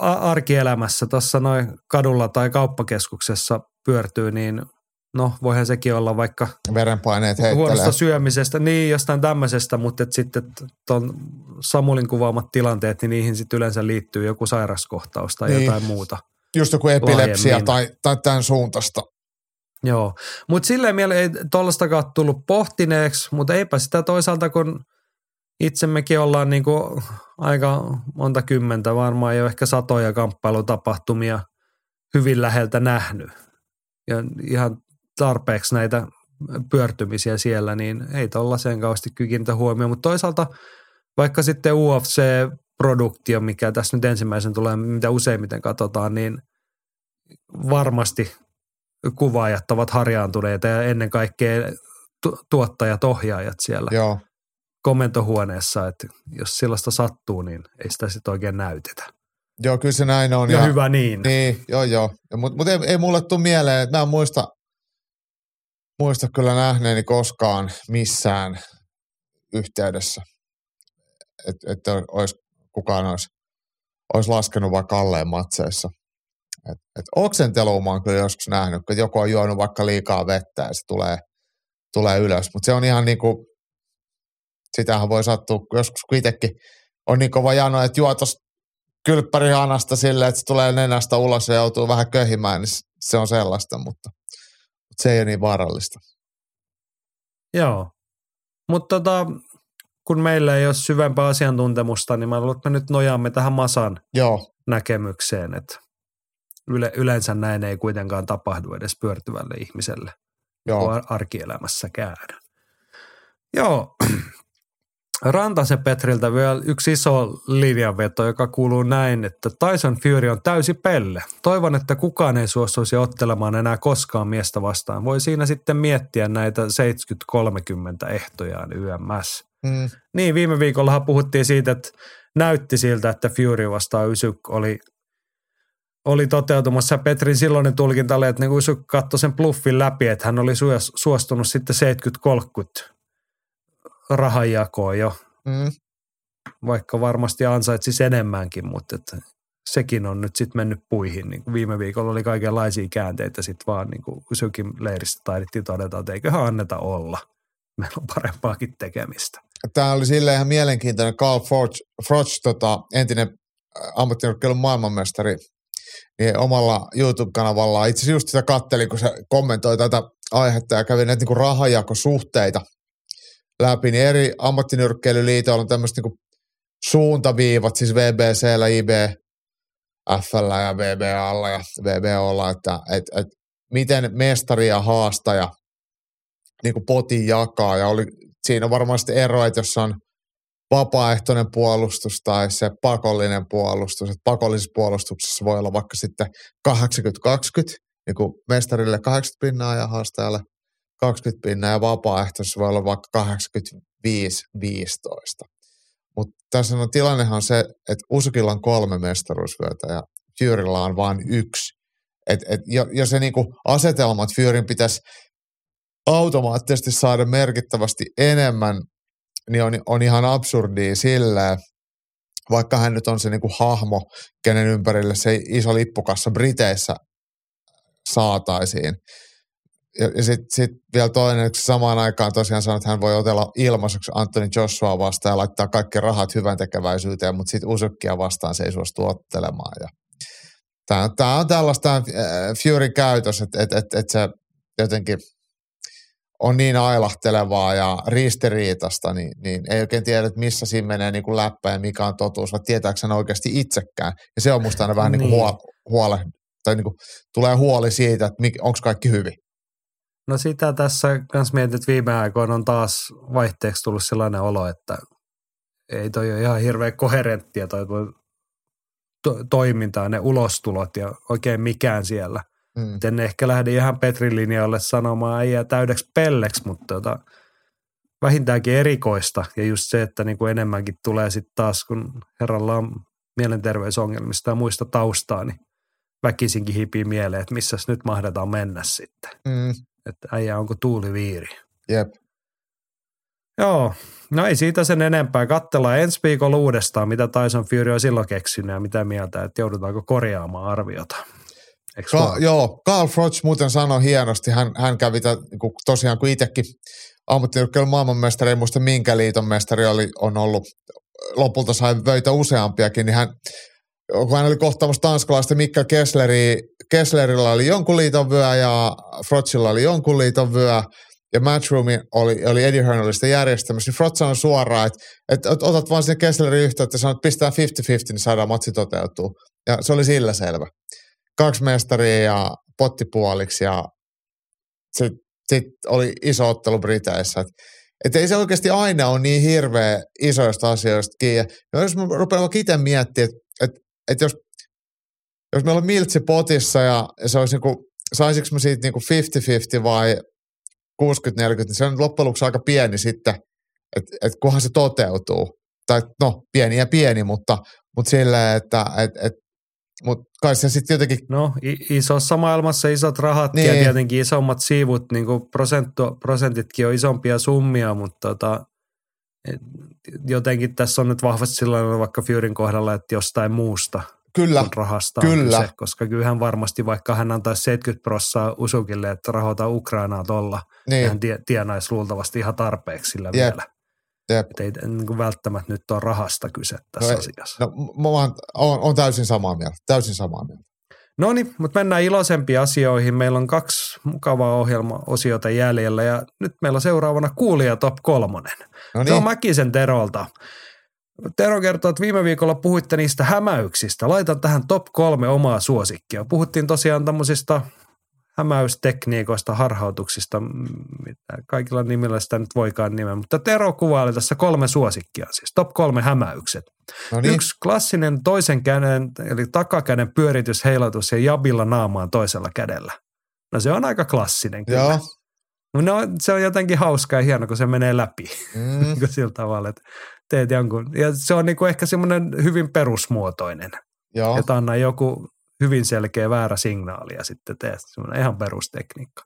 arkielämässä tuossa noin kadulla tai kauppakeskuksessa pyörtyy, niin no voihan sekin olla vaikka Verenpaineet heittelee. huonosta syömisestä, niin jostain tämmöisestä, mutta et sitten tuon Samulin kuvaamat tilanteet, niin niihin sitten yleensä liittyy joku sairaskohtaus tai Niin. jotain muuta. Just joku epilepsia Laajemmin. tai, tai tämän suuntaista. Joo, mutta silleen mieleen ei tuollaistakaan tullut pohtineeksi, mutta eipä sitä toisaalta, kun itsemmekin ollaan niinku aika monta kymmentä, varmaan jo ehkä satoja kamppailutapahtumia hyvin läheltä nähnyt. Ja ihan tarpeeksi näitä pyörtymisiä siellä, niin ei tollaiseen kauheasti kykintä huomioon. Mutta toisaalta vaikka sitten UFC-produktio, mikä tässä nyt ensimmäisen tulee, mitä useimmiten katsotaan, niin varmasti kuvaajat ovat harjaantuneita ja ennen kaikkea tu- tuottajat, ohjaajat siellä Joo. komentohuoneessa, että jos sellaista sattuu, niin ei sitä sitten oikein näytetä. Joo, kyllä se näin on. Ja, hyvä niin. Niin, joo joo. Mutta mut ei, ei mulle tule mieleen, että mä en muista, muista kyllä nähneeni koskaan missään yhteydessä, että et olis, kukaan olisi olis laskenut vaikka alleen matseissa. Et, et oksentelua mä oon kyllä joskus nähnyt, kun joku on juonut vaikka liikaa vettä ja se tulee, tulee ylös. Mutta se on ihan niin kuin, sitähän voi sattua joskus, kun itsekin on niin kova jano, että juo tosta kylppäri hanasta silleen, että se tulee nenästä ulos ja joutuu vähän köhimään, niin se on sellaista, mutta se ei ole niin vaarallista. Joo. Mutta tota, kun meillä ei ole syvempää asiantuntemusta, niin mä luulen, että me nyt nojaamme tähän Masan Joo, näkemykseen, että yle, yleensä näin ei kuitenkaan tapahdu edes pyörtyvälle ihmiselle joo. ar- arkielämässäkään. Joo. Rantasen Petriltä vielä yksi iso linjanveto, joka kuuluu näin, että Tyson Fury on täysi pelle. Toivon, että kukaan ei suostuisi ottelemaan enää koskaan miestä vastaan. Voi siinä sitten miettiä näitä 70-30 ehtojaan YMS. Mm, Niin, viime viikollahan puhuttiin siitä, että näytti siltä, että Fury vastaan Ysyk oli, oli toteutumassa. Petrin silloinen tulkinta oli, että niin Ysyk katsoi sen bluffin läpi, että hän oli suos- suostunut sitten 70-30 rahanjakoon jo, mm, vaikka varmasti ansaitsisi enemmänkin, mutta että sekin on nyt sitten mennyt puihin. Niin viime viikolla oli kaikenlaisia käänteitä sitten vaan niin kuin Ysykin leiristä taidettiin todeta, että eiköhän anneta olla. Meillä on parempaakin tekemistä. Tämä oli silleen ihan mielenkiintoinen. Carl Froch, Froch tota, entinen äh, ammattinurkkeilun maailmanmestari, niin omalla YouTube-kanavallaan itse asiassa just sitä kattelin, kun se kommentoi tätä aihetta ja kävi näitä niin rahajakosuhteita läpi, niin eri ammattinyrkkeilyliitoilla on tämmöiset niin suuntaviivat, siis VBCllä, IBFllä ja VBAlla ja VBOlla, että et, et, miten mestari ja haastaja niin potin jakaa. Ja oli, siinä on varmasti ero, että jos on vapaaehtoinen puolustus tai se pakollinen puolustus, että pakollisessa puolustuksessa voi olla vaikka sitten 80-20, niin kuin mestarille 80 pinnaa ja haastajalle 20 pinnaa ja vapaaehtoisessa voi olla vaikka 85-15. Mutta tässä on tilannehan se, että Usukilla on kolme mestaruusvyötä ja Furylla on vain yksi. Et, et, jo- jos se niinku asetelmat Furyn pitäisi automaattisesti saada merkittävästi enemmän, niin on, on ihan absurdia silleen, vaikka hän nyt on se niinku hahmo, kenen ympärille se iso lippukassa Briteissä saataisiin. Ja, ja sitten sit vielä toinen, se samaan aikaan tosiaan sanoo, että hän voi otella ilmaiseksi Anthony Joshua vastaan ja laittaa kaikki rahat hyvän tekeväisyyteen, mutta sitten Usukkia vastaan se ei suostu ottelemaan. Ja tämä, tämä on tällaista äh, Fury käytös, että et, et, et se jotenkin on niin ailahtelevaa ja ristiriitasta, niin, niin ei oikein tiedä, että missä siinä menee niin kuin läppä ja mikä on totuus, vai tietääkö hän oikeasti itsekään. Ja se on musta aina vähän niin kuin Niin. huo, huole, tai niin kuin, tulee huoli siitä, että onko kaikki hyvin. No sitä tässä kans mietin, että viime aikoina on taas vaihteeksi tullut sellainen olo, että ei toi ole ihan hirveän koherenttia toi, toi to, toimintaa, ne ulostulot ja oikein mikään siellä. Mm. En ehkä lähde ihan Petrin linjalle sanomaan äijää täydeksi pelleksi, mutta tota, vähintäänkin erikoista. Ja just se, että niin kuin enemmänkin tulee sitten taas, kun herralla on mielenterveysongelmista ja muista taustaa, niin väkisinkin hipii mieleen, että missäs nyt mahdetaan mennä sitten. Mm. Että äijä onko tuuliviiri. Jep. Joo, no ei siitä sen enempää. Katsellaan ensi viikolla uudestaan, mitä Tyson Fury on silloin keksinyt ja mitä mieltä, että joudutaanko korjaamaan arviota. Ka- joo, Carl Froch muuten sanoi hienosti, hän, hän kävi tä, niin tosiaan kun itsekin ammattinyrkkeilyn maailmanmestari, en muista minkä liiton mestari oli, on ollut, lopulta sai vöitä useampiakin, niin hän, kun hän oli kohtaamassa tanskalaista Mikkel Kessleri, Kesslerillä oli jonkun liiton vyö ja Frochilla oli jonkun liiton vyö, ja Matchroomi oli, oli Eddie Hearn järjestämässä, niin Frotz sanoi suoraan, että, että ot- otat vaan sinne Kesslerin yhteyttä ja sanot, että pistää 50-50, niin saadaan matsi toteutuu. Ja se oli sillä selvä kaksi mestaria ja pottipuoliksi ja sitten sit oli iso ottelu Briteissä. Et, et ei se oikeasti aina ole niin hirveä isoista asioista kiinni. Ja jos mä rupean itse miettimään, että et, et jos, jos meillä on miltsi potissa ja se olisi niinku, saisinko mä siitä niinku 50-50 vai 60-40, niin se on loppujen lopuksi aika pieni sitten, että et kunhan se toteutuu. Tai no, pieni ja pieni, mutta, mutta silleen, että et, et, mut kai se sitten jotenkin No isossa maailmassa isot rahat niin. ja tietenkin isommat siivut, niin kuin prosentto, prosentitkin on isompia summia, mutta tota, jotenkin tässä on nyt vahvasti sellainen vaikka Furyn kohdalla, että jostain muusta Kyllä, kuin rahasta kyllä. on kyse, koska kyllähän varmasti vaikka hän antaisi 70 prossaa Usukille, että rahoita Ukrainaa tuolla, niin. hän tie, tienaisi luultavasti ihan tarpeeksi sillä Jep. vielä. jep. Et ei niin kuin välttämättä nyt ole rahasta kyse tässä No asiassa. No, mä vaan, on, on täysin samaa mieltä, täysin samaa mieltä. No niin, mutta mennään iloisempiin asioihin. Meillä on kaksi mukavaa ohjelmaosiota jäljellä ja nyt meillä on seuraavana kuulija top kolmonen. No Se on niin, Mäkisen Terolta. Tero kertoo, että viime viikolla puhuitte niistä hämäyksistä. Laitan tähän top kolme omaa suosikkia. Puhuttiin tosiaan tämmöisistä hämäystekniikoista, harhautuksista, mitä kaikilla nimillä sitä nyt voikaan nimeä. Mutta Tero kuvaili tässä kolme suosikkia, siis top kolme hämäykset. no Niin. niin, Yksi klassinen toisen käden, eli takakäden pyöritys, heilatus ja jabilla naamaan toisella kädellä. No se on aika klassinen kyllä. joo. No, se on jotenkin hauska ja hieno, kun se menee läpi Mm, niin sillä tavalla, että teet jonkun. Ja se on niin kuin ehkä semmoinen hyvin perusmuotoinen, joo, että anna joku hyvin selkeä väärä signaali ja sitten teet semmoinen ihan perustekniikka.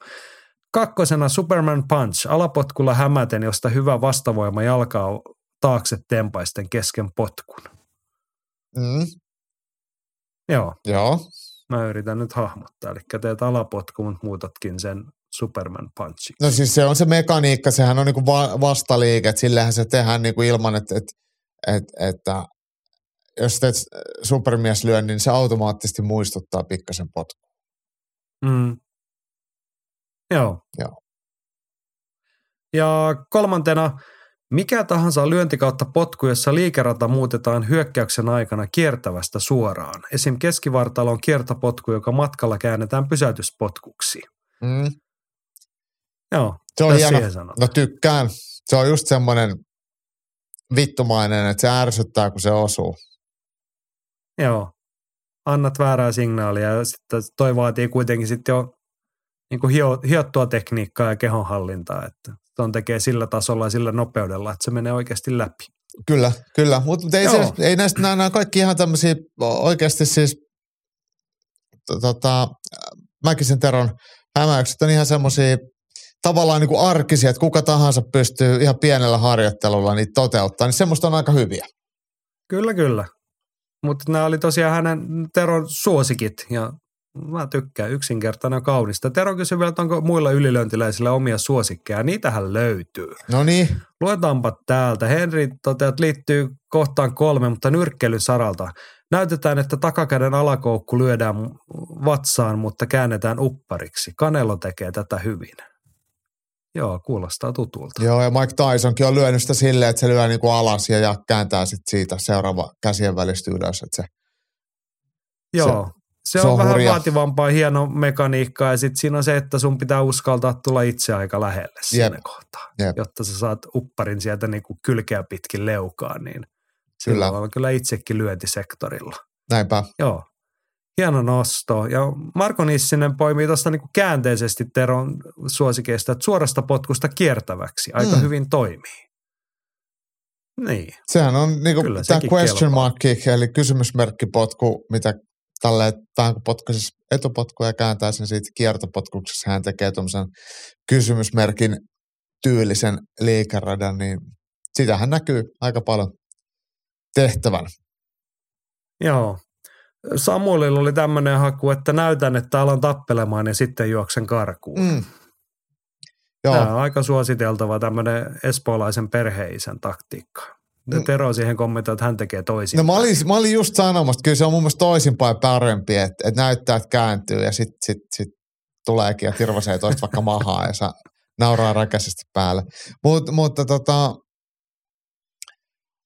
Kakkosena Superman Punch, alapotkulla hämäten, josta hyvä vastavoima jalkaa taakse tempaisten kesken potkun. mm, Joo, joo, mä yritän nyt hahmottaa. Eli teet alapotku, mutta muutatkin sen Superman Punchiksi. No siis se on se mekaniikka, sehän on niinku va- vastaliike, että sillähän se tehdään niinku ilman, että, että, että, että jos teet supermies lyön, niin se automaattisesti muistuttaa pikkasen potku. Mm. Joo. Joo. Ja kolmantena, mikä tahansa lyönti kautta potku, jossa liikerata muutetaan hyökkäyksen aikana kiertävästä suoraan. Esim. keskivartalo on kiertopotku, joka matkalla käännetään pysäytyspotkuksi. Mm. Joo, Se on hieno. No tykkään. Se on just semmoinen vittumainen, että se ärsyttää, kun se osuu. Joo. Annat väärää signaalia ja sitten toi vaatii kuitenkin sitten jo niin kuin hio, hiottua tekniikkaa ja kehonhallintaa, että on tekee sillä tasolla ja sillä nopeudella, että se menee oikeasti läpi. Kyllä, kyllä. Mutta ei, se, ei näistä nämä, kaikki ihan tämmöisiä oikeasti siis to- tota, Mäkisen Teron hämäykset on ihan semmoisia tavallaan niin kuin arkisia, että kuka tahansa pystyy ihan pienellä harjoittelulla niitä toteuttaa, niin semmoista on aika hyviä. Kyllä, kyllä. Mutta nämä oli tosiaan hänen Teron suosikit ja mä tykkään yksinkertainen kaunista. Tero kysyi vielä, että onko muilla ylilöintiläisillä omia suosikkeja. Niitähän löytyy. No niin. Luetaanpa täältä. Henri toteat liittyy kohtaan kolme, mutta nyrkkelyn saralta. Näytetään, että takakäden alakoukku lyödään vatsaan, mutta käännetään uppariksi. Kanelo tekee tätä hyvin. Joo, kuulostaa tutulta. Joo, ja Mike Tysonkin on lyönyt sitä silleen, että se lyö niinku alas ja, ja kääntää sitten siitä seuraava käsien välistä ylös. Että se, Joo, se, se, se on, on vähän hurja. vaativampaa, hieno mekaniikka ja sitten siinä on se, että sun pitää uskaltaa tulla itse aika lähelle siinä Jep. kohtaa, Jep. jotta sä saat upparin sieltä niinku kylkeä pitkin leukaan, niin kyllä. on kyllä itsekin lyöntisektorilla. Näinpä. Joo, hieno nosto. Ja Marko Nissinen poimii tuosta niinku käänteisesti Teron suosikeista, että suorasta potkusta kiertäväksi aika mm. hyvin toimii. Niin. Sehän on niinku tämä question mark kick, eli kysymysmerkkipotku, mitä tälle kun potkaisi etupotku ja kääntää sen siitä kiertopotkuksessa, hän tekee tuommoisen kysymysmerkin tyylisen liikeradan, niin sitähän näkyy aika paljon tehtävän. Joo, Samuelilla oli tämmöinen haku, että näytän, että alan tappelemaan ja sitten juoksen karkuun. Mm. Joo. Tämä on aika suositeltava tämmöinen espoolaisen perheisen taktiikka. Mm. Tero siihen kommentoi, että hän tekee toisin. No mä olin, mä olin just sanomassa, että kyllä se on mun mielestä toisinpäin parempi, että, että näyttää, että kääntyy ja sitten sit, sit tuleekin ja tirvasee toista vaikka mahaa ja saa nauraa räkäisesti päälle. Mut, mutta tota,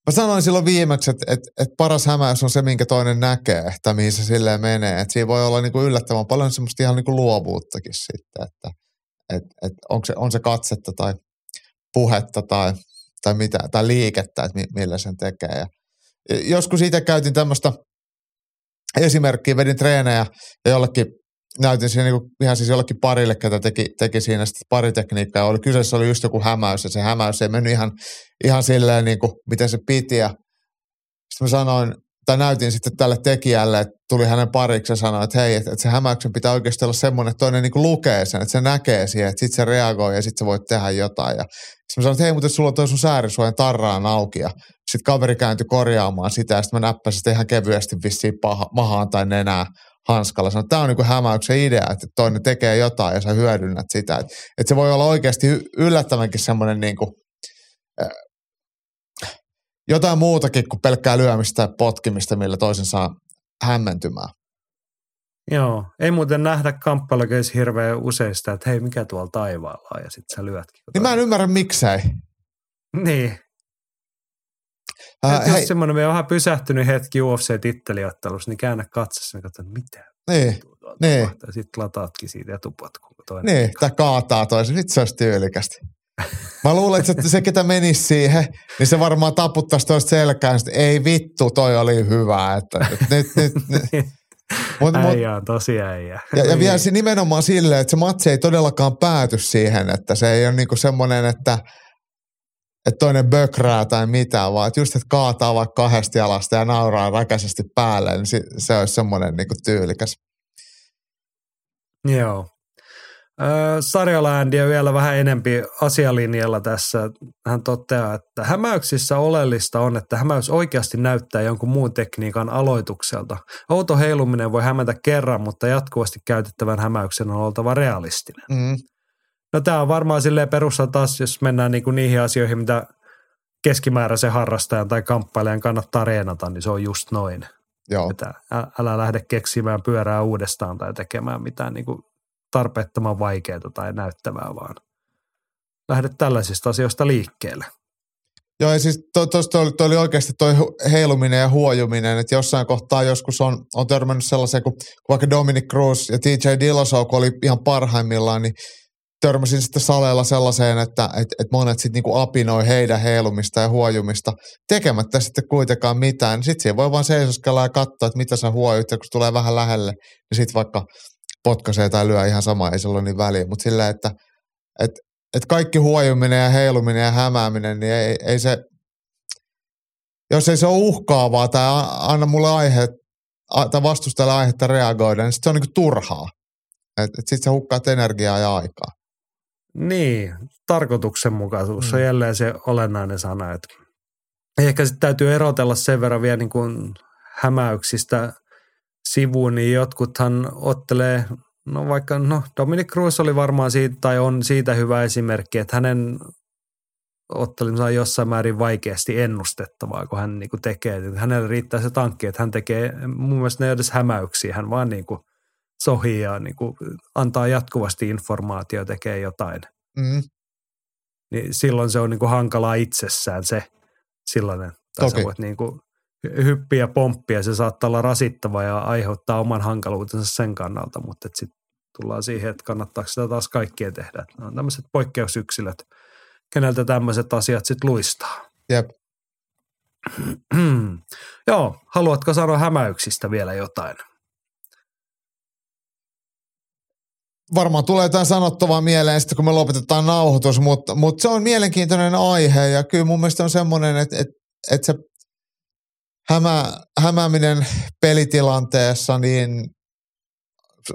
Mä sanoin silloin viimeksi, että, että, että paras hämäys on se, minkä toinen näkee, tai mihin se silleen menee. Että siinä voi olla niin kuin yllättävän paljon semmoista ihan niin kuin luovuuttakin sitten, että, että, että onko se, on se katsetta tai puhetta tai, tai, mitä, tai liikettä, että millä sen tekee. Ja joskus itse käytin tämmöistä esimerkkiä, vedin treenejä ja jollekin näytin siinä niin ihan siis jollekin parille, ketä teki, teki siinä sitten paritekniikkaa. Oli, kyseessä oli just joku hämäys ja se hämäys ei mennyt ihan, ihan silleen niin kuin, miten se piti. Ja sitten mä sanoin, tai näytin sitten tälle tekijälle, että tuli hänen pariksi ja sanoi, että hei, että, että se hämäyksen pitää oikeasti olla semmoinen, että toinen niin kuin lukee sen, että se näkee siihen, että sitten se reagoi ja sitten se voit tehdä jotain. Ja sitten mä sanoin, että hei, mutta sulla on toi sun säärisuojan tarraan auki ja sitten kaveri kääntyi korjaamaan sitä ja sitten mä näppäsin sitä ihan kevyesti vissiin paha, mahaan tai nenää hanskalla. Sanoin, tämä on niin hämäyksen idea, että toinen tekee jotain ja sä hyödynnät sitä. Että, että se voi olla oikeasti yllättävänkin semmoinen niin kuin, jotain muutakin kuin pelkkää lyömistä ja potkimista, millä toisen saa hämmentymään. Joo, ei muuten nähdä kamppailukeissa hirveän useista, että hei, mikä tuolla taivaalla on, ja sitten sä lyötkin. Niin mä en ymmärrä miksei. Niin, Äh, jos semmoinen me on vähän pysähtynyt hetki UFC-titteliottelussa, niin käännä katsossa ja katso, mitä. Niin, niin. Ja sitten lataatkin siitä etupotkuun. Niin, tai kaataa toisen. Nyt se olisi tyylikästi. Mä luulen, että se, ketä menisi siihen, niin se varmaan taputtaisi toista selkään, että ei vittu, toi oli hyvä. Että, että nyt, nyt, nyt. Mut, äijä on tosi äijä. Ja, ja vielä nimenomaan silleen, että se matsi ei todellakaan pääty siihen, että se ei ole niinku semmoinen, että – että toinen bökrää tai mitään, vaan että just, että kaataa vaikka kahdesta jalasta ja nauraa räkäisesti päälle, niin se, se olisi semmoinen niin tyylikäs. Joo. Sarjaläändi on vielä vähän enempi asialinjalla tässä. Hän toteaa, että hämäyksissä oleellista on, että hämäys oikeasti näyttää jonkun muun tekniikan aloitukselta. Outo heiluminen voi hämätä kerran, mutta jatkuvasti käytettävän hämäyksen on oltava realistinen. Mm. No tämä on varmaan silleen perussa taas, jos mennään niinku niihin asioihin, mitä keskimääräisen harrastajan tai kamppailijan kannattaa reenata, niin se on just noin. Joo. Että älä lähde keksimään pyörää uudestaan tai tekemään mitään niinku tarpeettoman vaikeaa tai näyttävää, vaan lähde tällaisista asioista liikkeelle. Joo, ja siis tuosta to, to oli oikeasti toi heiluminen ja huojuminen, että jossain kohtaa joskus on, on törmännyt sellaiseen, kun vaikka Dominic Cruz ja TJ Dillashaw, kun oli ihan parhaimmillaan, niin törmäsin sitten saleella sellaiseen, että et, et monet sitten niinku apinoi heidän heilumista ja huojumista tekemättä sitten kuitenkaan mitään. Sitten siihen voi vaan seisoskella ja katsoa, että mitä sä huojut, ja kun tulee vähän lähelle, niin sitten vaikka potkaisee tai lyö ihan sama, ei sillä ole niin väliä. Mutta silleen, että et, et kaikki huojuminen ja heiluminen ja hämääminen, niin ei, ei se, jos ei se ole uhkaavaa tai anna mulle aihe, tai vastustajalle aihetta reagoida, niin sitten se on niinku turhaa. Että et sit sä hukkaat energiaa ja aikaa. Niin, tarkoituksenmukaisuus Mm. on jälleen se olennainen sana. Että ehkä sitten täytyy erotella sen verran vielä niin kuin hämäyksistä sivuun, niin jotkuthan ottelee, no vaikka, no Dominic Cruz oli varmaan siitä, tai on siitä hyvä esimerkki, että hänen ottelinsa on jossain määrin vaikeasti ennustettavaa, kun hän niin kuin tekee. Että Hänelle riittää se tankki, että hän tekee, mun mielestä ne edes hämäyksiä, hän vaan niin kuin sohii ja niin kuin antaa jatkuvasti informaatiota, tekee jotain Mm. niin silloin se on niin kuin hankalaa itsessään se sellainen. Tai sä Toki. voit niin kuin hyppiä pomppia, se saattaa olla rasittava ja aiheuttaa oman hankaluutensa sen kannalta, mutta sitten tullaan siihen, että kannattaako sitä taas kaikkien tehdä. Että Ne on tämmöiset poikkeusyksilöt, keneltä tämmöiset asiat sitten luistaa. Jep. Joo, haluatko sanoa hämäyksistä vielä jotain? Varmaan tulee jotain sanottavaa mieleen sitten, kun me lopetetaan nauhoitus, mutta, mutta se on mielenkiintoinen aihe ja kyllä mun mielestä on semmoinen, että, että, että se hämä, hämääminen pelitilanteessa niin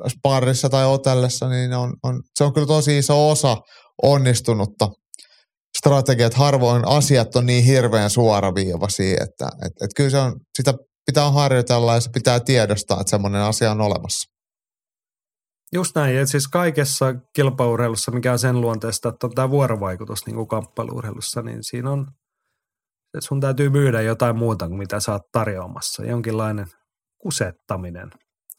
sparrissa tai otellessa, niin on, on, se on kyllä tosi iso osa onnistunutta strategiaa, että harvoin asiat on niin hirveän suoraviivaisia, että, että, että kyllä se on, sitä pitää harjoitella ja se pitää tiedostaa, että semmoinen asia on olemassa. Just näin, että siis kaikessa kilpaurheilussa, mikä on sen luonteesta, että on tämä vuorovaikutus niin kuin kamppailuurheilussa, niin siinä on, että sun täytyy myydä jotain muuta kuin mitä sä oot tarjoamassa. Jonkinlainen kusettaminen.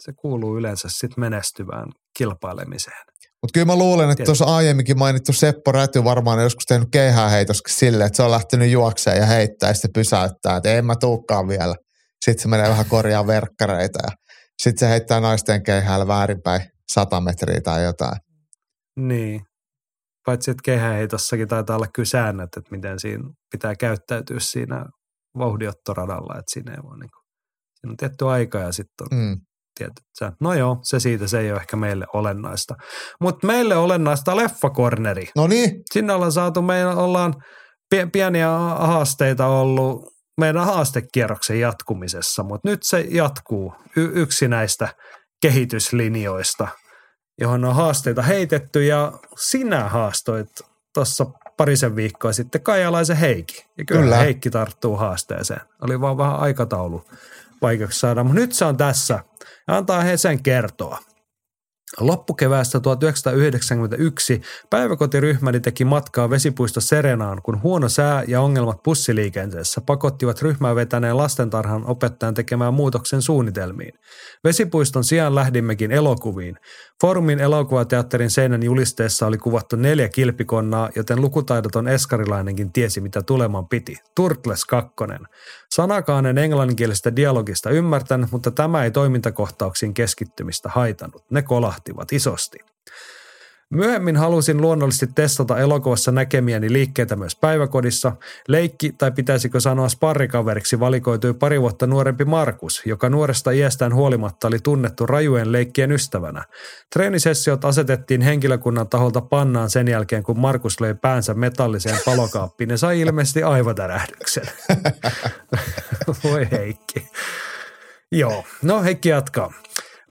Se kuuluu yleensä sitten menestyvään kilpailemiseen. Mutta kyllä mä luulen, että tuossa aiemminkin mainittu Seppo Räty varmaan on joskus tehnyt keihääheitoskin silleen, että se on lähtenyt juokseen ja heittää ja sitten pysäyttää, että en mä tuukkaan vielä. Sitten se menee vähän korjaa verkkareita ja sitten se heittää naisten keihäällä väärinpäin 100 metriä tai jotain. Niin. Paitsi, että kehäheitossakin taitaa olla kyllä säännöt, että miten siinä pitää käyttäytyä siinä vauhdiottoradalla, että siinä ei voi niin kuin, siinä on tietty aika ja sitten on Mm. tietyt säännöt. No joo, se siitä, se ei ole ehkä meille olennaista. Mutta meille olennaista leffakorneri. No niin, Sinne ollaan saatu, me ollaan pie- pieniä haasteita ollut meidän haastekierroksen jatkumisessa, mutta nyt se jatkuu y- yksi näistä kehityslinjoista, johon on haasteita heitetty ja sinä haastoit tuossa parisen viikkoa sitten Kaijalaisen Heikki. Ja kyllä, Kyllä. kyllä. Heikki tarttuu haasteeseen. Oli vaan vähän aikataulu vaikeaksi saada, mutta nyt se on tässä ja antaa he sen kertoa. Loppukeväästä 1991 päiväkotiryhmäni teki matkaa vesipuisto Serenaan, kun huono sää ja ongelmat bussiliikenteessä pakottivat ryhmää vetäneen lastentarhan opettajan tekemään muutoksen suunnitelmiin. Vesipuiston sijaan lähdimmekin elokuviin. Forumin elokuvateatterin seinän julisteessa oli kuvattu neljä kilpikonnaa, joten lukutaidoton eskarilainenkin tiesi, mitä tuleman piti. Turtles 2. Sanakaan en englanninkielisestä dialogista ymmärtänyt, mutta tämä ei toimintakohtauksiin keskittymistä haitannut. Ne kolahtivat isosti. Myöhemmin halusin luonnollisesti testata elokuvassa näkemiäni liikkeitä myös päiväkodissa. Leikki, tai pitäisikö sanoa sparrikaveriksi, valikoitui pari vuotta nuorempi Markus, joka nuoresta iästään huolimatta oli tunnettu rajujen leikkien ystävänä. Treenisessiot asetettiin henkilökunnan taholta pannaan sen jälkeen, kun Markus löi päänsä metalliseen palokaappiin ja sai ilmeisesti aivotärähdyksen. Voi Heikki. Joo, no Heikki jatkaa.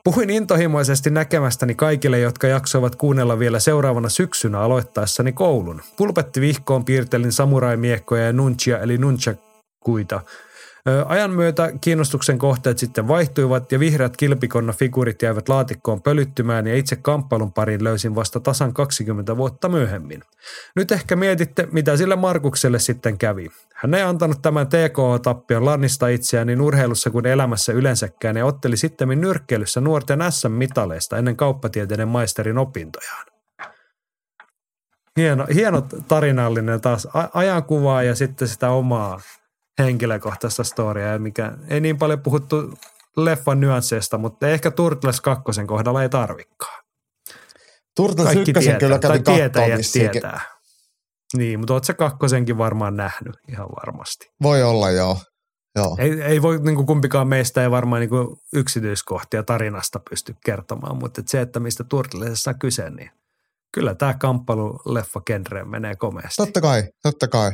Puhuin intohimoisesti näkemästäni kaikille, jotka jaksoivat kuunnella vielä seuraavana syksynä aloittaessani koulun. Pulpetti vihkoon piirtelin samuraimiekkoja ja nunchia eli nunchakuita. Ajan myötä kiinnostuksen kohteet sitten vaihtuivat ja vihreät kilpikonna figuurit jäivät laatikkoon pölyttymään ja itse kamppailun pariin löysin vasta tasan 20 vuotta myöhemmin. Nyt ehkä mietitte, mitä sille Markukselle sitten kävi. Hän ei antanut tämän TKO-tappion lannista itseään niin urheilussa kuin elämässä yleensäkään ja otteli sitten nyrkkeilyssä nuorten SM-mitaleista ennen kauppatieteiden maisterin opintojaan. Hieno, hieno tarinallinen taas ajankuvaa ja sitten sitä omaa henkilökohtaista storiaa, mikä ei niin paljon puhuttu leffan nyansseista, mutta ehkä Turtles 2 kohdalla ei tarvikaan. Turtles Kaikki ykkösen tietää, kyllä tietäjät vissiinkin. tietää. Niin, mutta oot sä kakkosenkin varmaan nähnyt ihan varmasti. Voi olla, joo. joo. Ei, ei voi niin kuin kumpikaan meistä ei varmaan niin kuin yksityiskohtia tarinasta pysty kertomaan, mutta et se, että mistä Turtlesissa on kyse, niin kyllä tämä kamppailu leffa genreen menee komeasti. Totta kai, totta kai.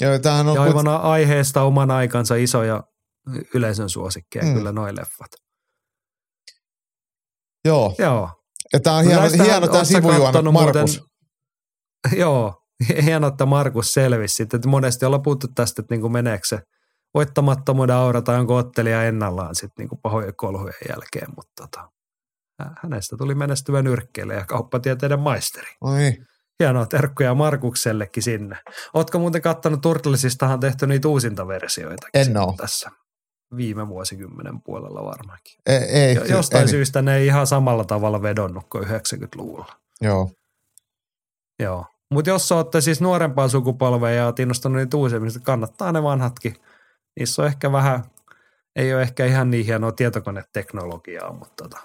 Joo, tämähän on Ja kut- aivan aiheesta oman aikansa isoja yleisön suosikkeja Mm. kyllä noi leffat. Joo, Joo, Ja tämä on No hieno, hieno tämä kattonut Markus. Muuten, joo, hienoa, että Markus selvisi sitten. Että monesti ollaan puhuttu tästä, että niin kuin meneekö se voittamattomuuden aura tai onko ottelija ennallaan sitten niin kuin pahojen kolhujen jälkeen. Mutta tota, hä- hänestä tuli menestyvä nyrkkeilijä ja kauppatieteiden maisteri. No niin. Hienoa, terkkuja Markuksellekin sinne. Ootko muuten kattanut Turtlesistahan tehty niitä uusintaversioita En oo. tässä viime vuosikymmenen puolella varmaankin. Ei, ei, Jo- Jostain ei, syystä ne ei ihan samalla tavalla vedonnut kuin 90-luvulla. Joo. Joo. Mutta jos olette siis nuorempaa sukupolvea ja oot innostunut niitä uusimmista, kannattaa ne vanhatkin. Niissä on ehkä vähän, ei ole ehkä ihan niin hienoa tietokoneteknologiaa, mutta tota,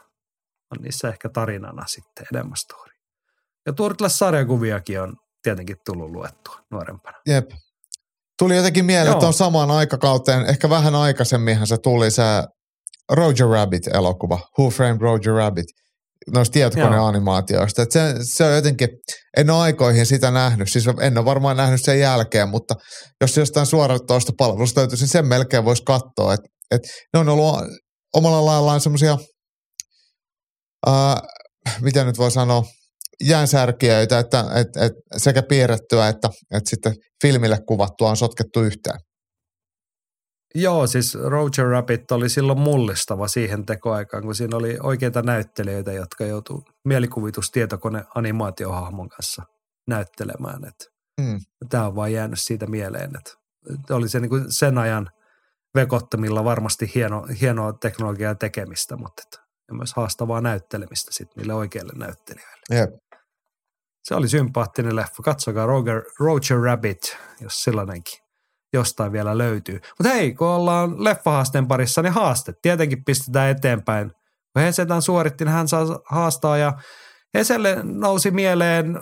on niissä ehkä tarinana sitten enemmän story. Ja Turtles-sarjakuviakin on tietenkin tullut luettua nuorempana. Jep. Tuli jotenkin mieleen, Joo. että on samaan aikakauteen, ehkä vähän aikaisemminhan se tuli se Roger Rabbit-elokuva, Who Framed Roger Rabbit, noista tietokoneanimaatioista. Et se, se on jotenkin, en ole aikoihin sitä nähnyt, siis en ole varmaan nähnyt sen jälkeen, mutta jos jostain suoratoista palvelusta löytyisi, niin sen melkein voisi katsoa. Et, et ne on ollut omalla laillaan semmoisia, mitä nyt voi sanoa, jäänsärkijöitä, että et, et sekä piirrettyä että, että sitten filmille kuvattua on sotkettu yhteen. Joo, siis Roger Rabbit oli silloin mullistava siihen tekoaikaan, kun siinä oli oikeita näyttelijöitä, jotka joutuu mielikuvitustietokone-animaatiohahmon kanssa näyttelemään. Et Hmm. Tämä on vaan jäänyt siitä mieleen, että että oli se niin kuin sen ajan vekottamilla varmasti hieno, hienoa teknologiaa tekemistä, mutta että, ja myös haastavaa näyttelemistä sitten niille oikeille näyttelijöille. Jep. Se oli sympaattinen leffa. Katsokaa Roger, Roger Rabbit, jos sellainenkin jostain vielä löytyy. Mutta hei, kun ollaan leffahaasteen parissa, niin haaste tietenkin pistetään eteenpäin. Kun Hesetän suoritti, niin hän saa haastaa ja Heselle nousi mieleen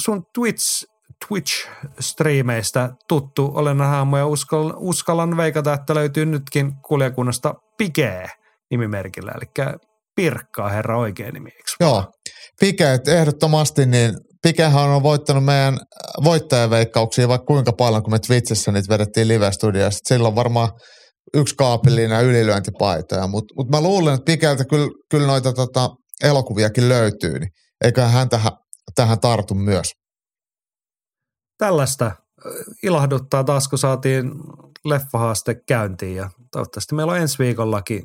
sun Twitch, Twitch-striimeistä tuttu olennahaamo ja uskallan, uskallan veikata, että löytyy nytkin kuljakunnasta Pikee nimimerkillä, eli Pirkkaa herra oikein nimi, eikö? Joo, Pike, et ehdottomasti, niin Pikehän on voittanut meidän voittajaveikkauksia vaikka kuinka paljon, kun me Twitchissä niitä vedettiin live-studiossa. Silloin varmaan yksi kaapillinen ylilyöntipaitoja, mutta mut mä luulen, että Pikeltä kyllä, kyllä noita tota, elokuviakin löytyy, niin eiköhän hän tähän, tähän tartu myös. tällaista ö, ilahduttaa taas, kun saatiin leffahaaste käyntiin ja toivottavasti meillä on ensi viikollakin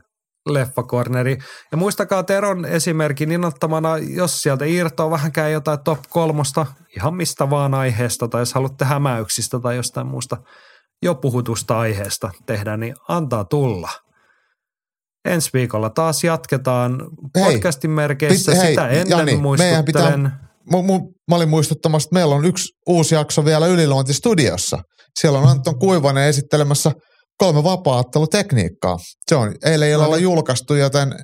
leffakorneri. Ja muistakaa Teron esimerkin innoittamana, jos sieltä irtoaa vähänkään jotain top kolmosta, ihan mistä vaan aiheesta, tai jos haluatte hämäyksistä tai jostain muusta jo puhutusta aiheesta tehdä, niin antaa tulla. Ensi viikolla taas jatketaan Hei, podcastin merkeissä. pit- hei, Sitä ennen Jani, meidän pitää- muistuttelen. Mu, mu, mä olin muistuttamassa, että meillä on yksi uusi jakso vielä Yliluontistudiossa. Siellä on Anton Kuivanen esittelemässä kolme vapaa-ottelutekniikkaa. Se on eilen illalla julkaistu, joten,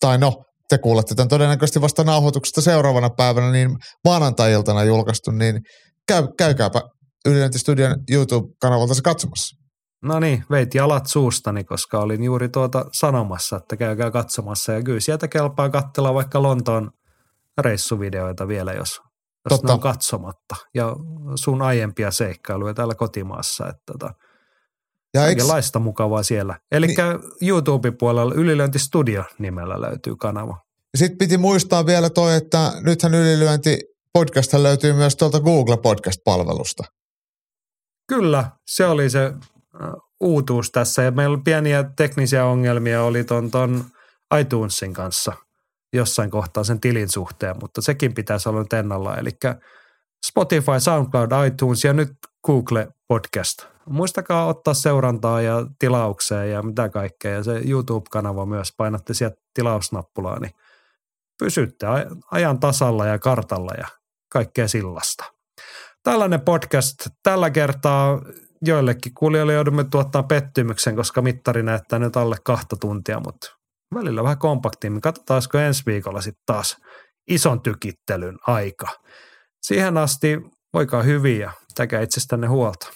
tai no, te kuulette tämän todennäköisesti vasta nauhoituksesta seuraavana päivänä, niin maanantai-iltana julkaistu, niin käy, käykääpä Yliluontistudion YouTube-kanavalta se katsomassa. No niin, veit jalat suustani, koska olin juuri tuota sanomassa, että käykää katsomassa. Ja kyllä sieltä kelpaa katsella vaikka Lontoon reissuvideoita vielä, jos, jos Totta. ne on katsomatta. Ja sun aiempia seikkailuja täällä kotimaassa. Että tota, Ja kaikenlaista mukavaa siellä. Eli niin. YouTube-puolella Ylilöintistudio nimellä löytyy kanava. sitten piti muistaa vielä toi, että nythän ylilyönti podcast löytyy myös tuolta Google Podcast-palvelusta. Kyllä, se oli se äh, uutuus tässä. Ja meillä oli pieniä teknisiä ongelmia oli ton, ton iTunesin kanssa jossain kohtaa sen tilin suhteen, mutta sekin pitäisi olla nyt ennallaan. Eli Spotify, SoundCloud, iTunes ja nyt Google Podcast. Muistakaa ottaa seurantaa ja tilaukseen ja mitä kaikkea. Ja se YouTube-kanava myös, painatte sieltä tilausnappulaa, niin pysytte aj- ajan tasalla ja kartalla ja kaikkea sillasta. Tällainen podcast tällä kertaa joillekin kuulijoille joudumme tuottaa pettymyksen, koska mittari näyttää nyt alle kahta tuntia, mutta välillä vähän kompaktimmin. Katsotaanko ensi viikolla sitten taas ison tykittelyn aika. Siihen asti voikaa hyvin ja pitäkää itsestänne huolta.